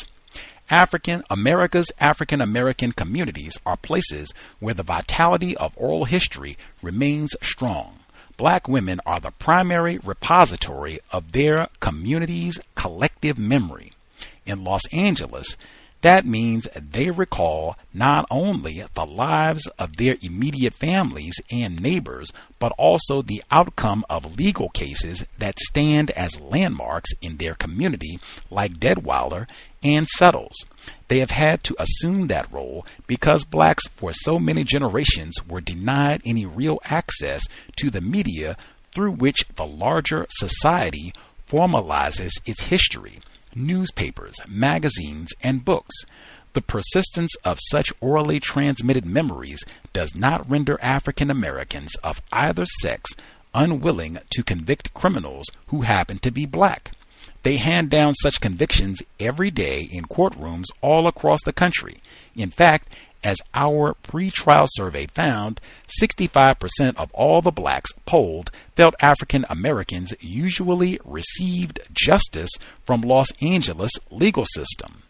African America's African American communities are places where the vitality of oral history remains strong. Black women are the primary repository of their community's collective memory. In Los Angeles, that means they recall not only the lives of their immediate families and neighbors, but also the outcome of legal cases that stand as landmarks in their community, like Deadwyler and Settles. They have had to assume that role because blacks for so many generations were denied any real access to the media through which the larger society formalizes its history newspapers, magazines, and books. The persistence of such orally transmitted memories does not render African Americans of either sex unwilling to convict criminals who happen to be black. They hand down such convictions every day in courtrooms all across the country. In fact, as our pre-trial survey found, 65% of all the blacks polled felt African Americans usually received justice from Los Angeles legal system.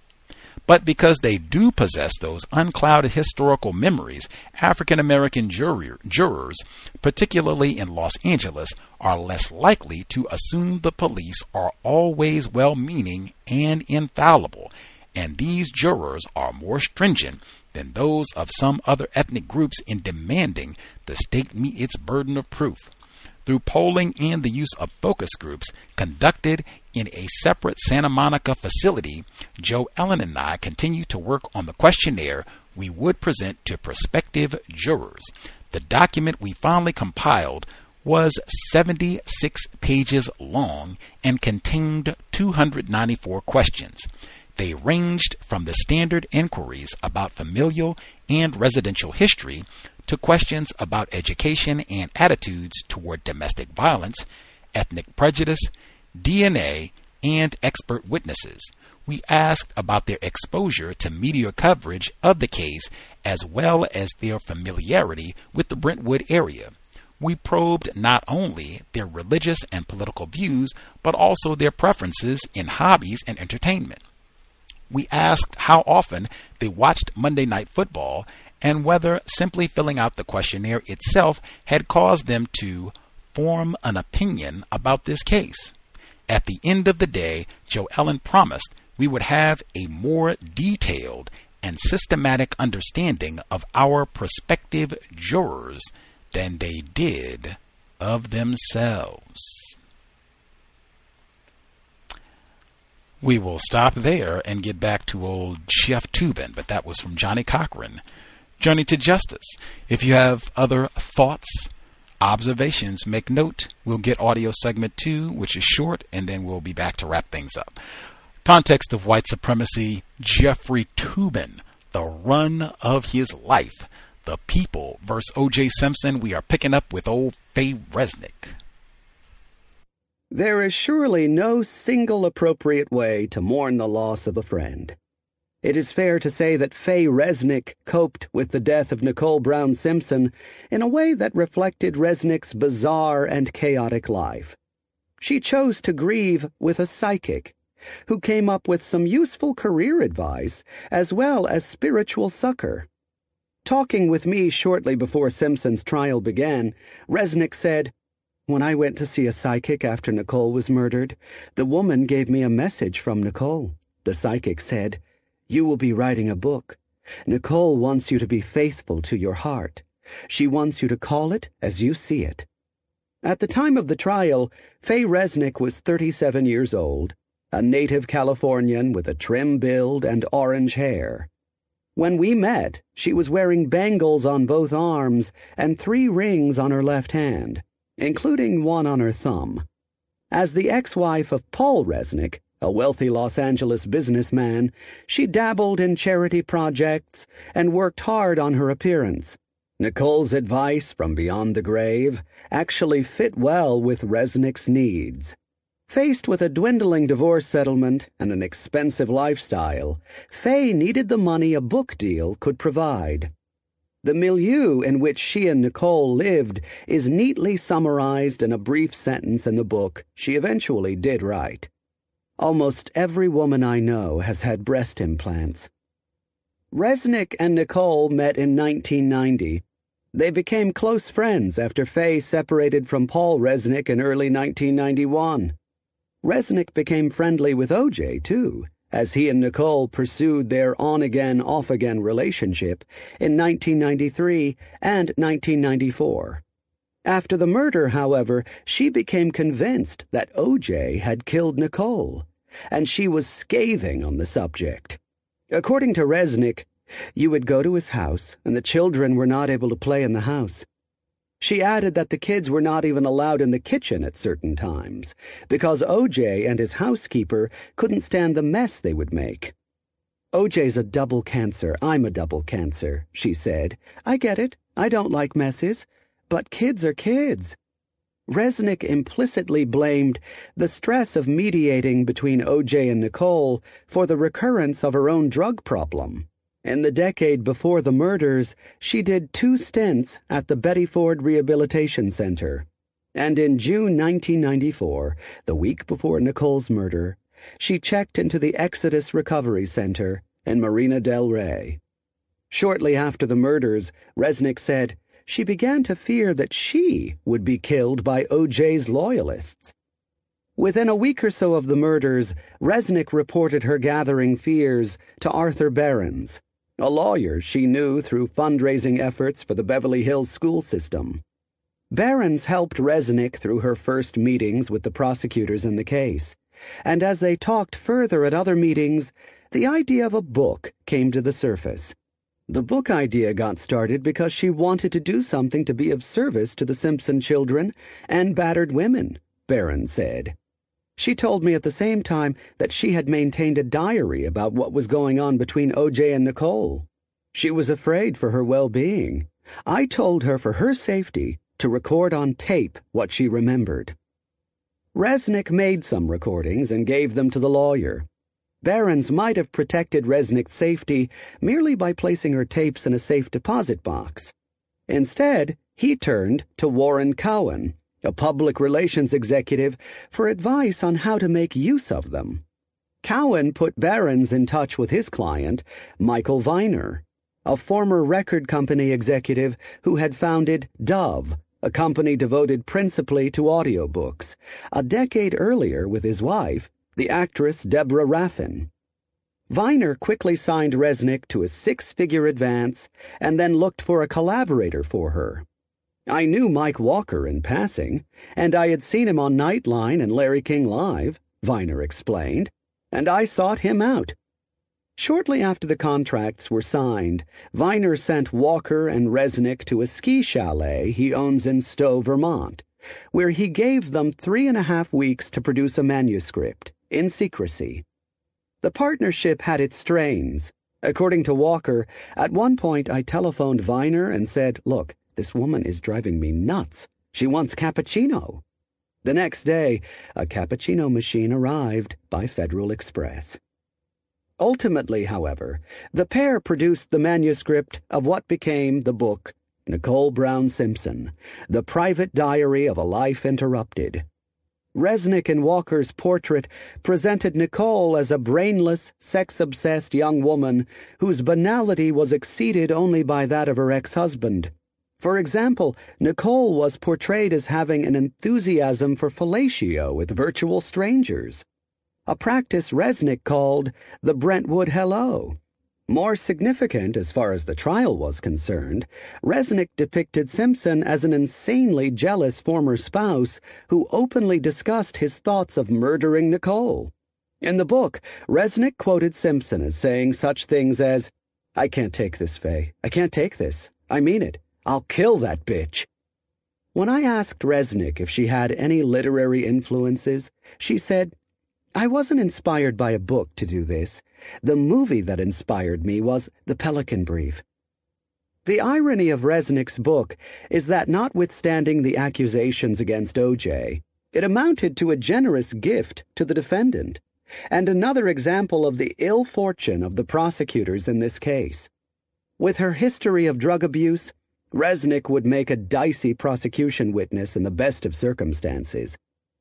But because they do possess those unclouded historical memories, African American jurors, particularly in Los Angeles, are less likely to assume the police are always well meaning and infallible, and these jurors are more stringent than those of some other ethnic groups in demanding the state meet its burden of proof. through polling and the use of focus groups conducted in a separate Santa Monica facility, Joe Ellen and I continue to work on the questionnaire we would present to prospective jurors. The document we finally compiled was 76 pages long and contained 294 questions. They ranged from the standard inquiries about familial and residential history to questions about education and attitudes toward domestic violence, ethnic prejudice, DNA, and expert witnesses. We asked about their exposure to media coverage of the case as well as their familiarity with the Brentwood area. We probed not only their religious and political views, but also their preferences in hobbies and entertainment. We asked how often they watched Monday Night Football and whether simply filling out the questionnaire itself had caused them to form an opinion about this case. At the end of the day, Joe Ellen promised we would have a more detailed and systematic understanding of our prospective jurors than they did of themselves. We will stop there and get back to old Jeff Toobin, but that was from Johnnie Cochran. Journey to Justice. If you have other thoughts, observations, make note. We'll get audio segment two, which is short, and then we'll be back to wrap things up. Context of white supremacy Jeffrey Toobin, the run of his life. The People versus O.J. Simpson. We are picking up with old Faye Resnick. There is surely no single appropriate way to mourn the loss of a friend. It is fair to say that Faye Resnick coped with the death of Nicole Brown Simpson in a way that reflected Resnick's bizarre and chaotic life. She chose to grieve with a psychic who came up with some useful career advice as well as spiritual succor. Talking with me shortly before Simpson's trial began, Resnick said, When I went to see a psychic after Nicole was murdered, the woman gave me a message from Nicole. The psychic said, You will be writing a book. Nicole wants you to be faithful to your heart. She wants you to call it as you see it. At the time of the trial, Faye Resnick was 37 years old, a native Californian with a trim build and orange hair. When we met, she was wearing bangles on both arms and three rings on her left hand, including one on her thumb. As the ex-wife of Paul Resnick, a wealthy Los Angeles businessman, she dabbled in charity projects and worked hard on her appearance. Nicole's advice from beyond the grave actually fit well with Resnick's needs. Faced with a dwindling divorce settlement and an expensive lifestyle, Faye needed the money a book deal could provide. The milieu in which she and Nicole lived is neatly summarized in a brief sentence in the book she eventually did write. Almost every woman I know has had breast implants. Resnick and Nicole met in 1990. They became close friends after Faye separated from Paul Resnick in early 1991. Resnick became friendly with OJ, too, as he and Nicole pursued their on again, off again relationship in 1993 and 1994. After the murder, however, she became convinced that OJ had killed Nicole, and she was scathing on the subject. According to Resnick, you would go to his house, and the children were not able to play in the house. She added that the kids were not even allowed in the kitchen at certain times because OJ and his housekeeper couldn't stand the mess they would make. OJ's a double cancer. I'm a double cancer, she said. I get it. I don't like messes. But kids are kids. Resnick implicitly blamed the stress of mediating between OJ and Nicole for the recurrence of her own drug problem. In the decade before the murders, she did two stints at the Betty Ford Rehabilitation Center. And in June 1994, the week before Nicole's murder, she checked into the Exodus Recovery Center in Marina del Rey. Shortly after the murders, Resnick said she began to fear that she would be killed by OJ's loyalists. Within a week or so of the murders, Resnick reported her gathering fears to Arthur Barens, a lawyer she knew through fundraising efforts for the Beverly Hills school system. Barens helped Resnick through her first meetings with the prosecutors in the case, and as they talked further at other meetings, the idea of a book came to the surface. The book idea got started because she wanted to do something to be of service to the Simpson children and battered women, Barens said. She told me at the same time that she had maintained a diary about what was going on between OJ and Nicole. She was afraid for her well being. I told her for her safety to record on tape what she remembered. Resnick made some recordings and gave them to the lawyer. Barens might have protected Resnick's safety merely by placing her tapes in a safe deposit box. Instead, he turned to Warren Cowan, a public relations executive, for advice on how to make use of them. Cowan put Barens in touch with his client, Michael Viner, a former record company executive who had founded Dove, a company devoted principally to audiobooks, a decade earlier with his wife, the actress Deborah Raffin. Viner quickly signed Resnick to a six figure advance and then looked for a collaborator for her. I knew Mike Walker in passing, and I had seen him on Nightline and Larry King Live, Viner explained, and I sought him out. Shortly after the contracts were signed, Viner sent Walker and Resnick to a ski chalet he owns in Stowe, Vermont, where he gave them three and a half weeks to produce a manuscript in secrecy. The partnership had its strains. According to Walker, at one point I telephoned Viner and said, Look, this woman is driving me nuts. She wants cappuccino. The next day, a cappuccino machine arrived by Federal Express. Ultimately, however, the pair produced the manuscript of what became the book Nicole Brown Simpson, The Private Diary of a Life Interrupted. Resnick and Walker's portrait presented Nicole as a brainless, sex obsessed young woman whose banality was exceeded only by that of her ex husband. For example, Nicole was portrayed as having an enthusiasm for fellatio with virtual strangers, a practice Resnick called the Brentwood Hello. More significant as far as the trial was concerned, Resnick depicted Simpson as an insanely jealous former spouse who openly discussed his thoughts of murdering Nicole. In the book, Resnick quoted Simpson as saying such things as, I can't take this, Faye. I can't take this. I mean it. I'll kill that bitch. When I asked Resnick if she had any literary influences, she said, I wasn't inspired by a book to do this. The movie that inspired me was The Pelican Brief. The irony of Resnick's book is that notwithstanding the accusations against O.J., it amounted to a generous gift to the defendant, and another example of the ill fortune of the prosecutors in this case. With her history of drug abuse, Resnick would make a dicey prosecution witness in the best of circumstances.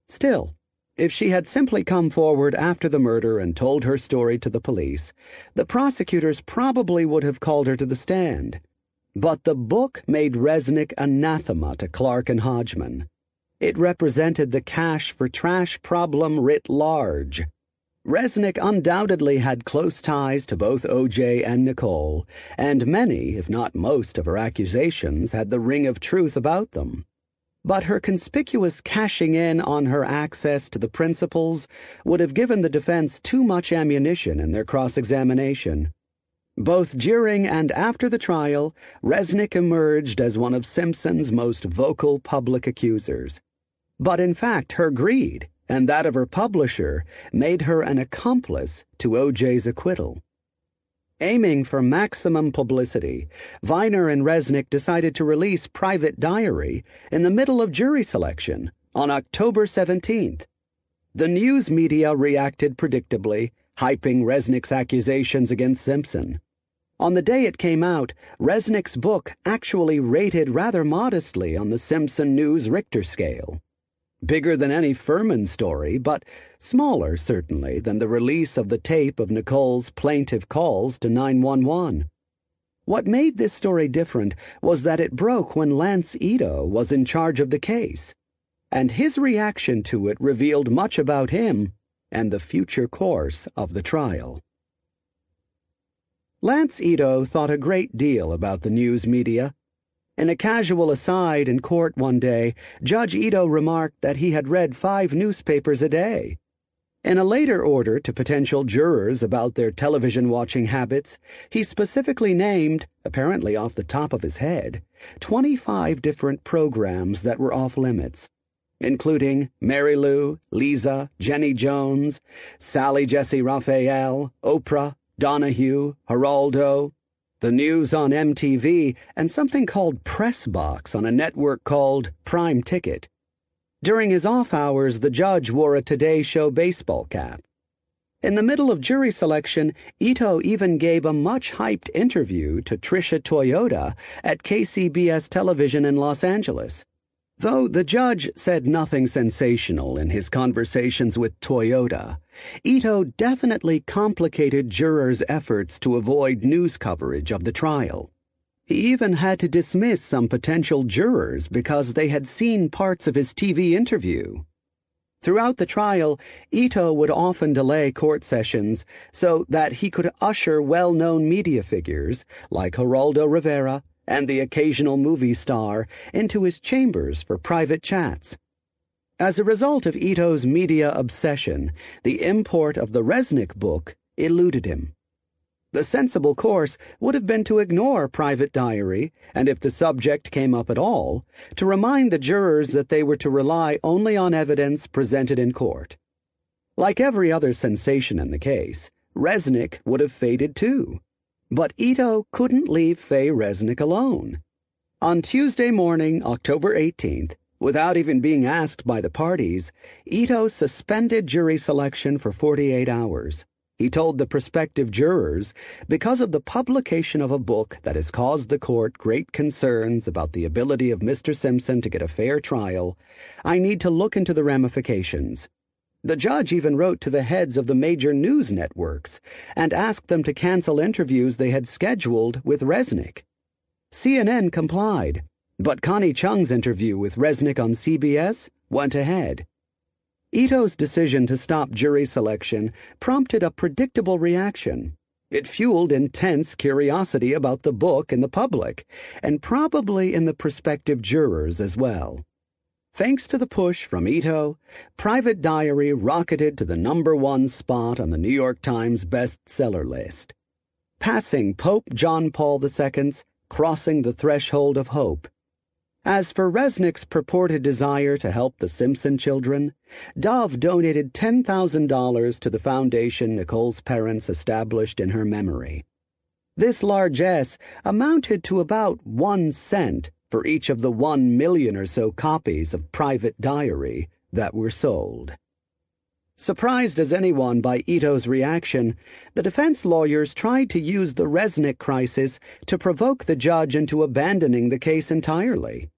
Still, if she had simply come forward after the murder and told her story to the police, the prosecutors probably would have called her to the stand. But the book made Resnick anathema to Clark and Hodgman. It represented the cash for trash problem writ large. Resnick undoubtedly had close ties to both O.J. and Nicole, and many, if not most, of her accusations had the ring of truth about them but her conspicuous cashing in on her access to the principals would have given the defense too much ammunition in their cross examination. Both during and after the trial, Resnick emerged as one of Simpson's most vocal public accusers. But in fact, her greed and that of her publisher made her an accomplice to O.J.'s acquittal. Aiming for maximum publicity, Viner and Resnick decided to release Private Diary in the middle of jury selection on October 17th. The news media reacted predictably, hyping Resnick's accusations against Simpson. On the day it came out, Resnick's book actually rated rather modestly on the Simpson News Richter scale bigger than any Fuhrman story, but smaller, certainly, than the release of the tape of Nicole's plaintive calls to 911. What made this story different was that it broke when Lance Ito was in charge of the case, and his reaction to it revealed much about him and the future course of the trial. Lance Ito thought a great deal about the news media In a casual aside in court one day, Judge Ito remarked that he had read five newspapers a day. In a later order to potential jurors about their television watching habits, he specifically named, apparently off the top of his head, 25 different programs that were off limits, including Mary Lou, Leeza, Jenny Jones, Sally Jessy Raphael, Oprah, Donahue, Geraldo, the news on MTV, and something called Press Box on a network called Prime Ticket. During his off hours, the judge wore a Today Show baseball cap. In the middle of jury selection, Ito even gave a much hyped interview to Tricia Toyota at KCBS television in Los Angeles. Though the judge said nothing sensational in his conversations with Toyota, Ito definitely complicated jurors' efforts to avoid news coverage of the trial. He even had to dismiss some potential jurors because they had seen parts of his TV interview. Throughout the trial, Ito would often delay court sessions so that he could usher well known media figures like Geraldo Rivera, and the occasional movie star into his chambers for private chats. As a result of Ito's media obsession, the import of the Resnick book eluded him. The sensible course would have been to ignore Private Diary, and if the subject came up at all, to remind the jurors that they were to rely only on evidence presented in court. Like every other sensation in the case, Resnick would have faded too. But Ito couldn't leave Faye Resnick alone. On Tuesday morning, October 18th, without even being asked by the parties, Ito suspended jury selection for 48 hours. He told the prospective jurors, because of the publication of a book that has caused the court great concerns about the ability of Mr. Simpson to get a fair trial, I need to look into the ramifications. The judge even wrote to the heads of the major news networks and asked them to cancel interviews they had scheduled with Resnick. CNN complied, but Connie Chung's interview with Resnick on CBS went ahead. Ito's decision to stop jury selection prompted a predictable reaction. It fueled intense curiosity about the book in the public, and probably in the prospective jurors as well. Thanks to the push from Ito, Private Diary rocketed to the number one spot on the New York Times bestseller list, passing Pope John Paul II's Crossing the Threshold of Hope. As for Resnick's purported desire to help the Simpson children, Dove donated $10,000 to the foundation Nicole's parents established in her memory. This largesse amounted to about one cent for each of the one million or so copies of Private Diary that were sold. Surprised as anyone by Ito's reaction, the defense lawyers tried to use the Resnick crisis to provoke the judge into abandoning the case entirely.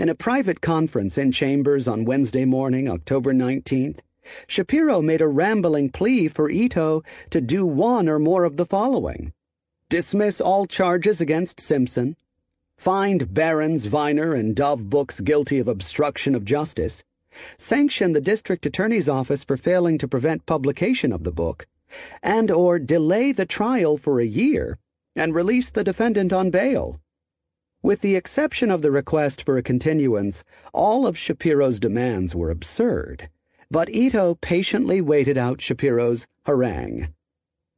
In a private conference in chambers on Wednesday morning, October 19th, Shapiro made a rambling plea for Ito to do one or more of the following. Dismiss all charges against Simpson, find Barens, Viner, and Dove Books guilty of obstruction of justice, sanction the district attorney's office for failing to prevent publication of the book, and or delay the trial for a year and release the defendant on bail. With the exception of the request for a continuance, all of Shapiro's demands were absurd, but Ito patiently waited out Shapiro's harangue.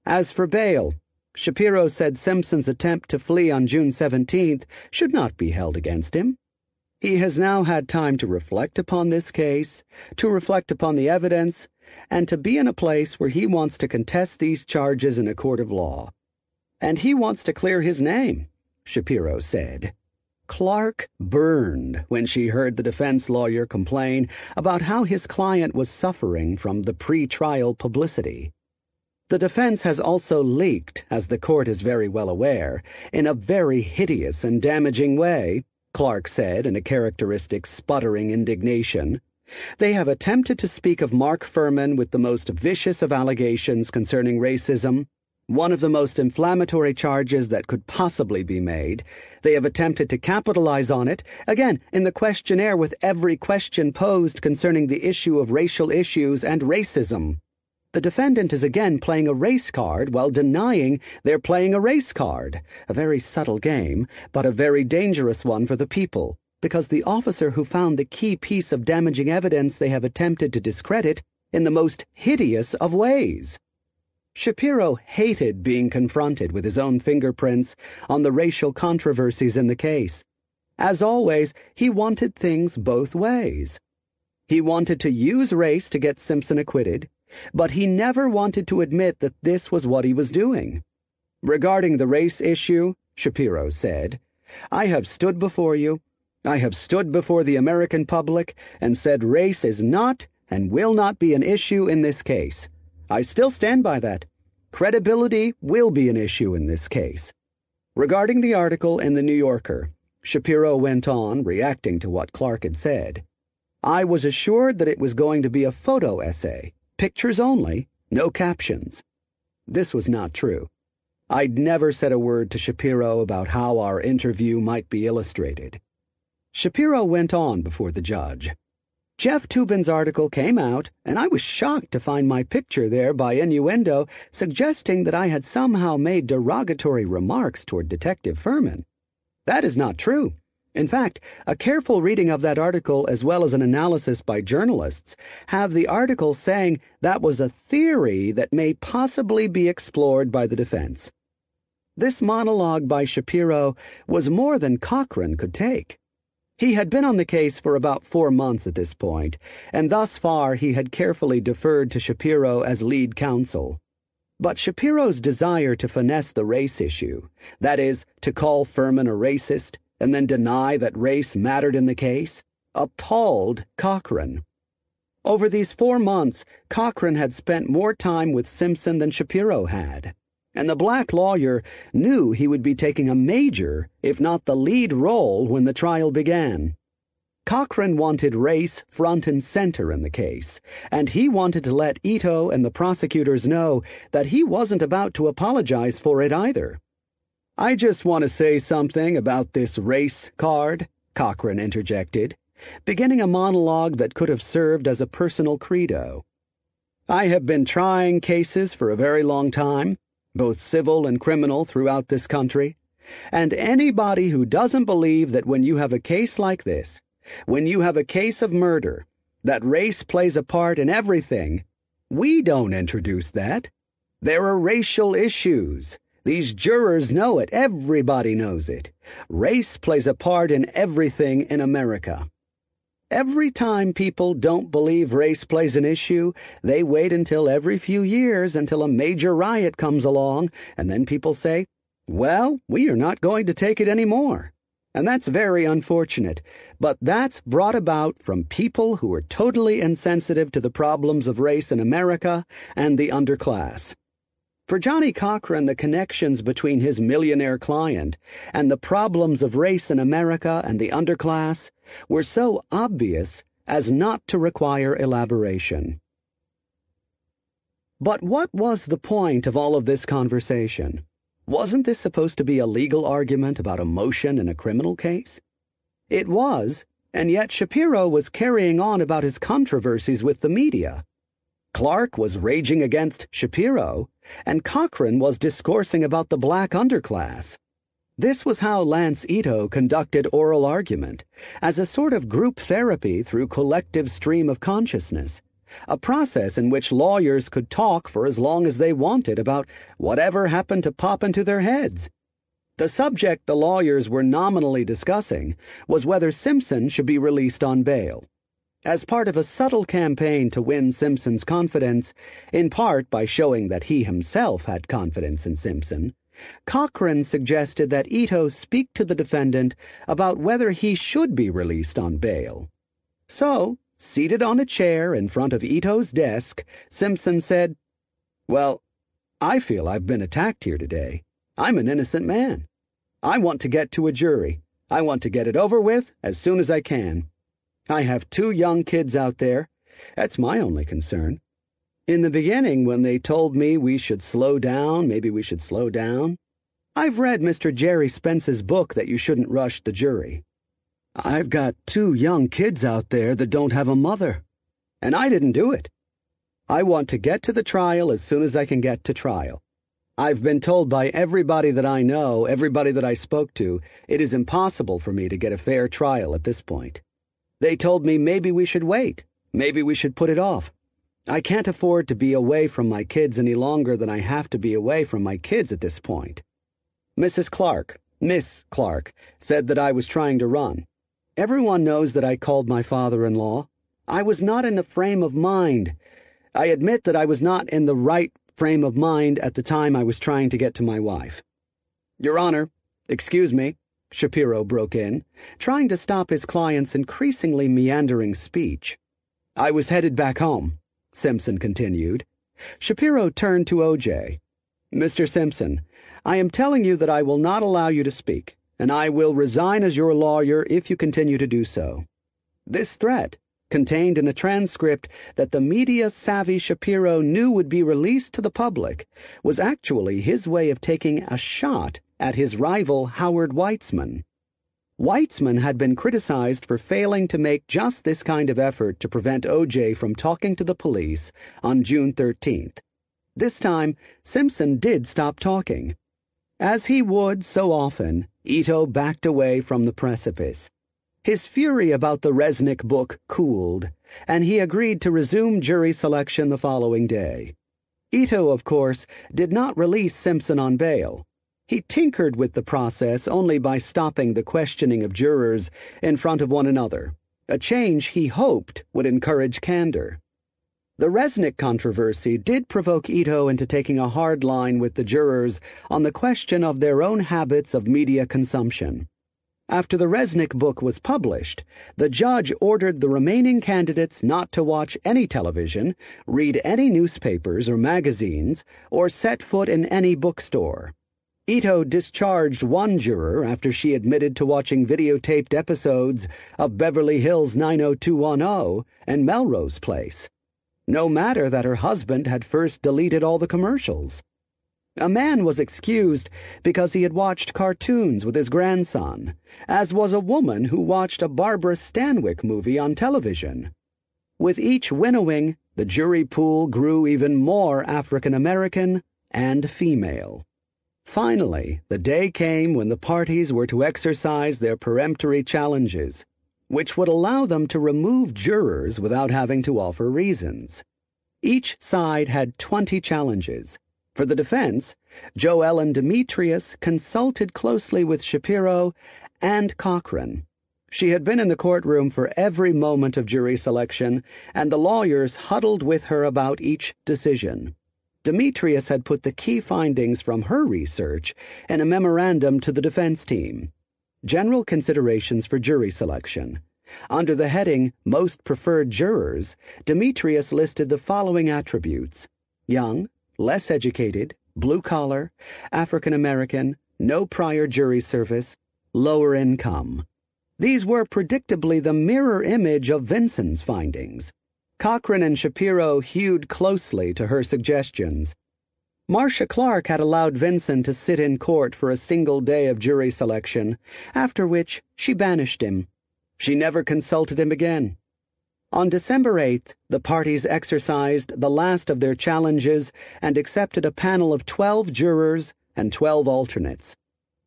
As for bail, Shapiro said Simpson's attempt to flee on June 17th should not be held against him. He has now had time to reflect upon this case, to reflect upon the evidence, and to be in a place where he wants to contest these charges in a court of law. And he wants to clear his name, Shapiro said. Clark burned when she heard the defense lawyer complain about how his client was suffering from the pre-trial publicity. The defense has also leaked, as the court is very well aware, in a very hideous and damaging way, Clark said in a characteristic sputtering indignation. They have attempted to speak of Mark Fuhrman with the most vicious of allegations concerning racism, one of the most inflammatory charges that could possibly be made. They have attempted to capitalize on it, again, in the questionnaire with every question posed concerning the issue of racial issues and racism. The defendant is again playing a race card while denying they're playing a race card. A very subtle game, but a very dangerous one for the people, because the officer who found the key piece of damaging evidence they have attempted to discredit in the most hideous of ways. Shapiro hated being confronted with his own fingerprints on the racial controversies in the case. As always, he wanted things both ways. He wanted to use race to get Simpson acquitted, but he never wanted to admit that this was what he was doing. Regarding the race issue, Shapiro said, I have stood before you, I have stood before the American public and said race is not and will not be an issue in this case. I still stand by that. Credibility will be an issue in this case. Regarding the article in The New Yorker, Shapiro went on, reacting to what Clark had said. I was assured that it was going to be a photo essay, pictures only, no captions. This was not true. I'd never said a word to Shapiro about how our interview might be illustrated. Shapiro went on before the judge. Jeff Toobin's article came out, and I was shocked to find my picture there by innuendo, suggesting that I had somehow made derogatory remarks toward Detective Fuhrman. That is not true. In fact, a careful reading of that article, as well as an analysis by journalists, have the article saying that was a theory that may possibly be explored by the defense. This monologue by Shapiro was more than Cochran could take. He had been on the case for about four months at this point, and thus far he had carefully deferred to Shapiro as lead counsel. But Shapiro's desire to finesse the race issue, that is, to call Fuhrman a racist and then deny that race mattered in the case, appalled Cochran. Over these four months, Cochran had spent more time with Simpson than Shapiro had and the black lawyer knew he would be taking a major, if not the lead role, when the trial began. Cochran wanted race front and center in the case, and he wanted to let Ito and the prosecutors know that he wasn't about to apologize for it either. I just want to say something about this race card, Cochran interjected, beginning a monologue that could have served as a personal credo. I have been trying cases for a very long time, both civil and criminal, throughout this country. And anybody who doesn't believe that when you have a case like this, when you have a case of murder, that race plays a part in everything, we don't introduce that. There are racial issues. These jurors know it. Everybody knows it. Race plays a part in everything in America. Every time people don't believe race plays an issue, they wait until every few years until a major riot comes along, and then people say, well, we are not going to take it anymore. And that's very unfortunate, but that's brought about from people who are totally insensitive to the problems of race in America and the underclass. For Johnnie Cochran, the connections between his millionaire client and the problems of race in America and the underclass were so obvious as not to require elaboration. But what was the point of all of this conversation? Wasn't this supposed to be a legal argument about a motion in a criminal case? It was, and yet Shapiro was carrying on about his controversies with the media. Clark was raging against Shapiro, and Cochran was discoursing about the black underclass. This was how Lance Ito conducted oral argument, as a sort of group therapy through collective stream of consciousness, a process in which lawyers could talk for as long as they wanted about whatever happened to pop into their heads. The subject the lawyers were nominally discussing was whether Simpson should be released on bail. As part of a subtle campaign to win Simpson's confidence, in part by showing that he himself had confidence in Simpson, Cochran suggested that Ito speak to the defendant about whether he should be released on bail. So, seated on a chair in front of Ito's desk, Simpson said, Well, I feel I've been attacked here today. I'm an innocent man. I want to get to a jury. I want to get it over with as soon as I can. I have two young kids out there. That's my only concern. In the beginning, when they told me we should slow down, maybe we should slow down, I've read Mr. Gerry Spence's book that you shouldn't rush the jury. I've got two young kids out there that don't have a mother, and I didn't do it. I want to get to the trial as soon as I can get to trial. I've been told by everybody that I know, everybody that I spoke to, it is impossible for me to get a fair trial at this point. They told me maybe we should wait, maybe we should put it off. I can't afford to be away from my kids any longer than I have to be away from my kids at this point. Mrs. Clark, Miss Clark, said that I was trying to run. Everyone knows that I called my father in law. I was not in the frame of mind. I admit that I was not in the right frame of mind at the time I was trying to get to my wife. Your Honor, excuse me, Shapiro broke in, trying to stop his client's increasingly meandering speech. I was headed back home, Simpson continued. Shapiro turned to OJ. Mr. Simpson, I am telling you that I will not allow you to speak, and I will resign as your lawyer if you continue to do so. This threat contained in a transcript that the media savvy Shapiro knew would be released to the public, was actually his way of taking a shot at his rival Howard Weitzman. Weitzman had been criticized for failing to make just this kind of effort to prevent OJ from talking to the police on June 13th. This time, Simpson did stop talking. As he would so often, Ito backed away from the precipice. His fury about the Resnick book cooled, and he agreed to resume jury selection the following day. Ito, of course, did not release Simpson on bail. He tinkered with the process only by stopping the questioning of jurors in front of one another, a change he hoped would encourage candor. The Resnick controversy did provoke Ito into taking a hard line with the jurors on the question of their own habits of media consumption. After the Resnick book was published, the judge ordered the remaining candidates not to watch any television, read any newspapers or magazines, or set foot in any bookstore. Ito discharged one juror after she admitted to watching videotaped episodes of Beverly Hills 90210 and Melrose Place. No matter that her husband had first deleted all the commercials. A man was excused because he had watched cartoons with his grandson, as was a woman who watched a Barbara Stanwyck movie on television. With each winnowing, the jury pool grew even more African American and female. Finally, the day came when the parties were to exercise their peremptory challenges, which would allow them to remove jurors without having to offer reasons. Each side had 20 challenges for the defense, Jo-Ellan Dimitrius consulted closely with Shapiro and Cochran. She had been in the courtroom for every moment of jury selection, and the lawyers huddled with her about each decision. Dimitrius had put the key findings from her research in a memorandum to the defense team. General considerations for jury selection. Under the heading Most Preferred Jurors, Dimitrius listed the following attributes young, less educated, blue collar, African American, no prior jury service, lower income. These were predictably the mirror image of Vinson's findings. Cochran and Shapiro hewed closely to her suggestions. Marcia Clark had allowed Vinson to sit in court for a single day of jury selection, after which she banished him. She never consulted him again. On December 8th, the parties exercised the last of their challenges and accepted a panel of 12 jurors and 12 alternates.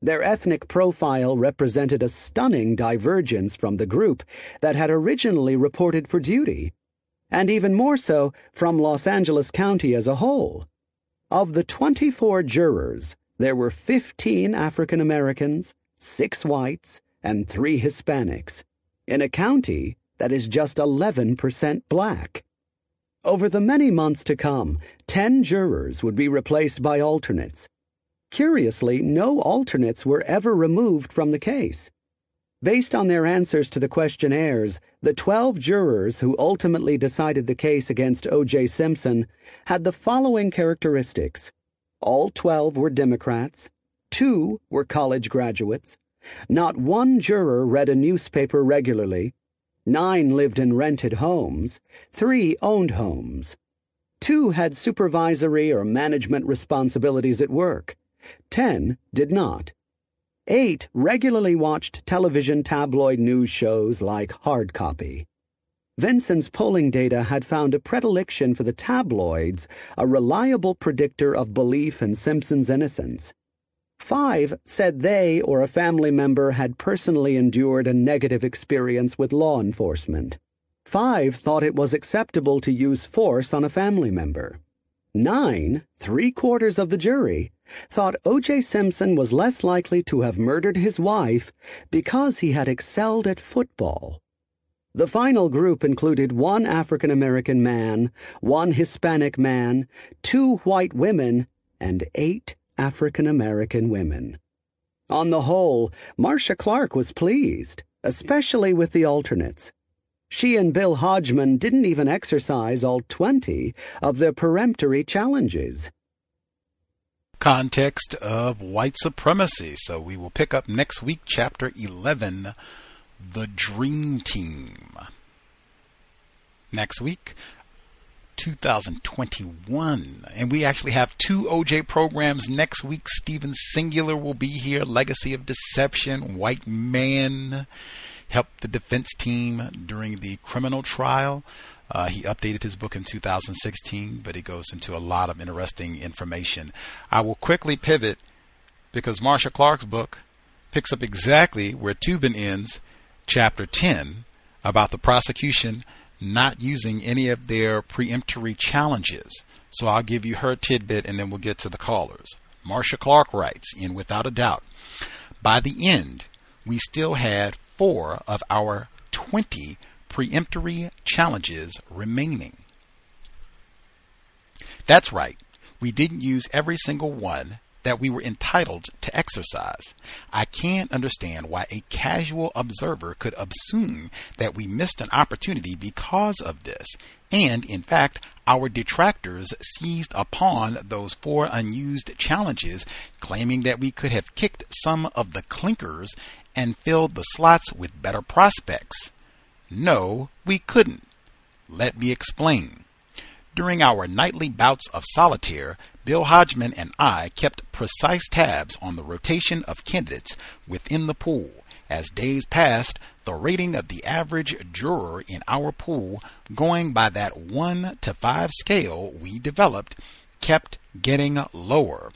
Their ethnic profile represented a stunning divergence from the group that had originally reported for duty, and even more so from Los Angeles County as a whole. Of the 24 jurors, there were 15 African Americans, 6 whites, and 3 Hispanics, in a county that is just 11% black. Over the many months to come, 10 jurors would be replaced by alternates. Curiously, no alternates were ever removed from the case. Based on their answers to the questionnaires, the 12 jurors who ultimately decided the case against O.J. Simpson had the following characteristics. All 12 were Democrats, two were college graduates, not one juror read a newspaper regularly, Nine lived in rented homes. Three owned homes. Two had supervisory or management responsibilities at work. Ten did not. Eight regularly watched television tabloid news shows like Hard Copy. Vinson's polling data had found a predilection for the tabloids, a reliable predictor of belief in Simpson's innocence. Five said they or a family member had personally endured a negative experience with law enforcement. Five thought it was acceptable to use force on a family member. Nine, three quarters of the jury, thought O.J. Simpson was less likely to have murdered his wife because he had excelled at football. The final group included one African American man, one Hispanic man, two white women, and eight African American women. On the whole, Marcia Clark was pleased, especially with the alternates. She and Bill Hodgman didn't even exercise all 20 of their peremptory challenges. Context of white supremacy. So we will pick up next week, chapter 11 The Dream Team. Next week, 2021. And we actually have two OJ programs next week. Stephen Singular will be here. Legacy of Deception, White Man helped the defense team during the criminal trial. Uh, he updated his book in 2016, but it goes into a lot of interesting information. I will quickly pivot because Marcia Clark's book picks up exactly where Toobin ends, chapter 10, about the prosecution not using any of their preemptory challenges. So I'll give you her tidbit and then we'll get to the callers. Marcia Clark writes, in Without a Doubt, by the end, we still had four of our 20 preemptory challenges remaining. That's right, we didn't use every single one that we were entitled to exercise. I can't understand why a casual observer could assume that we missed an opportunity because of this. And in fact, our detractors seized upon those four unused challenges, claiming that we could have kicked some of the clinkers and filled the slots with better prospects. No, we couldn't. Let me explain. During our nightly bouts of solitaire, Bill Hodgman and I kept precise tabs on the rotation of candidates within the pool. As days passed, the rating of the average juror in our pool, going by that 1 to 5 scale we developed, kept getting lower.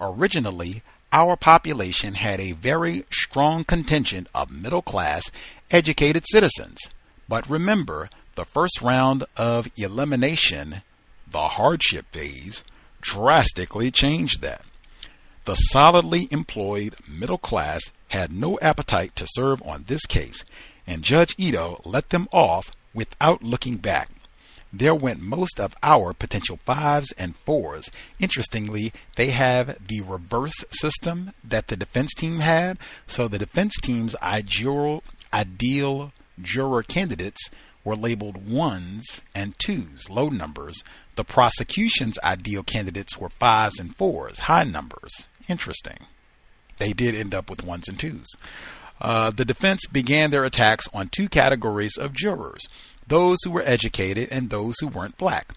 Originally, our population had a very strong contingent of middle class, educated citizens. But remember, the first round of elimination, the hardship phase, drastically changed that. The solidly employed middle class had no appetite to serve on this case, and Judge Ito let them off without looking back. There went most of our potential fives and fours. Interestingly, they have the reverse system that the defense team had, so the defense team's ideal, ideal juror candidates were labeled ones and twos, low numbers. The prosecution's ideal candidates were fives and fours, high numbers. Interesting. They did end up with ones and twos. Uh, the defense began their attacks on two categories of jurors those who were educated and those who weren't black.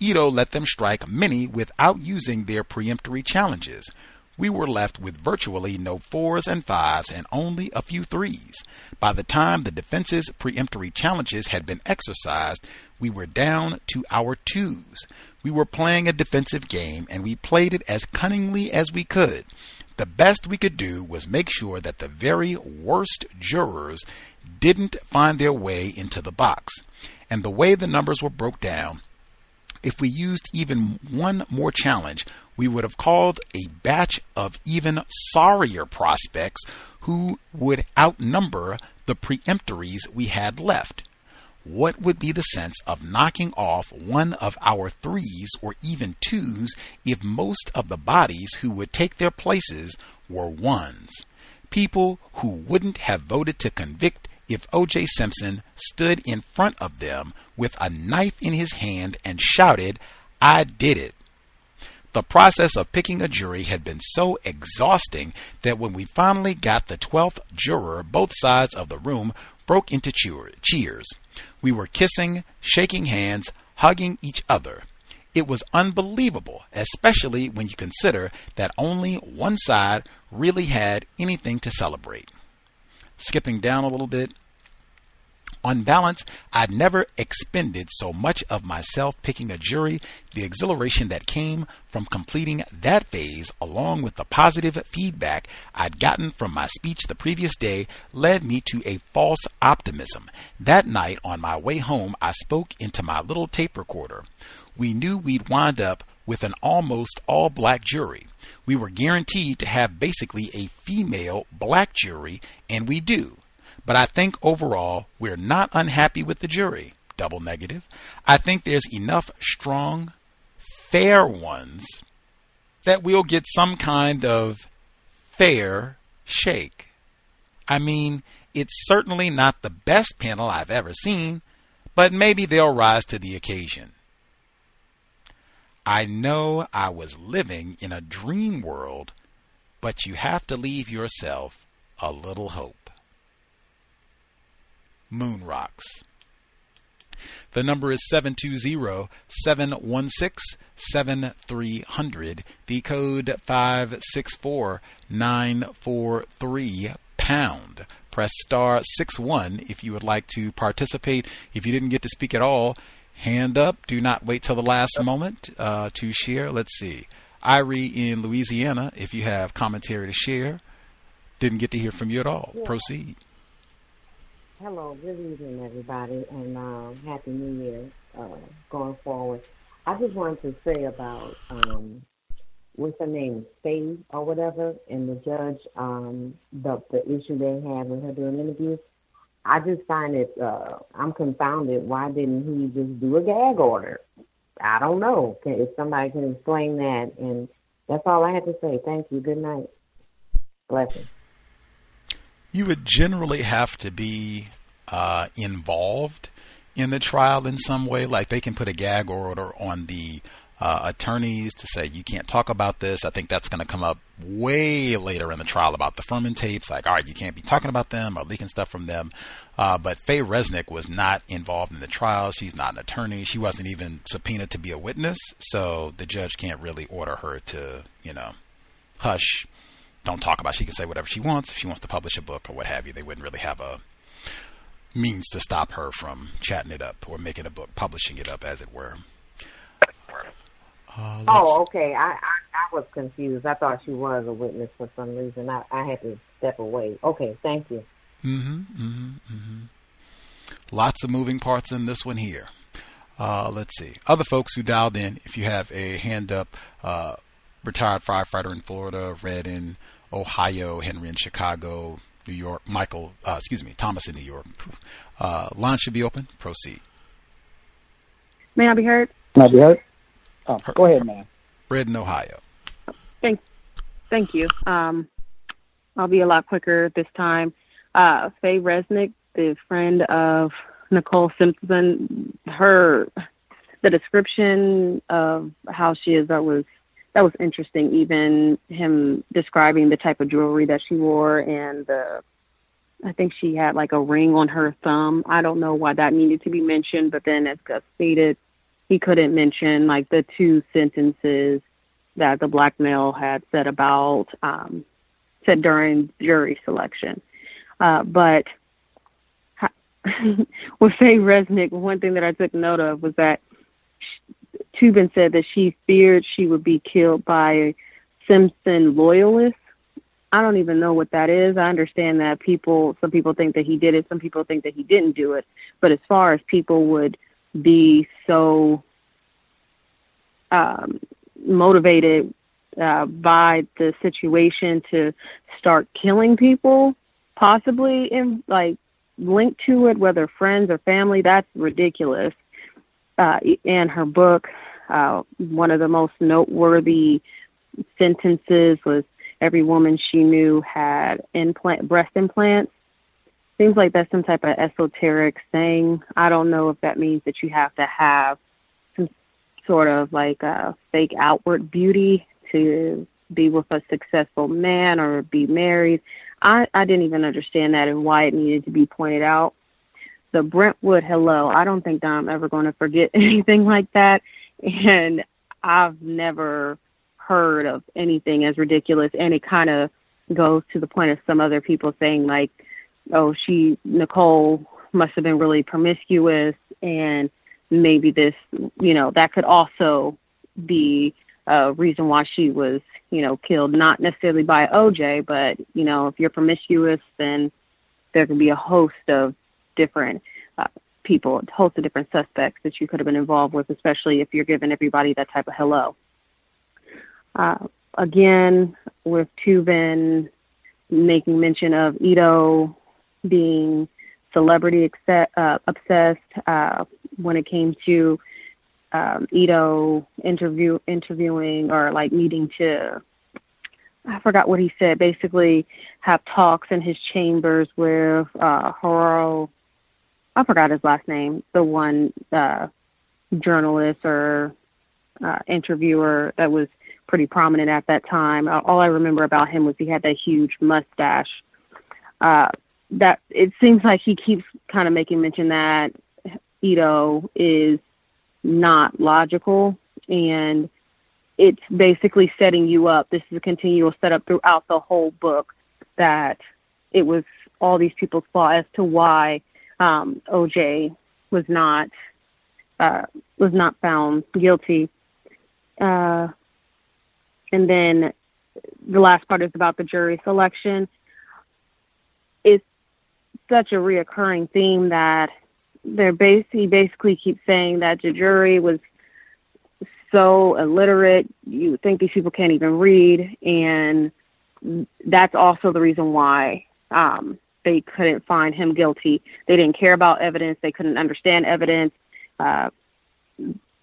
Ito let them strike many without using their preemptory challenges we were left with virtually no fours and fives and only a few threes. By the time the defense's preemptory challenges had been exercised, we were down to our twos. We were playing a defensive game and we played it as cunningly as we could. The best we could do was make sure that the very worst jurors didn't find their way into the box. And the way the numbers were broke down, if we used even one more challenge, we would have called a batch of even sorrier prospects who would outnumber the preemptories we had left. What would be the sense of knocking off one of our threes or even twos if most of the bodies who would take their places were ones? People who wouldn't have voted to convict if O.J. Simpson stood in front of them with a knife in his hand and shouted, I did it. The process of picking a jury had been so exhausting that when we finally got the 12th juror, both sides of the room broke into cheers. We were kissing, shaking hands, hugging each other. It was unbelievable, especially when you consider that only one side really had anything to celebrate. Skipping down a little bit, On balance, I'd never expended so much of myself picking a jury. The exhilaration that came from completing that phase, along with the positive feedback I'd gotten from my speech the previous day, led me to a false optimism. That night, on my way home, I spoke into my little tape recorder. We knew we'd wind up with an almost all black jury. We were guaranteed to have basically a female black jury, and we do. But I think overall we're not unhappy with the jury. Double negative. I think there's enough strong, fair ones that we'll get some kind of fair shake. I mean, it's certainly not the best panel I've ever seen, but maybe they'll rise to the occasion. I know I was living in a dream world, but you have to leave yourself a little hope. Moon Rocks. The number is 720 716 7300. The code 564 943 pound. Press star 6 1 if you would like to participate. If you didn't get to speak at all, hand up. Do not wait till the last moment uh, to share. Let's see. Irie in Louisiana, if you have commentary to share. Didn't get to hear from you at all. Yeah. Proceed. Hello, good evening, everybody, and uh, happy New Year uh, going forward. I just wanted to say about um, what's her name, Faye or whatever, and the judge, um, the the issue they had with her doing interviews. I just find it, uh, I'm confounded. Why didn't he just do a gag order? I don't know. Can, if somebody can explain that, and that's all I have to say. Thank you. Good night. Blessings. You would generally have to be uh, involved in the trial in some way. Like they can put a gag order on the uh, attorneys to say you can't talk about this. I think that's going to come up way later in the trial about the Fuhrman tapes. Like, all right, you can't be talking about them or leaking stuff from them. Uh, but Faye Resnick was not involved in the trial. She's not an attorney. She wasn't even subpoenaed to be a witness. So the judge can't really order her to, you know, hush, don't talk about. She can say whatever she wants. If she wants to publish a book or what have you, they wouldn't really have a means to stop her from chatting it up or making a book, publishing it up, as it were. Uh, oh, okay. I, I I was confused. I thought she was a witness for some reason. I I had to step away. Okay, thank you. Mm-hmm. Mm-hmm. mm-hmm. Lots of moving parts in this one here. Uh, let's see. Other folks who dialed in, if you have a hand up, uh, retired firefighter in Florida, Red in Ohio, Henry in Chicago, New York, Michael, uh, excuse me, Thomas in New York. Uh, line should be open. Proceed. May I be heard? May I be heard? Oh, go ahead, man. Red in Ohio. Thank, thank you. Um, I'll be a lot quicker this time. Uh, Faye Resnick, the friend of Nicole Simpson, her the description of how she is that was that was interesting. Even him describing the type of jewelry that she wore and the I think she had like a ring on her thumb. I don't know why that needed to be mentioned, but then as Gus stated, he couldn't mention like the two sentences that the black male had said about um said during jury selection. Uh, but with Faye Resnick, one thing that I took note of was that Toobin said that she feared she would be killed by Simpson loyalists. I don't even know what that is. I understand that people, some people think that he did it, some people think that he didn't do it. But as far as people would be so um, motivated uh, by the situation to start killing people, possibly in like linked to it, whether friends or family, that's ridiculous. Uh, in her book, uh, one of the most noteworthy sentences was every woman she knew had implant breast implants. Seems like that's some type of esoteric thing. I don't know if that means that you have to have some sort of like a fake outward beauty to be with a successful man or be married. I, I didn't even understand that and why it needed to be pointed out. The Brentwood hello, I don't think that I'm ever going to forget anything like that. And I've never heard of anything as ridiculous. And it kind of goes to the point of some other people saying, like, oh, she, Nicole must have been really promiscuous and maybe this, you know, that could also be a reason why she was, you know, killed, not necessarily by OJ, but, you know, if you're promiscuous, then there could be a host of different uh, people, a host of different suspects that you could have been involved with, especially if you're giving everybody that type of hello. Uh, again, with Toobin making mention of Ito being celebrity uh, obsessed uh, when it came to um, Ito interview interviewing or like needing to I forgot what he said. Basically, have talks in his chambers with uh, Horo. I forgot his last name. The one uh, journalist or uh, interviewer that was pretty prominent at that time. All I remember about him was he had that huge mustache. Uh, that it seems like he keeps kind of making mention that Ito is not logical and it's basically setting you up. This is a continual setup throughout the whole book that it was all these people's fault as to why um, OJ was not uh, was not found guilty. Uh, and then the last part is about the jury selection. It's such a reoccurring theme that they're basically basically keep saying that the jury was so illiterate. You think these people can't even read, and that's also the reason why um, they couldn't find him guilty. They didn't care about evidence. They couldn't understand evidence. Uh,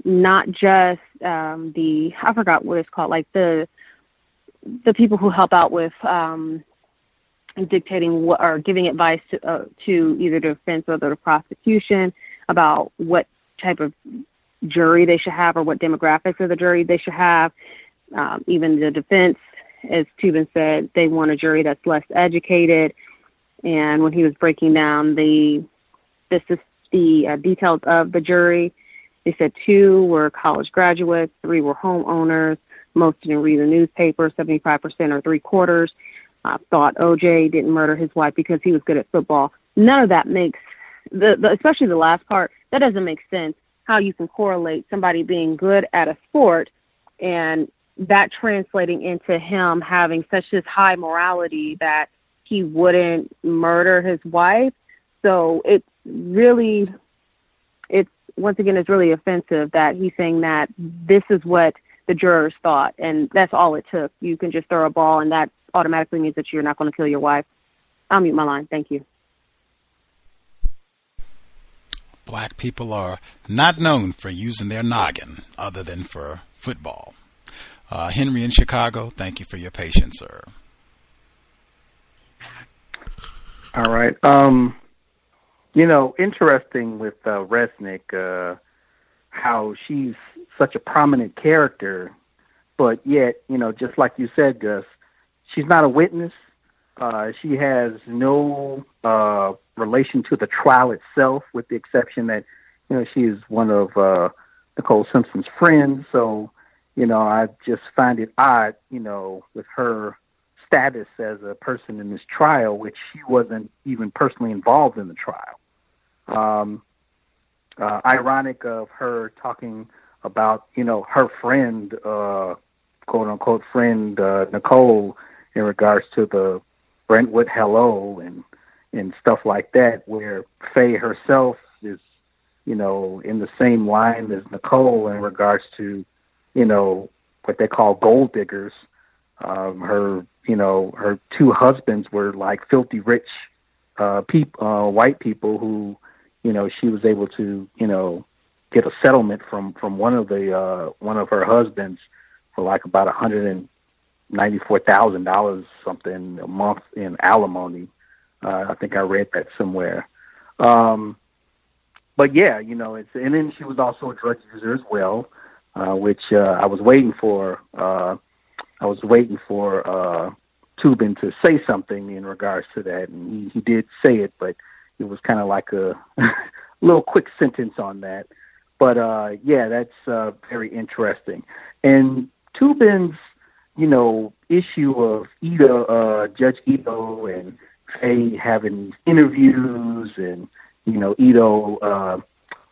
not just um, the I forgot what it's called, like the the people who help out with um, dictating what or giving advice to, uh, to either the defense or the prosecution about what type of jury they should have or what demographics of the jury they should have. Um, even the defense, as Toobin said, they want a jury that's less educated. And when he was breaking down the this is the uh, details of the jury, they said two were college graduates, three were homeowners, most didn't read the newspaper, 75% or three quarters uh, thought OJ didn't murder his wife because he was good at football. None of that makes the, the especially the last part that doesn't make sense. How you can correlate somebody being good at a sport and that translating into him having such this high morality that he wouldn't murder his wife. So it's really, it's once again, it's really offensive that he's saying that this is what the jurors thought, and that's all it took. You can just throw a ball, and that automatically means that you're not going to kill your wife. I'll mute my line. Thank you. Black people are not known for using their noggin other than for football. Uh, Henry in Chicago, thank you for your patience, sir. All right. Um, you know, interesting with uh, Resnick, uh, how she's such a prominent character, but yet, you know, just like you said, Gus, she's not a witness. Uh, she has no uh, relation to the trial itself, with the exception that you know she is one of uh, Nicole Simpson's friends. So, you know, I just find it odd, you know, with her status as a person in this trial, which she wasn't even personally involved in the trial. Um, uh, ironic of her talking about, you know, her friend, uh, quote unquote friend uh, Nicole in regards to the Brentwood Hello and and stuff like that, where Faye herself is, you know, in the same line as Nicole in regards to, you know, what they call gold diggers. Um, her, you know, her two husbands were like filthy rich uh, peop- uh, white people who, you know, she was able to, you know, get a settlement from from one of the uh, one of her husbands for like about a hundred and ninety four thousand dollars something a month in alimony. Uh, I think I read that somewhere. Um, but yeah, you know, it's and then she was also a drug user as well, uh, which uh, I was waiting for. Uh, I was waiting for uh, Toobin to say something in regards to that, and he, he did say it, but it was kind of like a little quick sentence on that. But uh, yeah, that's uh, very interesting. And Toobin's you know, issue of Ito, uh, Judge Ito and Faye having interviews and, you know, Ito uh,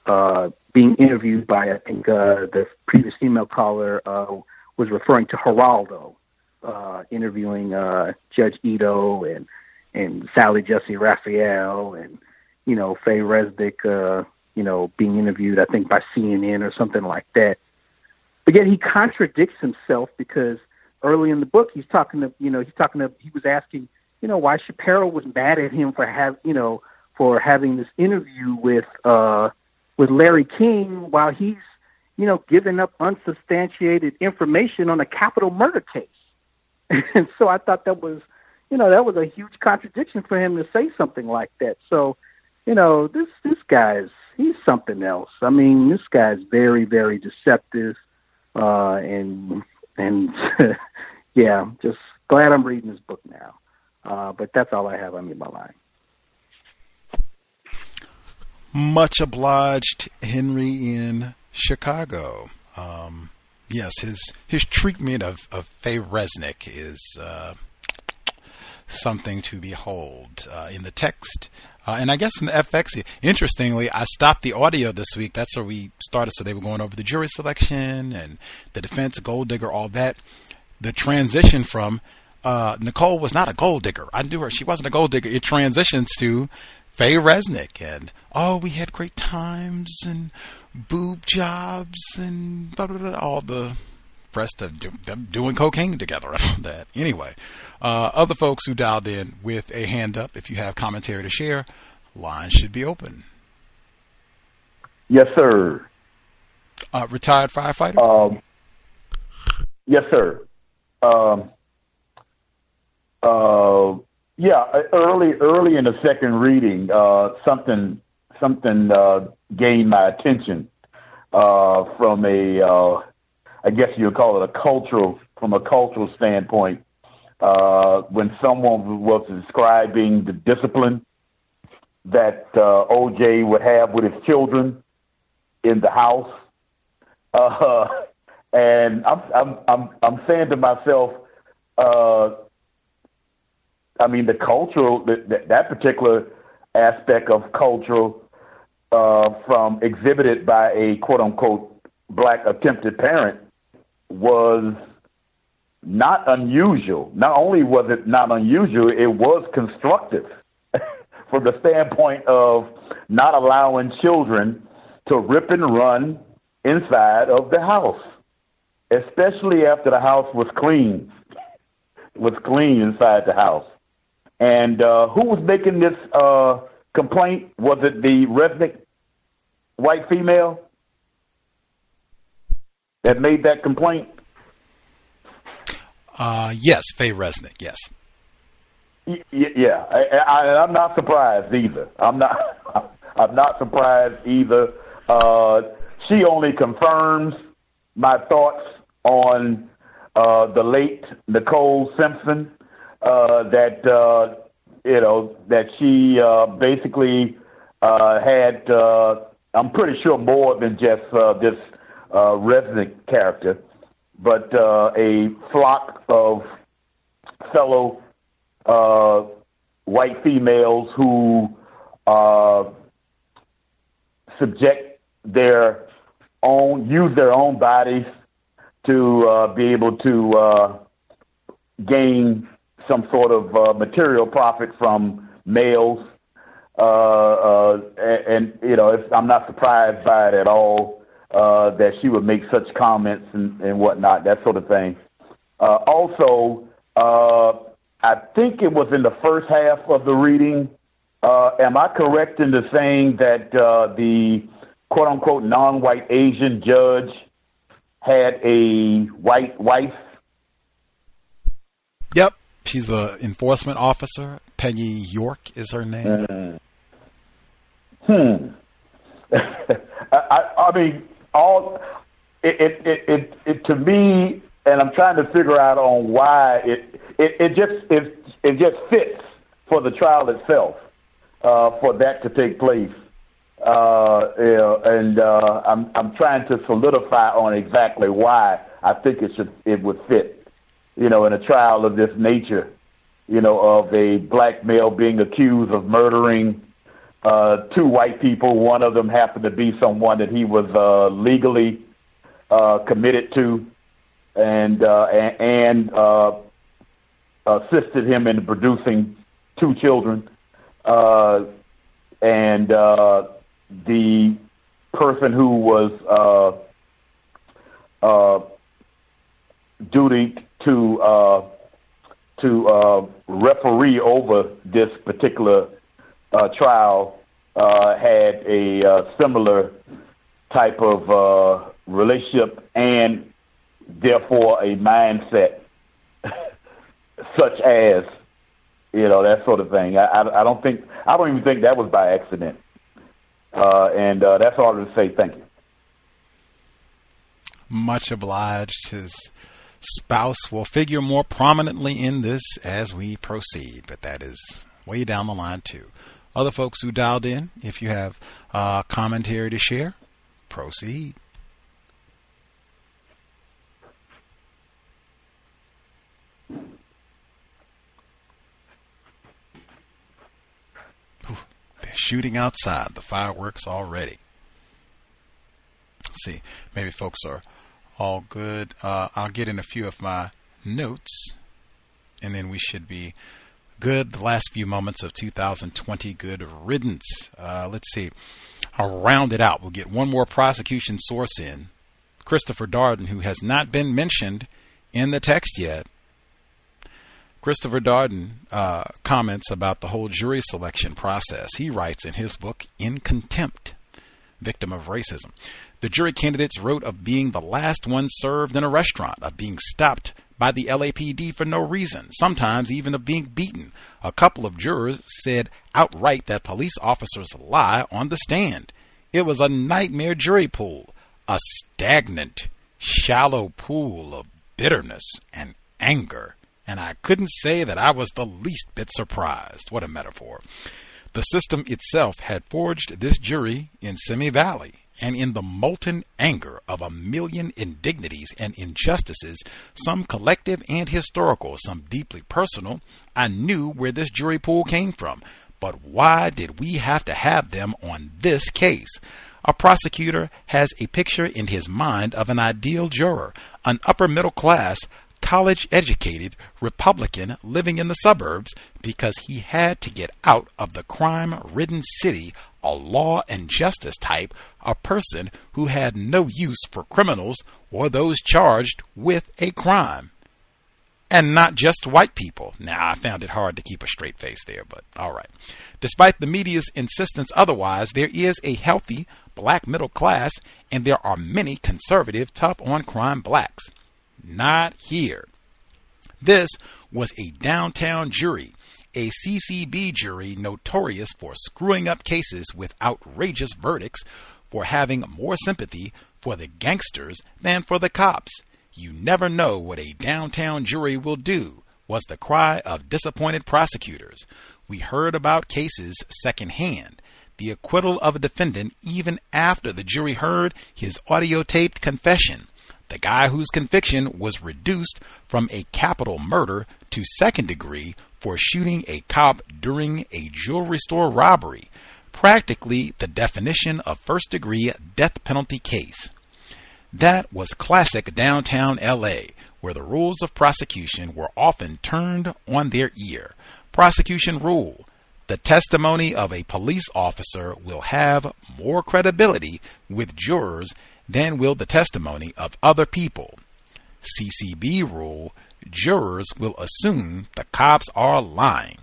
uh, being interviewed by, I think, uh, the previous female caller uh, was referring to Geraldo uh, interviewing uh, Judge Ito and and Sally Jessy Raphael and you know Faye Resnick, uh, you know, being interviewed, I think by CNN or something like that. But yet he contradicts himself because early in the book he's talking to you know he's talking to he was asking you know why Shapiro was mad at him for have you know for having this interview with uh with Larry King while he's you know giving up unsubstantiated information on a capital murder case. and so I thought that was you know that was a huge contradiction for him to say something like that. So you know this this guy's he's something else. I mean this guy's very very deceptive uh and and yeah, just glad I'm reading this book now. Uh, but that's all I have on me, my line. Much obliged, Henry in Chicago. Um, yes, his his treatment of of Faye Resnick is uh, something to behold uh, in the text. Uh, and I guess in the FX, interestingly, I stopped the audio this week. That's where we started. So they were going over the jury selection and the defense, gold digger, all that. The transition from uh, Nicole was not a gold digger. I knew her. She wasn't a gold digger. It transitions to Faye Resnick and oh, we had great times and boob jobs and blah, blah, blah, all the rest of do, them doing cocaine together and all that. Anyway, uh, other folks who dialed in with a hand up, if you have commentary to share, lines should be open. Yes, sir. Uh, retired firefighter. Um, yes, sir. Um, uh, yeah, early early in the second reading, uh, something something uh, gained my attention uh, from a, uh, I guess you'd call it a cultural, from a cultural standpoint. Uh, when someone was describing the discipline that uh, OJ would have with his children in the house, uh, and I'm I'm I'm I'm saying to myself, uh, I mean the cultural that that particular aspect of cultural uh, from exhibited by a quote unquote black attempted parent was not unusual. Not only was it not unusual, it was constructive from the standpoint of not allowing children to rip and run inside of the house, especially after the house was clean, was clean inside the house. And uh, who was making this uh, complaint? Was it the Resnick white female that made that complaint? Uh, yes, Faye Resnick, yes. Y- yeah, I, I, I'm not surprised either. I'm not. I'm not surprised either. Uh, she only confirms my thoughts on uh, the late Nicole Simpson. Uh, that uh, you know that she uh, basically uh, had. Uh, I'm pretty sure more than just uh, this uh, resident character, but uh, a flock of fellow uh, white females who uh, subject their own, use their own bodies to uh, be able to uh, gain some sort of uh, material profit from males. Uh, uh, and, and, you know, I'm not surprised by it at all uh, that she would make such comments and, and whatnot, that sort of thing. Uh, also, uh, I think it was in the first half of the reading. Uh, am I correct in the saying that uh, the quote unquote non white Asian judge had a white wife? She's a enforcement officer. Peggy York is her name. Hmm. I, I mean, all it, it, it, it, it to me, and I'm trying to figure out on why it, it, it just it, it just fits for the trial itself uh, for that to take place. Uh, know, and uh, I'm I'm trying to solidify on exactly why I think it should it would fit. You know, in a trial of this nature, you know, of a black male being accused of murdering uh, two white people. One of them happened to be someone that he was uh, legally uh, committed to, and uh, and uh, assisted him in producing two children. Uh, and uh, the person who was uh, uh, duty to uh, to uh, referee over this particular uh, trial uh, had a uh, similar type of uh, relationship and therefore a mindset such as you know that sort of thing. I, I, I don't think I don't even think that was by accident. Uh, and uh, that's all to say. Thank you. Much obliged. His spouse will figure more prominently in this as we proceed, but that is way down the line too. Other folks who dialed in, if you have uh, commentary to share, proceed. They're shooting outside. The fireworks already. Let's see, maybe folks are all good. Uh, I'll get in a few of my notes, and then we should be good. The last few moments of 2020, good riddance. Uh, let's see. I'll round it out. We'll get one more prosecution source in. Christopher Darden, who has not been mentioned in the text yet, Christopher Darden uh, comments about the whole jury selection process. He writes in his book, In Contempt, Victim of Racism. The jury candidates wrote of being the last one served in a restaurant, of being stopped by the LAPD for no reason, sometimes even of being beaten. A couple of jurors said outright that police officers lie on the stand. It was a nightmare jury pool, a stagnant, shallow pool of bitterness and anger and I couldn't say that I was the least bit surprised. What a metaphor. The system itself had forged this jury in Simi Valley, and in the molten anger of a million indignities and injustices, some collective and historical, some deeply personal, I knew where this jury pool came from. But why did we have to have them on this case? A prosecutor has a picture in his mind of an ideal juror, an upper middle class, college educated Republican living in the suburbs because he had to get out of the crime ridden city a law and justice type, a person who had no use for criminals or those charged with a crime. And not just white people. Now, I found it hard to keep a straight face there, but all right. Despite the media's insistence otherwise, there is a healthy black middle class, and there are many conservative, tough on crime blacks. Not here. This was a downtown jury, a CCB jury notorious for screwing up cases with outrageous verdicts, for having more sympathy for the gangsters than for the cops. You never know what a downtown jury will do, was the cry of disappointed prosecutors. We heard about cases secondhand. The acquittal of a defendant even after the jury heard his audio taped confession the guy whose conviction was reduced from a capital murder to second degree for shooting a cop during a jewelry store robbery, practically the definition of first degree death penalty case. That was classic downtown LA, where the rules of prosecution were often turned on their ear. Prosecution rule the testimony of a police officer will have more credibility with jurors than will the testimony of other people. CCB rule jurors will assume the cops are lying.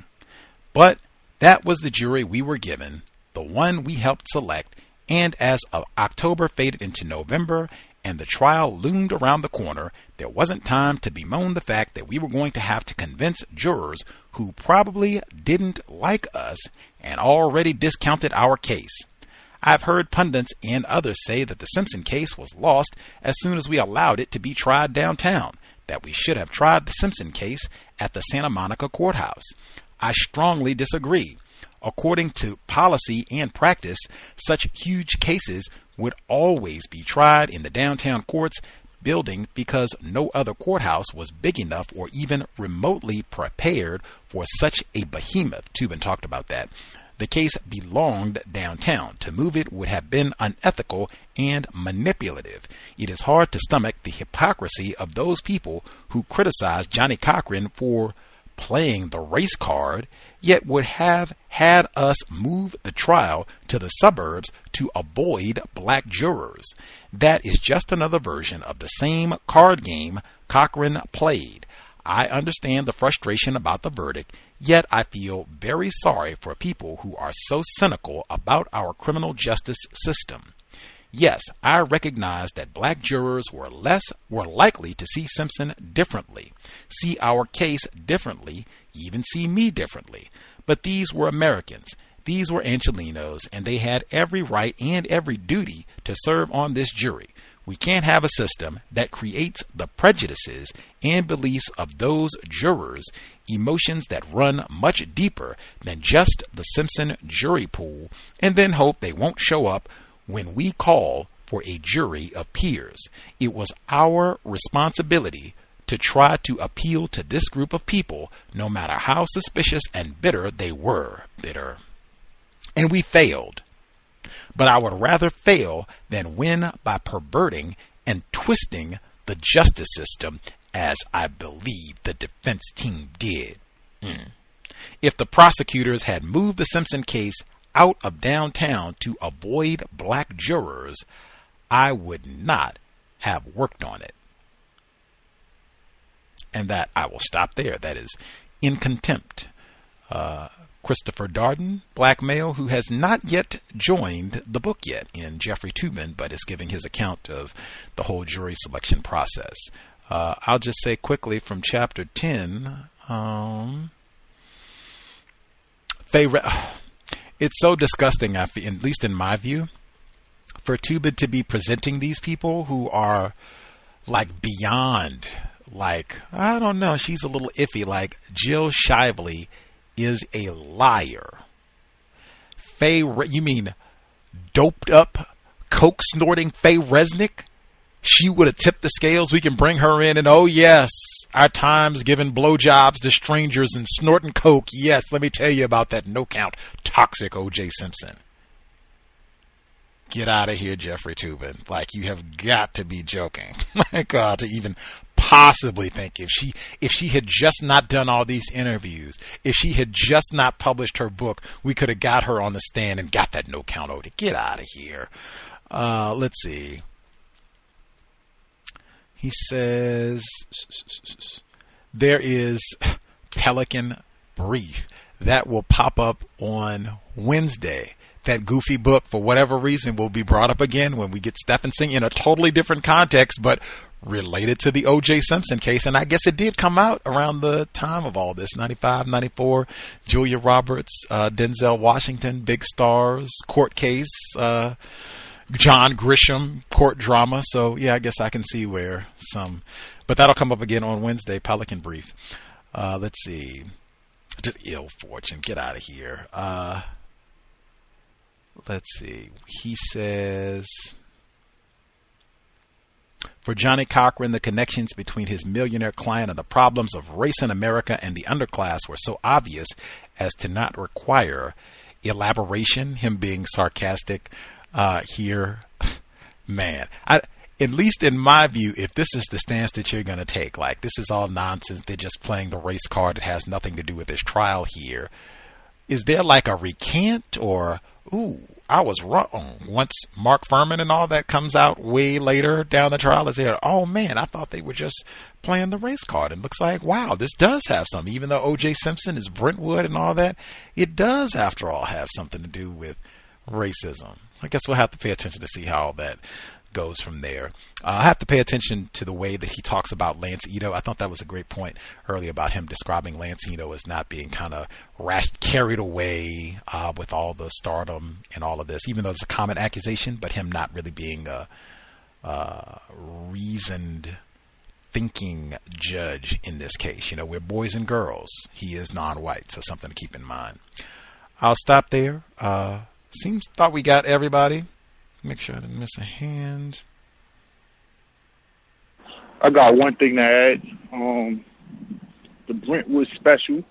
But that was the jury we were given, the one we helped select, and as of October faded into November and the trial loomed around the corner, there wasn't time to bemoan the fact that we were going to have to convince jurors who probably didn't like us and already discounted our case. I've heard pundits and others say that the Simpson case was lost as soon as we allowed it to be tried downtown, that we should have tried the Simpson case at the Santa Monica courthouse. I strongly disagree. According to policy and practice, such huge cases would always be tried in the downtown courts building because no other courthouse was big enough or even remotely prepared for such a behemoth. Toobin talked about that The case belonged downtown. To move it would have been unethical and manipulative. It is hard to stomach the hypocrisy of those people who criticize Johnnie Cochran for playing the race card, yet would have had us move the trial to the suburbs to avoid black jurors. That is just another version of the same card game Cochran played. I understand the frustration about the verdict, yet I feel very sorry for people who are so cynical about our criminal justice system. Yes, I recognize that black jurors were less were likely to see Simpson differently, see our case differently, even see me differently. But these were Americans. These were Angelenos, and they had every right and every duty to serve on this jury. We can't have a system that creates the prejudices and beliefs of those jurors, emotions that run much deeper than just the Simpson jury pool, and then hope they won't show up when we call for a jury of peers. It was our responsibility to try to appeal to this group of people, no matter how suspicious and bitter they were bitter. And we failed. But I would rather fail than win by perverting and twisting the justice system as I believe the defense team did. Mm. If the prosecutors had moved the Simpson case out of downtown to avoid black jurors, I would not have worked on it. And that I will stop there. That is in contempt. Uh, Christopher Darden, black male who has not yet joined the book yet in Jeffrey Toobin, but is giving his account of the whole jury selection process. Uh, I'll just say quickly from chapter 10. Um, Faye, it's so disgusting, at least in my view, for Toobin to be presenting these people who are like beyond, like, I don't know, she's a little iffy. Like, Jill Shively is a liar. Faye, you mean doped up, coke snorting Faye Resnick? She would have tipped the scales. We can bring her in, and oh yes, our times giving blowjobs to strangers and snorting coke. Yes, let me tell you about that no count toxic O.J. Simpson. Get out of here, Jeffrey Toobin. Like you have got to be joking. My God, to even possibly think if she if she had just not done all these interviews, if she had just not published her book, we could have got her on the stand and got that no count O. Get out of here. Uh, let's see. He says there is Pelican Brief that will pop up on Wednesday. That goofy book, for whatever reason, will be brought up again when we get Stephenson in a totally different context, but related to the O.J. Simpson case. And I guess it did come out around the time of all this 95, 94. Julia Roberts, uh, Denzel Washington, big stars, court case. Uh, John Grisham court drama. So yeah, I guess I can see where some, but that'll come up again on Wednesday. Pelican brief. Uh, let's see. Just ill fortune. Get out of here. Let's see. He says. For Johnnie Cochran, the connections between his millionaire client and the problems of race in America and the underclass were so obvious as to not require elaboration, him being sarcastic, uh, here, man, I, at least in my view, if this is the stance that you're going to take, like this is all nonsense, they're just playing the race card, it has nothing to do with this trial here. Is there like a recant or, ooh, I was wrong. Once Mark Fuhrman and all that comes out way later down the trial, is there, oh man, I thought they were just playing the race card. And looks like, wow, this does have something. Even though O.J. Simpson is Brentwood and all that, it does, after all, have something to do with racism. I guess we'll have to pay attention to see how all that goes from there. Uh, I have to pay attention to the way that he talks about Lance Ito. I thought that was a great point earlier about him describing Lance Ito as not being kind of rash- carried away uh, with all the stardom and all of this, even though it's a common accusation, but him not really being a, a reasoned thinking judge in this case. You know, we're boys and girls. He is non-white, so something to keep in mind. I'll stop there. Uh, Seems thought we got everybody. Make sure I didn't miss a hand. I got one thing to add. Um, the Brentwood special.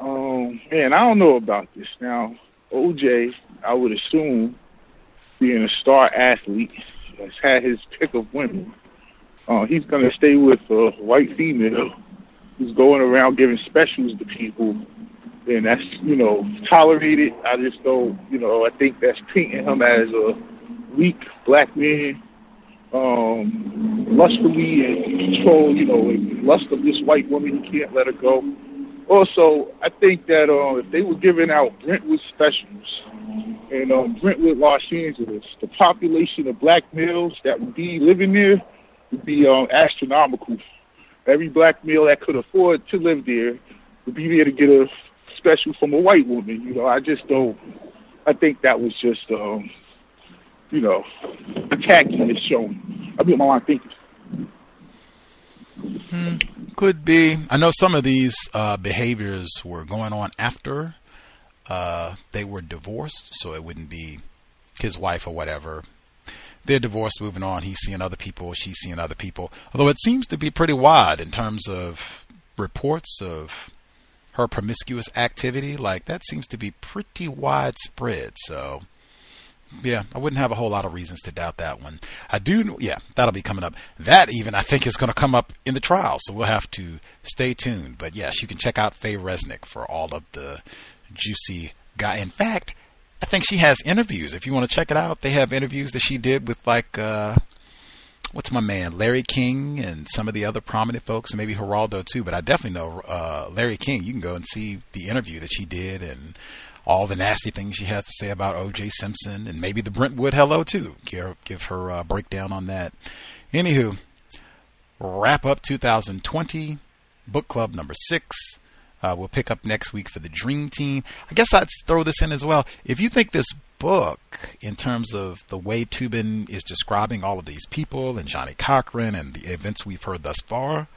Um, man, I don't know about this. Now, OJ, I would assume, being a star athlete, has had his pick of women. Uh, he's going to stay with a white female who's going around giving specials to people, and that's you know tolerated. I just don't, you know, I think that's painting him as a weak black man, um, lustfully and control, you know, lust of this white woman. He can't let her go. Also, I think that uh, if they were giving out Brentwood specials in um, Brentwood, Los Angeles, the population of black males that would be living there would be um, astronomical. Every black male that could afford to live there would be there to get a special from a white woman. You know, I just don't. I think that was just, um, you know, attacking this show. I'll be on my you. Hmm, could be. I know some of these uh, behaviors were going on after uh, they were divorced, so it wouldn't be his wife or whatever. They're divorced, moving on. He's seeing other people, she's seeing other people. Although it seems to be pretty wide in terms of reports of her promiscuous activity. Like that seems to be pretty widespread. So yeah, I wouldn't have a whole lot of reasons to doubt that one. I do, yeah, that'll be coming up. That even I think is going to come up in the trial, so we'll have to stay tuned. But yes, you can check out Faye Resnick for all of the juicy guy. In fact, I think she has interviews. If you want to check it out, they have interviews that she did with like uh, what's my man Larry King and some of the other prominent folks, and maybe Geraldo too. But I definitely know uh, Larry King. You can go and see the interview that she did and all the nasty things she has to say about O.J. Simpson and maybe the Brentwood hello too. Give, give her a breakdown on that. Anywho, wrap up 2020 book club number six. Uh, we'll pick up next week for the Dream Team. I guess I'd throw this in as well. If you think this book, in terms of the way Toobin is describing all of these people and Johnnie Cochran and the events we've heard thus far,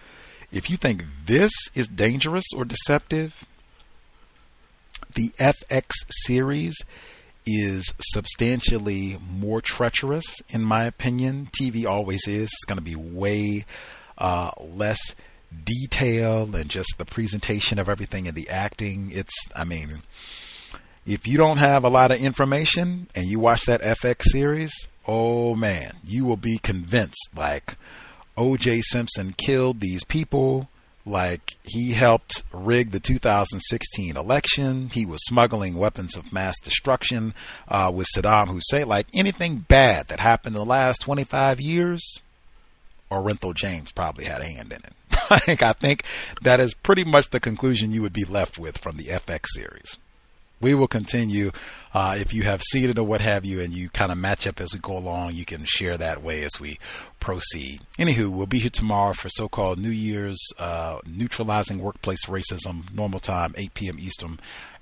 if you think this is dangerous or deceptive, the FX series is substantially more treacherous, in my opinion. TV always is. It's going to be way uh, less detail and just the presentation of everything and the acting. It's, I mean, if you don't have a lot of information and you watch that FX series, oh man, you will be convinced like OJ Simpson killed these people like he helped rig the 2016 election. He was smuggling weapons of mass destruction uh, with Saddam Hussein. Like anything bad that happened in the last 25 years, Orenthal James probably had a hand in it. like I think that is pretty much the conclusion you would be left with from the FX series we will continue. Uh, if you have it or what have you, and you kind of match up as we go along, you can share that way as we proceed. Anywho, we'll be here tomorrow for so-called New Year's uh, neutralizing workplace racism, normal time, 8 p.m. Eastern.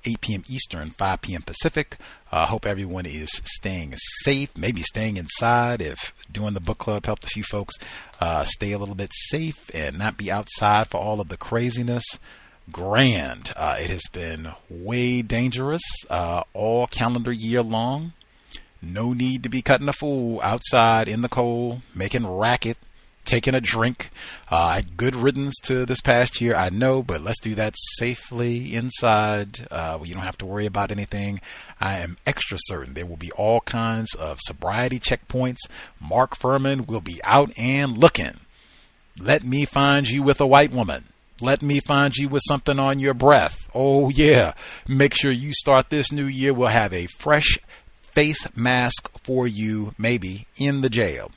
8 p.m. Eastern, 5 p.m. Pacific. I uh, hope everyone is staying safe, maybe staying inside. If doing the book club helped a few folks uh, stay a little bit safe and not be outside for all of the craziness grand. Uh, it has been way dangerous uh, all calendar year long. No need to be cutting a fool outside in the cold, making racket, taking a drink. Uh, good riddance to this past year, I know, but let's do that safely inside. Uh, you don't have to worry about anything. I am extra certain there will be all kinds of sobriety checkpoints. Mark Fuhrman will be out and looking. Let me find you with a white woman. Let me find you with something on your breath. Oh, yeah. Make sure you start this new year. We'll have a fresh face mask for you, maybe in the jail.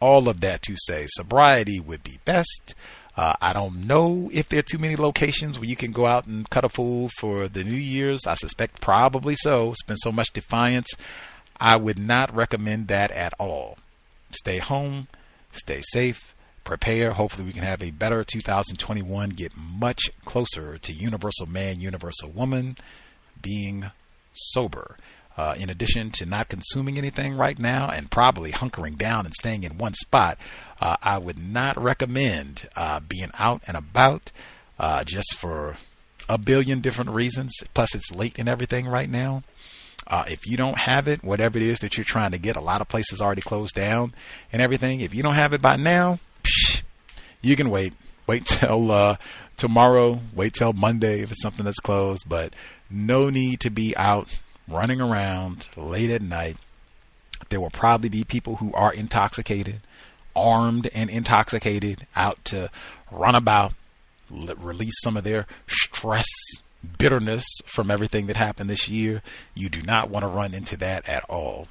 All of that to say, sobriety would be best. Uh, I don't know if there are too many locations where you can go out and cut a fool for the New Year's. I suspect probably so. Been so much defiance. I would not recommend that at all. Stay home, stay safe, prepare. Hopefully, we can have a better 2021, get much closer to universal man, universal woman, being sober. Uh, in addition to not consuming anything right now and probably hunkering down and staying in one spot, uh, I would not recommend uh, being out and about uh, just for a billion different reasons. Plus, it's late and everything right now. Uh, if you don't have it, whatever it is that you're trying to get, a lot of places already closed down and everything. If you don't have it by now, you can wait. Wait till uh, tomorrow. Wait till Monday if it's something that's closed. But no need to be out running around late at night. There will probably be people who are intoxicated, armed and intoxicated, out to run about, release some of their stress, bitterness from everything that happened this year. You do not want to run into that at all.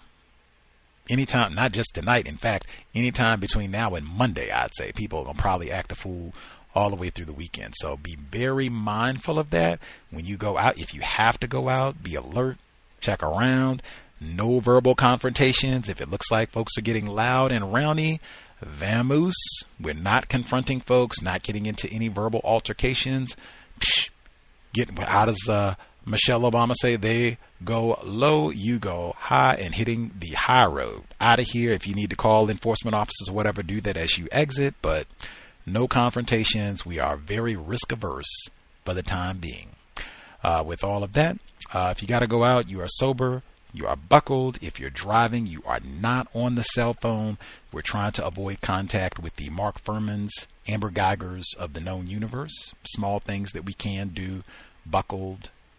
Anytime, not just tonight, in fact, anytime between now and Monday, I'd say people are to probably act a fool all the way through the weekend. So be very mindful of that when you go out. If you have to go out, be alert, check around. No verbal confrontations. If it looks like folks are getting loud and rowdy, vamoose. We're not confronting folks, not getting into any verbal altercations. Psh, get how does uh, Michelle Obama say? They go low, you go high, and hitting the high road. Out of here. If you need to call enforcement officers or whatever, do that as you exit. But no confrontations. We are very risk averse for the time being. Uh, with all of that, uh, if you got to go out, you are sober, you are buckled. If you're driving, you are not on the cell phone. We're trying to avoid contact with the Mark Fuhrmans, Amber Guygers of the known universe. Small things that we can do, buckled,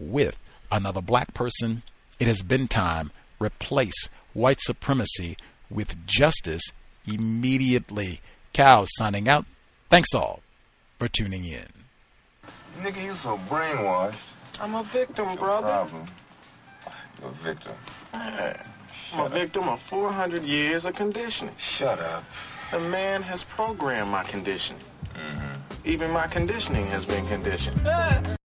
with another black person. It has been time. Replace white supremacy with justice immediately. Cows signing out. Thanks all for tuning in. Nigga, you so brainwashed. I'm a victim, brother. Problem. You're a victim. Man, I'm a victim of 400 years of conditioning. Shut up. The man has programmed my conditioning. Mm-hmm. Even my conditioning has been conditioned.